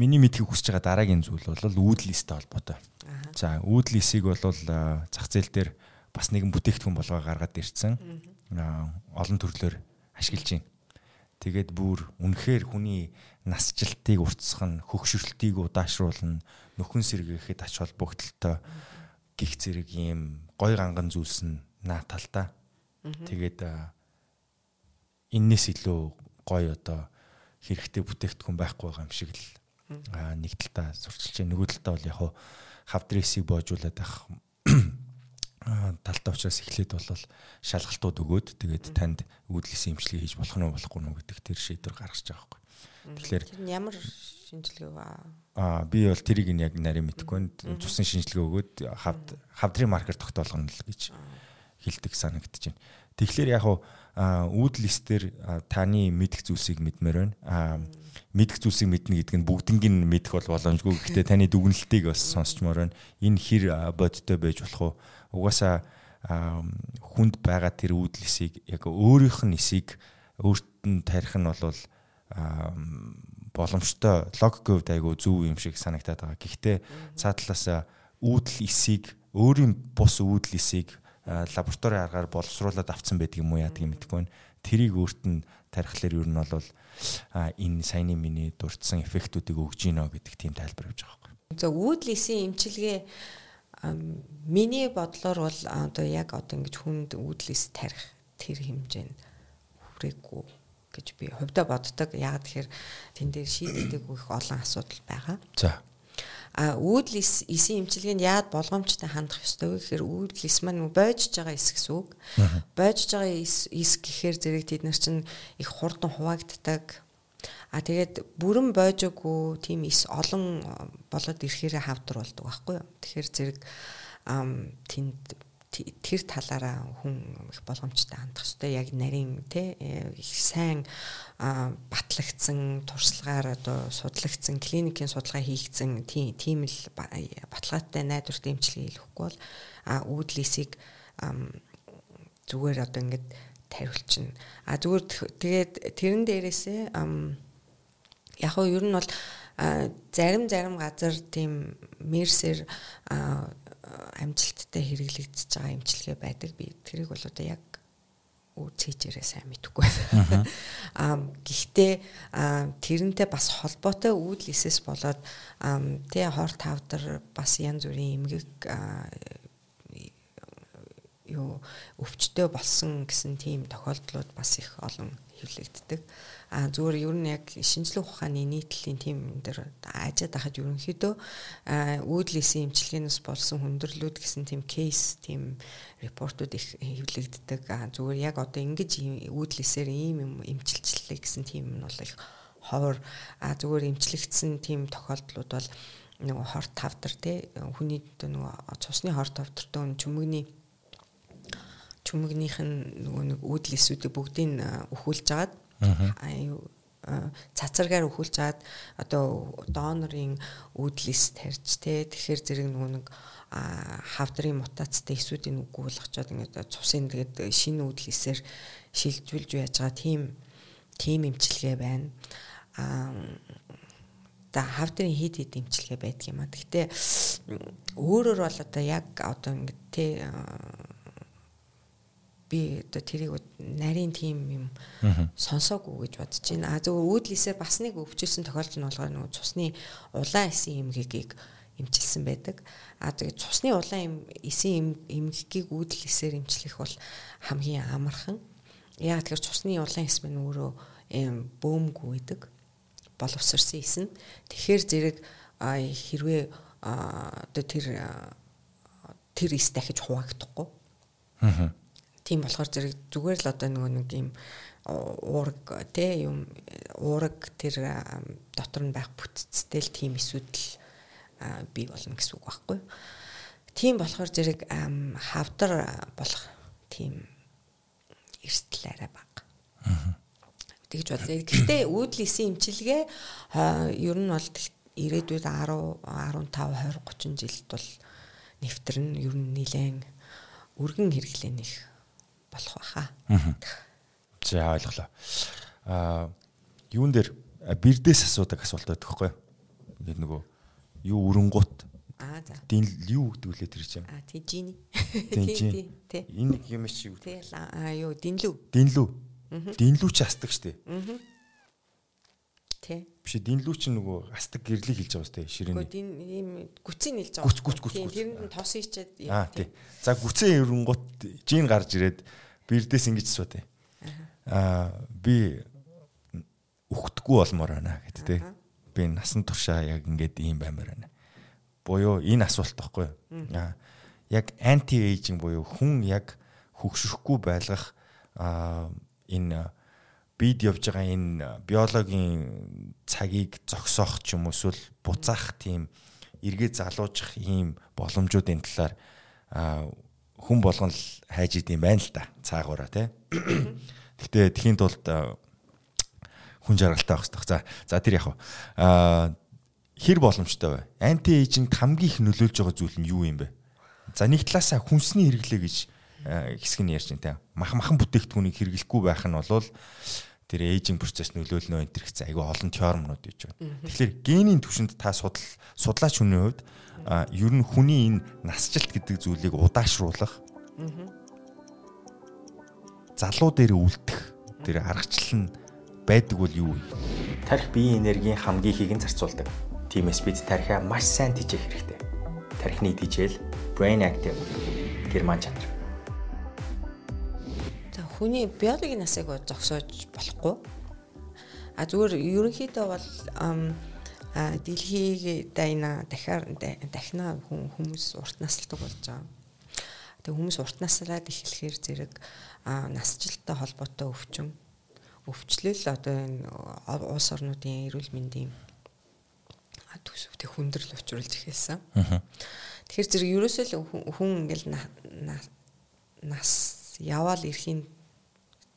миний мэдхийг хүсэж байгаа дараагийн зүйл бол үүд листтэй холбоотой. За үүд листийг бол зах зээл дээр бас нэгэн бүтээгдэхүүн болгоо гаргаад ирсэн. Олон төрлөөр ашиглаж байна. Тэгээд бүр үнэхээр хүний насжилтыг уртсах нь хөгшөрлтийг удаашруулна, нөхөн сэргээхэд ач холбогдолтой гих зэрэг ийм гой ганган зүйлс нь нааталтаа. Тэгээд энэс илүү гой одоо хэрэгтэй бүтээгдэхүүн байхгүй байгаа юм шиг л нэг талтаа сурчилж байна. Нөгөө талтаа бол яг хавдресийг боожуулаад байх талтай учраас эхлээд бол шалгалтууд өгөөд тэгээд танд үүдлийн имчилгээ хийж болох нь болохгүй нь гэдэг тэр шийдвэр гаргаж байгаа байхгүй. Тэгэхээр ямар шинжилгээ вэ? Аа би бол тэрийг нь яг нарийн мэдэхгүй. Цусан шинжилгээ өгөөд хавд хавдрын маркер тогтоолгоно л гэж хэлдэг байна. Тэгэхээр яг үүдл листээр таны мэдх зүйлсийг мэдмээр байна. Мэдх зүйлсийг мэднэ гэдэг нь бүгднийг нь мэдэх бол боломжгүй. Гэхдээ таны дүгнэлтийг бас сонсчмоор байна. Энэ хэр бодтой байж болох уу? Угаасаа хүнд байгаа тэр үүдлисийг яг өөрийнх нь эсийг өөрт нь тарих нь бол боломжтой логикийн хувьд айгүй зөв юм шиг санагтаад байгаа. Гэхдээ цаа талаас үүдл эсийг өөрийн бус үүдл эсийг лаборатори аргаар боловсруулад авцсан байдаг юм уу яадаг юм мэдэхгүй байна. Тэрийг өөрт нь тарихлаар ер нь бол энэ саяны миний дурдсан эффектүүдийг өгж гинэ гэдэг тийм тайлбар явж байгаа юм. За үүдл эсийн эмчилгээ миний бодлоор бол одоо яг одоо ингэж хүнд үүдлээс тарих тэр хэмжээнд хүрээгүй гэж би хувьдаа боддог. Яг тэгэхээр тэн дээр шийдэгдэг их олон асуудал байгаа. За. А үүдл эсийн эмчилгээнд яад болгоомжтой хандах ёстой вэ гэхээр үүдл эс маань бойжж байгаа эс гэсэн үг. Бойжж байгаа эс гэхээр зэрэг тэд нар чинь их хурдан хуваагддаг А тэгээд бүрэн бойжоогүй тийм эс олон болоод ирэхээрээ хавдар болдог байхгүй юу. Тэгэхээр зэрэг тэнд тэр талаараа хүн их боломжтой хандах хэрэгтэй. Яг нарийн те их сайн батлагдсан туршлагаар одоо судлагдсан клиникийн судалгаа хийгдсэн тийм тийм л баталгаатай найдварт эмчилгээ хийхгүй бол а үүдлисийг зүгээр одоо ингээд тариулчихна. А зүгээр тэгээд тэрэн дээрээсээ яг нь ер нь бол зарим зарим газар тийм мерсэр амжилттай хэрэглэгдэж байгаа имчилгээ байдаг. Би тэрийг бол одоо яг цээжээрээ сайн мэдэхгүй байна. Аа гэхдээ тэрнтэй бас холбоотой үүдл эсэс болоод тэ хор тавдар бас янз бүрийн эмгэг юу өвчтөй болсон гэсэн тийм тохиолдлууд бас их олон хэвлэгддэг. А зүгээр ер нь яг шинжлэх ухааны нийтлэлийн тим дээр ажиад ахад ерөнхийдөө үүдлийн эмчилгээнээс болсон хүндрэлүүд гэсэн тим кейс тим репортууд их хэвлэгддэг. Зүгээр яг одоо ингэж үүдлээсээр ийм юм эмчилчлээ гэсэн тим нь бол их ховор зүгээр эмчлэгдсэн тим тохиолдлууд бол нөгөө хорт тавдар те хүний нөгөө цусны хорт тавдартай чүмэгний чүмэгнийх нь нөгөө нэг үүдлэсүүдийг бүгдийг өхүүлж агаад аюу цацаргаар өхүүлж чаад одоо донорын үүдлээс тарьж те тэгэхээр зэрэг нөгөө нэг хавдрын мутацтай эсүүдийн үгүй болгочоод ингээд цусын тэгээд шинэ үүдлээсээр шилжүүлж яаж байгаа тийм тийм эмчилгээ байна. Аа та хавдрын хид хид эмчилгээ байдаг юм а. Гэхдээ өөрөөр бол одоо яг одоо ингээд те би одоо тэрийг нарийн тим юм сонсоогүй гэж бодож байна. А зөв өөдлисээр бас нэг өвчлсөн тохиолдол нь болохоор нөгөө цусны улаан эсийн эмгэгийг эмчилсэн байдаг. А тэгээд цусны улаан эсийн эмгэгийг өөдлисээр эмчлэх бол хамгийн амархан. Яг тэгэхээр цусны улаан эс мэн өөрөө бөөмгүй байдаг. Боловсрсан эс нь. Тэгэхээр зэрэг хэрвээ одоо тэр тэр эс дахиж хуваагдахгүй. Аа Тийм болохоор зэрэг зүгээр л одоо нөгөө нэг юм уураг тий юм уураг тэр дотор нь байх бүтцтэй л тийм эсүүдэл бий болно гэсэн үг байхгүй. Тийм болохоор зэрэг хавдар болох тийм эрсдэл арай бага. Тэгж бодлоо. Гэхдээ үүдлийн имчилгээ ер нь бол ирээдүйд 10 15 20 30 жилд бол нэвтэрнэ ер нь нилээн өргөн хэрэглэн их болох байхаа. За ойлголоо. Аа юун дээр бирдээс асуудаг асуулт байдаг хгүй юу? ингээд нөгөө юу өрөнгөт Аа за. Дин юу гэдэг үлээ тэр чинь. Аа тий жини. Тий тий. Энэ юм чи юу? Тий аа юу динлүү. Динлүү. Динлүү ч астдаг штэ. Аа. Тий. Биш динлүү чинь нөгөө астдаг гэрлийг хэлж байгаа штэ ширээний. Гэхдээ дин ийм гүцийг хэлж байгаа. Гүц гүц гүц. Тэрэнд тос хийчихэд Аа тий. За гүцэн өрөнгөт жин гарч ирээд бирдээс ингэж асуу тий. Аа би өгтггүй болмоор байна гэт тий. Би насан туршаа яг ингээд ийм баймаар байна буюу энэ асуулт байхгүй юу. Яг анти эйжинг буюу хүн яг хөгшөхгүй байлгах энэ бид явж байгаа энэ биологийн цагийг зогсоох ч юм уу эсвэл буцаах тийм эргээ залуужих ийм боломжуудын талаар хүн болгон л хайж идэм байна л да цаагаараа тий. Гэхдээ тхийн тулд хүн жаргалтай байх хэрэгтэй. За за тэр яг аа хэр боломжтой вэ? Анти эйжинг хамгийн их нөлөөлж байгаа зүйл нь юу юм бэ? За нэг талаасаа хүнсний хэрэглээ гэж э, хэсэг нь ярьж байна те. Мах махан бүтээгдэхүүнийг хэрэглэхгүй байх нь бол тэр эйжинг процесс нөлөөлнө энэ төр хэвчээ айгүй олон теоремнууд гэж байна. Тэгэхээр генийн түвшинд та судал судлаач хүний хувьд ер нь хүний энэ насжилт гэдэг зүйлийг удаашруулах залуу дээр үлдэх тэр аргачлал нь байдаг бол юу вэ? Тарих биеийн энергийн хамгийн ихийг нь зарцуулдаг Тиймээс бид тархиа маш сайн тижээх хэрэгтэй. Тархины тижэл brain active герман чанар. Хүний биологийн насыг зогсоож болохгүй. А зүгээр ерөнхийдөө бол дэлхийг дайна дахиар дахина хүмүүс урт насалдаг болж байгаа. Тэгээ хүмүүс урт наслаад эхлэхээр зэрэг насжилттай холбоотой өвчин өвчлөл одоо энэ улс орнуудын эрүүл мэндийн төсөвтэй хүндрэл учруулж эхэлсэн. Тэгэхээр зэрэг ерөөсөө л хүн ингээл нас яваал ирэхийн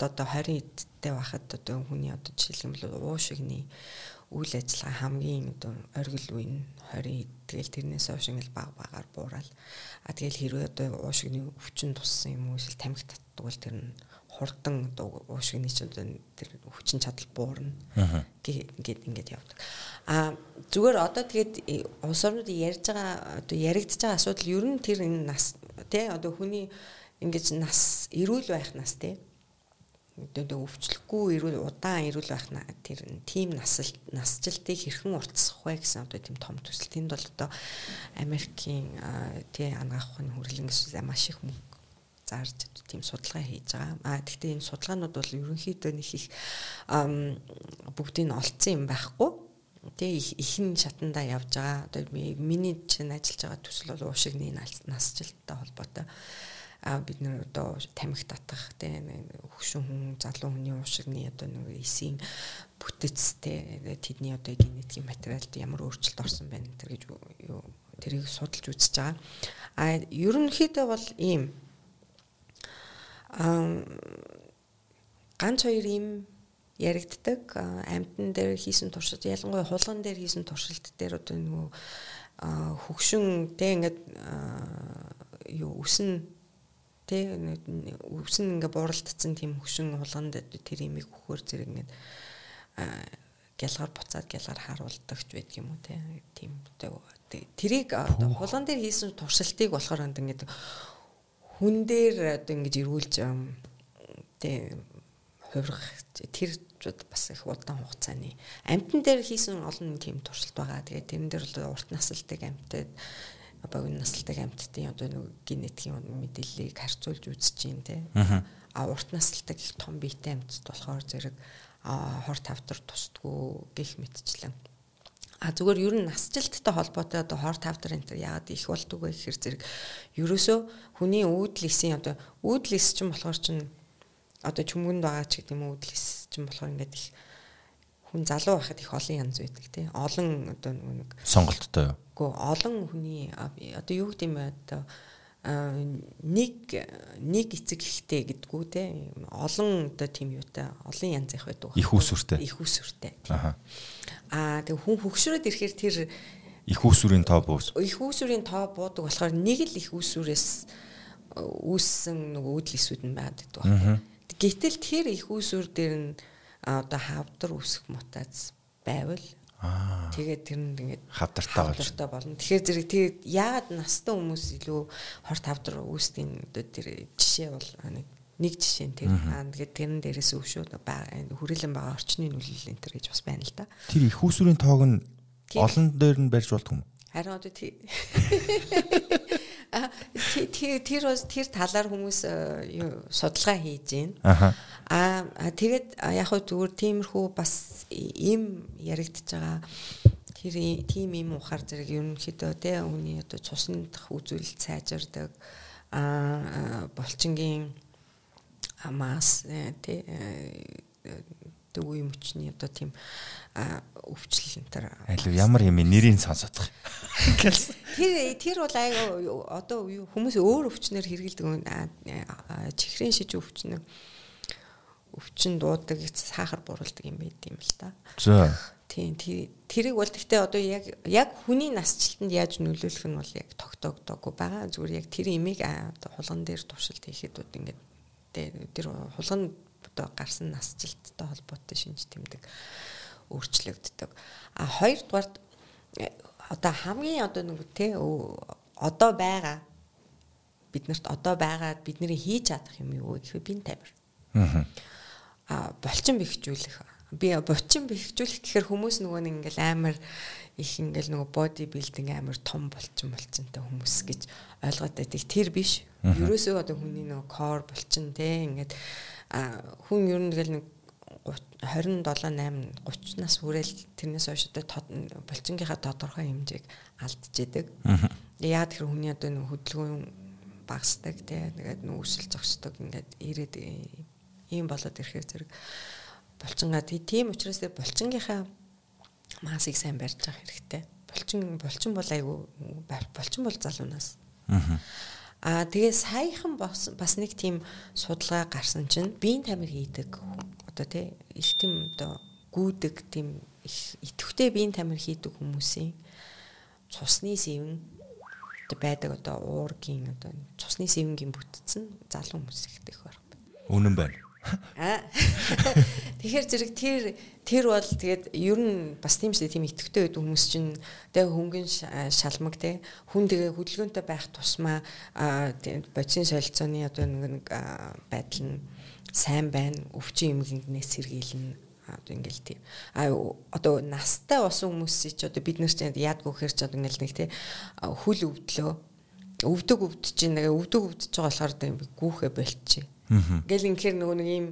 одоо 20 эдтэй байхад одоо хүний одоо жишээлбэл уушигны үйл ажиллагаа хамгийн одоо оргил үе нь 20 тэгэл тэрнээс хойш ингээл баг багаар буурал. А тэгэл хэрвээ одоо уушигны өвчин туссан юм уу эсвэл тамхи татдаг бол тэр нь хурдан одоо уушигны чинь тэр хүчин чадал буурна. Ингээд ингээд явдаг. А зүгээр одоо тэгээд улс орнуудын ярьж байгаа одоо яригдж байгаа асуудал ер нь тэр энэ нас тий одоо хүний ингэж нас эрүүл байх нас тий одоо өвчлөхгүй эрүүл удаан эрүүл байх тэр тийм насалт насжилтыг хэрхэн уртсах вэ гэсэн одоо тийм том төсөл. Тэнд бол одоо Америкийн тий ангаах ухааны хүрлэн гэсэн маш их мөнгө зарж тийм судалгаа хийж байгаа. А гэхдээ энэ судалгаанууд бол ерөнхийдөө нэг их бүгдийг нь олцсон юм байхгүй тий ихэн шатандаа явж байгаа. Одоо миний чинь ажиллаж байгаа төсөл бол уушигны насжилттай холбоотой. Бид нэр одоо тамхи татах тий хөвшин хүн залуу хүний уушигны одоо нэг эсийн бүтэц тий тэдний одоо генетикийн материалд ямар өөрчлөлт орсон байна тэр гэж юу тэрийг судалж үзэж байгаа. А ерөнхийдөө бол ийм а ганц хоёр ийм яригддаг амтан дээр хийсэн туршилт ялангуяа хулган дээр хийсэн туршилт дээр одоо нөгөө хөгшин тэ ингээд юу үсэн тэ үсэн ингээ буралдсан тийм хөгшин хулганд тэр имийг өгөхөр зэрэг ингээд гялгаар буцаад гялгаар харуулдагч байдаг юм уу те тийм тэрийг хулган дээр хийсэн туршилтыг болохоор ингээд хүн дээр одоо ингэж эргүүлж тэ хувирах тэр бас их удаан хугацааны амтан дээр хийсэн олон тийм туршилт байгаа. Тэгээд тэрэн дээр бол урт насалдаг амтад богино насалдаг амттын одоо нэг генетикийн мэдээллийг харьцуулж үзэж юм те. А урт насалдаг их том биетэй амттд болохоор зэрэг хор тавтар тусдгүй гих мэтчлэн. А зүгээр ер нь насжилттай холбоотой одоо хор тавтар энэ яагаад их болдгоо гэхээр зэрэг ерөөсөө хүний үүдл эсийн одоо үүдл эс чинь болохоор чинь одоо чүмгэнд байгаа ч гэдэг юм уу үдлээс чинь болохоор ингээд их хүн залуу байхад их олон янз байдаг тий. Олон одоо нэг сонголттой юу? Үгүй олон хүний одоо юу гэдэг юм бэ одоо нэг нэг эцэг ихтэй гэдгүү те олон одоо тийм юутай олон янз их байдаг. Их усүртэй. Их усүртэй. Аа. Аа тэг хүн хөгшрөөд ирэхээр тэр их усүрийн тоо буус. Их усүрийн тоо буудаг болохоор нэг л их усүрээс үүссэн нөгөө үүдл эсүүд нь байдаг. Гэтэл тэр их усүр дээр нь одоо хавдар үсэх мутац байвал Тэгээд тэр нь ингээд хавдартай болж хавдартай болно. Тэгэхээр зэрэг тэгээд яагаад настай хүмүүс илүү хорт хавдар үүсдийн тэр жишээ бол нэг нэг жишээ нь тэр аа тэгээд тэрэн дээрээс өвшөө хүрээлэн байгаа орчны нөлөөлөл энэ төр гэж бас байна л да. Тэр их усүрийн тоог нь олон дээр нь барьж болтгүй юм. Харин одоо тий тэр тэр тэр талаар хүмүүс юу судалгаа хийж байна. Аа тэгээд яг хөө зүгээр тиймэрхүү бас им яригдж байгаа. Тэр тийм юм ухаар зэрэг ерөнхийдөө тэ үний одоо цусны дах үзүүлэлт сайжирдаг. Аа булчингийн мас тэ тэг үе мөчний одоо тийм өвчлөл энэ төр аль ямар юм нэрийг сонсоодох. Тэр тэр бол айгаа одоо хүмүүс өөр өвчнөр хэрэгэлдэг чихрийн шиж өвчнөр өвчин дуудаг сахар буруулдаг юм байт юм л та. За. Тийм тэрийг бол гэхдээ одоо яг яг хүний насжилтанд яаж нөлөөлөх нь бол яг тогтоогдоогүй байгаа. Зүгээр яг тэр имийг одоо хулган дээр туршилт хийхэд бол ингээд тэр хулган одоо гарсан насжилттай холбоотой шинж тэмдэг өөрчлөгддөг. А хоёрдугаар одоо хамгийн одоо нэг те одоо байгаа биднэрт одоо байгаа бидний хийж чадах юм юу гэхээр бин тамир. Аа. А болчин бэхжүүлэх. Би болчин бэхжүүлэх гэхээр хүмүүс нөгөө нэг ингээл амар их ингээл нөгөө боди билдинг амар том болчин болчинтай хүмүүс гэж ойлгоод байдаг. Тэр биш. Ерөөсөө одоо хүний нөгөө кор болчин те ингээд хүн ер нь тэгэл нэг 27 8 30 нас хүрээл тэрнээс хойш одоо болчингийнхаа тодорхой хэмжээг алдчихэдэг. Яа тэр хүний одоо нэг хөдөлгөөн багасдаг тий тэгээд нүүсэл зогсдог ингээд ирээд ийм болоод ирэхээр зэрэг болчингаа тийм учраас тэр болчингийнхаа масыг сайн барьж авах хэрэгтэй. Болчин болчин бол айгу болчин бол залуунаас. Аа Аа тэгээ саяхан бас нэг тийм судалгаа гарсан чинь биеийн тамир хийдэг одоо тий их тийм одоо гүдэг тийм идэвхтэй биеийн тамир хийдэг хүмүүсийн цусны сэвэн одоо байдаг одоо уургийн одоо цусны сэвэнгийн бүтцэн залуу хүмүүс ихтэй байх байна. Үнэн байна. Тэгэхээр зэрэг тэр тэр бол тэгээд ер нь бас тийм шүү дээ тийм итгэвтэй байдаг хүмүүс чинь тэгээ хөнгөн шалмаг те хүн тэгээ хөдөлгөөнтэй байх тусмаа бодисын солилцооны одоо нэг байдал нь сайн байна өвчин эмгэнээс сэргийлнэ. Одоо ингээл тийм. А одоо настай болсон хүмүүс чи одоо бид нар ч яадгүй хэр ч одоо ингээл нэг те хүл өвдлөө. Өвдөг өвдөж чинь нэг өвдөг өвдөж байгаа болохоор гүүхэ болчих Гэл инхээр нөгөө нэг юм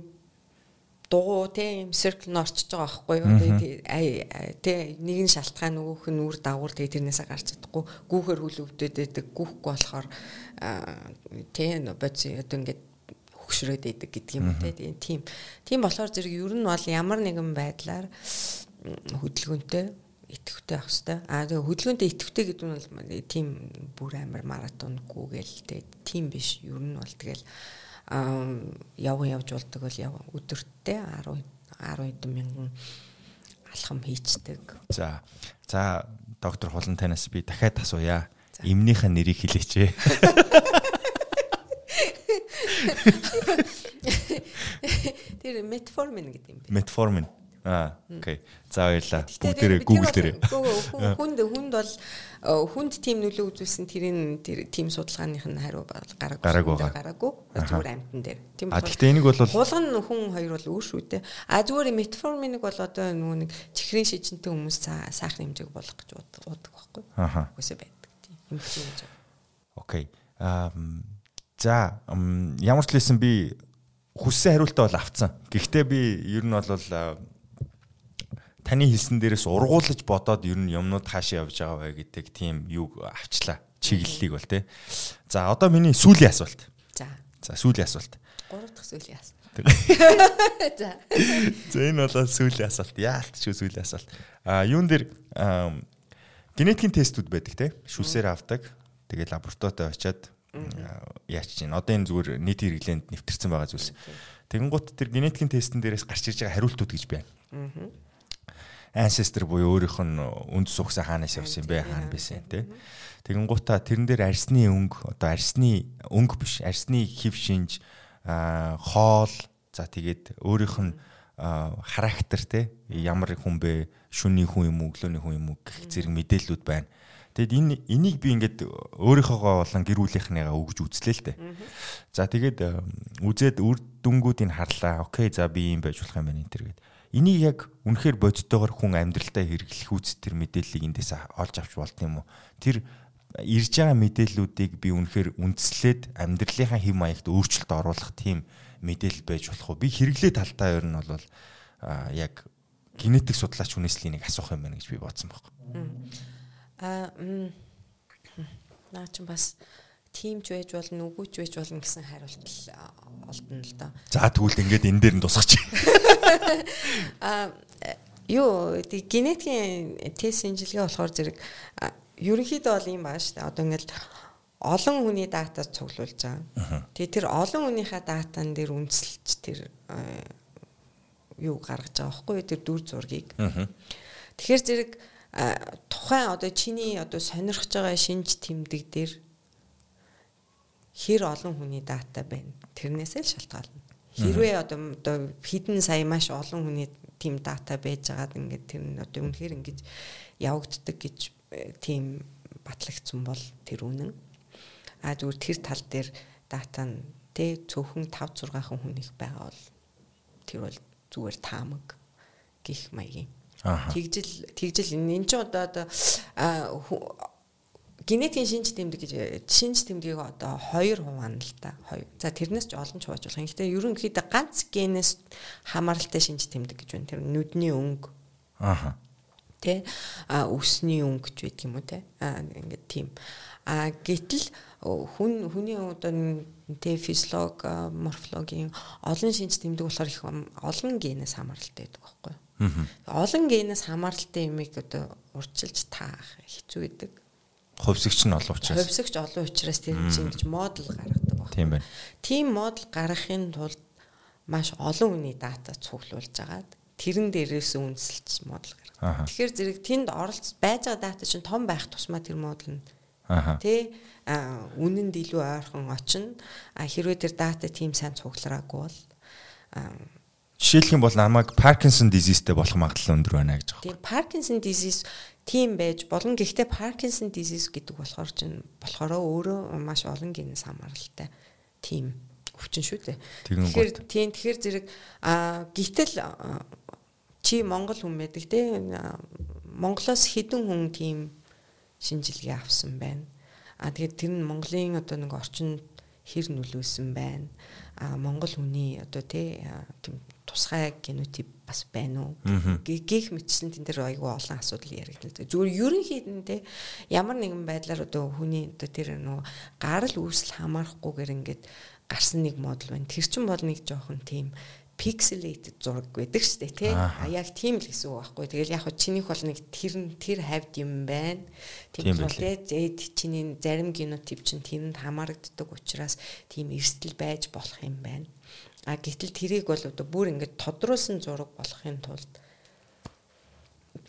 дугуй те юм циркл нь орчиж байгаа байхгүй юу? Те нэг нь шалтгаан нөгөөх нь үр дагавар те тэрнээсээ гарч чадахгүй. Гүүхээр хүл өвдөд байдаг гүүхгүй болохоор те бодис одоо ингээд хөгшрөөд байдаг гэдэг юм те тийм. Тийм болохоор зэрэг ер нь бол ямар нэгэн байдлаар хөдөлгөөнтэй итгэвтэй байх хэвээр. Аа тэгээ хөдөлгөөнтэй итгэвтэй гэдэг нь бол тийм бүр амар маратонгүй гээл те тийм биш. Ер нь бол тэгэл явган явж болдог бол яв өдөртөө 10 10 хэдэн мянган алхам хийцдэг. За. За доктор Хулан танаас би дахиад асууя. Эмнийхээ нэрийг хэлээч ээ. Тэр метформин гэдэг юм бэ. Метформин. Аа, окей. За баярлаа. Бүгдээрээ Google дээрээ. Хүнд хүнд бол хүнд тийм нөлөө үзүүлсэн тэрийн тэр тийм судалгааных нь хариу гараагүй. Гараагүй. Зүгээр амтан дээр. Тийм болохоор. Гэхдээ энийг бол хулган хүн хоёр бол өөр шүү дээ. А зүгээр метформиныг бол одоо нөгөө нэг чихрийн шижинтэй хүмүүс сахарын хэмжээг болох гэж уудаг байхгүй. Ахаа. Үгүйсэ байдаг. Тийм хэмжээ. Окей. Аа за ямар ч лсэн би хүссэн хариултаа бол авцсан. Гэхдээ би ер нь бол таны хэлсэн дээрээс ургуулж бодоод ер нь юмнууд хаашаа явж байгаа вэ гэдэг тийм юу авчлаа. Чиглэлийг бол тий. За одоо миний сүүлийн асуулт. За. За сүүлийн асуулт. Гурав дахь сүүлийн асуулт. За. За энэ бол сүүлийн асуулт. Яалт ч сүүлийн асуулт. А юун дээр генетикийн тестүүд байдаг тий. Шүсээр авдаг. Тэгээд лабораторитой очиад яач чинь одоо энэ зүгээр нийт хэрэглээнд нэвтэрсэн байгаа зүйлс. Тэгэнгუთ тэр генетикийн тестэн дээрээс гарч ирж байгаа хариултууд гэж байна. Аа ancestor буюу өөрийнх нь үнд сухсан хаанаас явсан бэ хаана байсан те. Тэгэн гута тэрэн дээр арсны өнгө одоо арсны өнгө биш арсны хев шинж хоол за тэгээд өөрийнх нь характер те ямар хүн бэ шүний хүн юм уу өглөөний хүн юм уу гэх зэрэг мэдээллүүд байна. Тэгэд энэ энийг би ингээд өөрийнхөөгөө болон гэр бүлийнхнийгаа өгж үзлээ л дээ. За тэгээд үзээд үр дүнгуудыг харлаа. Окей за би юм байж болох юм байна энэ төр гэд. Энийг яг үнэхээр бодтойгоор хүн амьдралтаа хэрэглэх үст тэр мэдээллийг эндээс олж авч болт юм уу? Тэр ирж байгаа мэдээллүүдийг би үнэхээр үндслээд амьдралынхаа хэм маягт өөрчлөлт оруулах тийм мэдээлэл байж болох уу? Би хэрэглээ талдаа ер нь бол яг генетик судлаач хүнээс л энийг асуух юм байна гэж би бодсон байхгүй. Аа наа чи бас тимч байж болно үгүйч байж болно гэсэн хариулт олдно л доо. За тэгвэл ингээд энэ дээр нь тусгач. Аа юу генетикийн тест шинжилгээ болохоор зэрэг ерөнхийдөө бол юм баа шүү дээ. Одоо ингээд олон хүний дата цуглуулж байгаа. Тэгээ тэр олон хүнийхээ датан дээр үндэслэж тэр юу гаргаж байгаа байхгүй тэр дүр зургийг. Тэгэхээр зэрэг тухайн одоо чиний одоо сонирхож байгаа шинж тэмдэг дээр хэр олон хүний дата байна. Тэрнээсээ л шалтгаална. Хэрвээ одоо хэдэн сая маш олон хүний тийм дата байж байгаад ингээд тэр нь одоо үнэхээр ингэж явагддаг гэж э, тийм батлагдсан бол тэр үнэн. А зүгээр тэр тал дээр дата нь тэ цөөхөн 5 6 хүнийх байгаа бол тэр бол зүгээр таамаг гих маягийн Тэгжил тэгжил энэ ч одоо генетикийн шинж тэмдэг гэж шинж тэмдгийг одоо хоёр хуваана л да. Хоёр. За тэрнээс ч олон ч хувааж болох. Гэхдээ ерөнхийдөө ганц генээс хамааралтай шинж тэмдэг гэж байна. Тэр нүдний өнгө. Аха. Тэ а өсний өнгө ч байдаг юм уу те. А ингээд тийм. А гэтэл хүн хүний одоо тэ физиолог, морфологийн олон шинж тэмдэг болохоор их олон генээс хамааралтай байдаг байхгүй юу? Олон генээс хамааралтай юмыг одоо урчилж таах хэцүү байдаг. Хувьсгч нь олон учраас. Хувьсгч олон учраас тэр чинь ингэж модуль гаргадаг байна. Тийм байна. Тийм модуль гаргахын тулд маш олон хүний дата цуглуулж агаад тэрэн дээрээс үндэслэж модуль гаргадаг. Тэгэхээр зэрэг тэнд оролц байж байгаа дата чинь том байх тусмаа тэр модуль нь Тэ үнэнд илүү ойрхон очино. Хэрвээ тэр дата тийм сайн цуглараагүй бол Жишээлх юм бол намайг Parkinson diseaseтэй болох магадлал өндөр байна гэж байна. Тийм Parkinson disease тийм байж болно. Гэхдээ Parkinson disease гэдэг болохоор чинь болохоор өөрөө маш олон генээс хамааралтай тийм өвчин шүү дээ. Тэгэхээр тийм тэгэхээр зэрэг а гítэл чи Монгол хүн байдаг те Монголоос хэдэн хүн тийм шинжилгээ авсан байна. А тэгээд тэр нь Монголын одоо нэг орчинд хэр нөлөөсөн байна. А Монгол хүний одоо тий тийм тусгай генотип бас байна уу гих мэтсэн тэн дээр айгүй олон асуудал яригдана. Зүгээр ерөнхийдөө те ямар нэгэн байдлаар одоо хүний одоо тэр нөгөө гарал үүсэл хамаарахгүйгээр ингээд гарсан нэг модуль байна. Тэр чинь бол нэг жоохон тийм pixelated зураг байдаг шүү дээ тий. А яг тийм л гэсэн үг байхгүй. Тэгэл яг чинийх бол нэг тэр тэр хавьд юм байна. Тийм бол тий чиний зарим генотип чинь тэрэнд хамаарагддаг учраас тийм эрсдэл байж болох юм байна. А гэтэл тэрийг бол одоо бүр ингээд тодруулсан зураг болохын тулд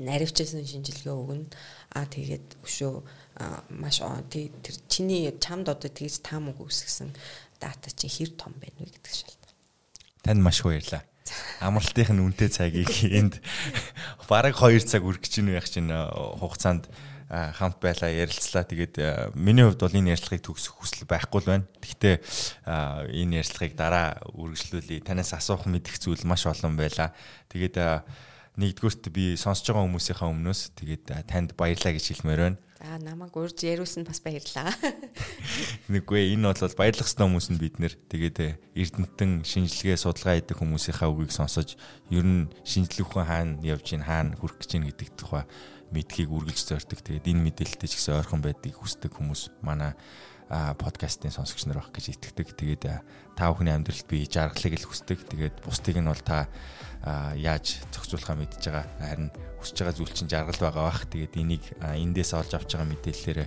наривчсан шинжилгээ өгнө. А тэгээд өшөө маш тэр чиний чамд одоо тэгж таам үг үсгсэн дата чинь хэр том байна вэ гэдэг шалтгаан. Танд маш их баярлалаа. Амралтынх нь үнэтэй цагийг энд бараг 2 цаг үргэж ийн байх чинь хугацаанд хамт байлаа ярилцлаа. Тэгээд миний хувьд бол энэ ярилцлагыг төгсөх хүсэл байхгүй л байна. Гэхдээ энэ ярилцлагыг дараа үргэлжлүүлээ. Танаас асуух мэдэх зүйл маш олон байлаа. Тэгээд нэгдүгüрт би сонсож байгаа хүмүүсийнхаа өмнөөс тэгээд танд баярлалаа гэж хэлмээр байна. За намайг урьж яриулсанд бас баярлалаа. Нэггүй энэ бол баярлах ёстой хүмүүс нь бид нэр. Тэгээд Эрдэнтэн шинжилгээ судалгаа хийдэг хүмүүсийнхаа үгийг сонсож ер нь шинжилгээ хаана явж гин хаана хүрэх гэж гин гэдэг тухай мэдхийг үргэлж зорддог. Тэгээд энэ мэдээлэлтэй ч гэсэн ойрхон байдгийг хүсдэг хүмүүс манай подкастын сонсогч нар байх гэж итгэдэг. Тэгээд та бүхний амьдралд би жаргалыг л хүсдэг. Тэгээд бусдыг нь бол та яаж зохицуулахаа мэдж байгаа. Харин хүсэж байгаа зүйл чинь жаргал байгаа бах. Тэгээд энийг эндээс олж авч байгаа мэдээллээр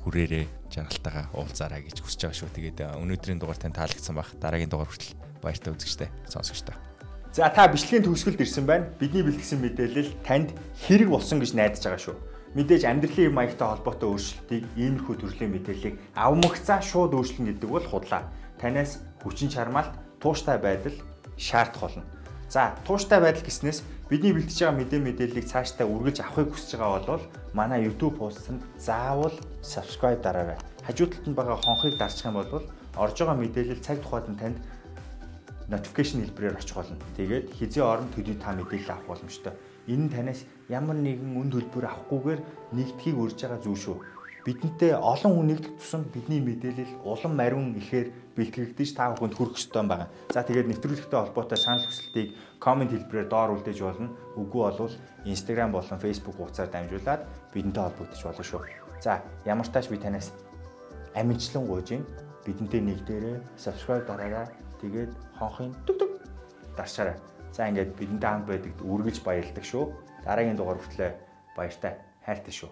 хүрээрээ жаргалтайгаа уулзаарай гэж хүсэж байгаа шүү. Тэгээд өнөөдрийн дугаар тань таалагдсан бах. Дараагийн дугаар хүртэл баяртай үзэгчтэй сонсогчтой. За та бичлэгийн төгсгөлд ирсэн байна. Бидний бэлтгэсэн мэдээлэл танд хэрэг болсон гэж найдаж байгаа шүү. Мэдээж амьдралын маягтай холбоотой өөрчлөлтийг иймэрхүү төрлийн мэдээллийг авмагцаа шууд өөрчлөн гэдэг бол худлаа. Танаас хүчин чармаалт, тууштай байдал, шаардах болно. За тууштай байдал гэснээс бидний бэлтэж байгаа мэдээ мэдээллийг цаашдаа үргэлж авахыг хүсэж байгаа бол манай YouTube пост-д заавал subscribe дараарай. Хажуу талд нь байгаа хонхыг дарчих юм бол орж байгаа мэдээлэл цаг тухайд нь танд notification хэлбэрээр очих болно. Тэгээд хизээ орон төдий та мэдээлэл авах боломжтой. Энэ нь танаас ямар нэгэн үнд хөлбөр авахгүйгээр нэгдхийг урьж байгаа зүйл шүү. Бидэнтэй олон хүн нэгдэх тусам бидний мэдээлэл улам мариун ихээр бэлтгэгдэж та бүхэнд хүрэх ёстой юм байна. За тэгээд нэвтрүүлэгтэй холбоотой санал хүсэлтийг комент хэлбэрээр доор үлдээж болно. Үгүй болвол Instagram болон Facebook хуудасаар дамжуулаад бидэнтэй холбогдож болно шүү. За ямар тач би танаас амжилтлан гуйж. Бидэнтэй нэгдээрээ subscribe дараарай Тэгээд хонхын дүг дүг дарчаарай. За ингээд бидэнтэй хамт байдагт үргэлж баярлдаг шүү. Дараагийн дугаар хүртэл баяртай хайртай шүү.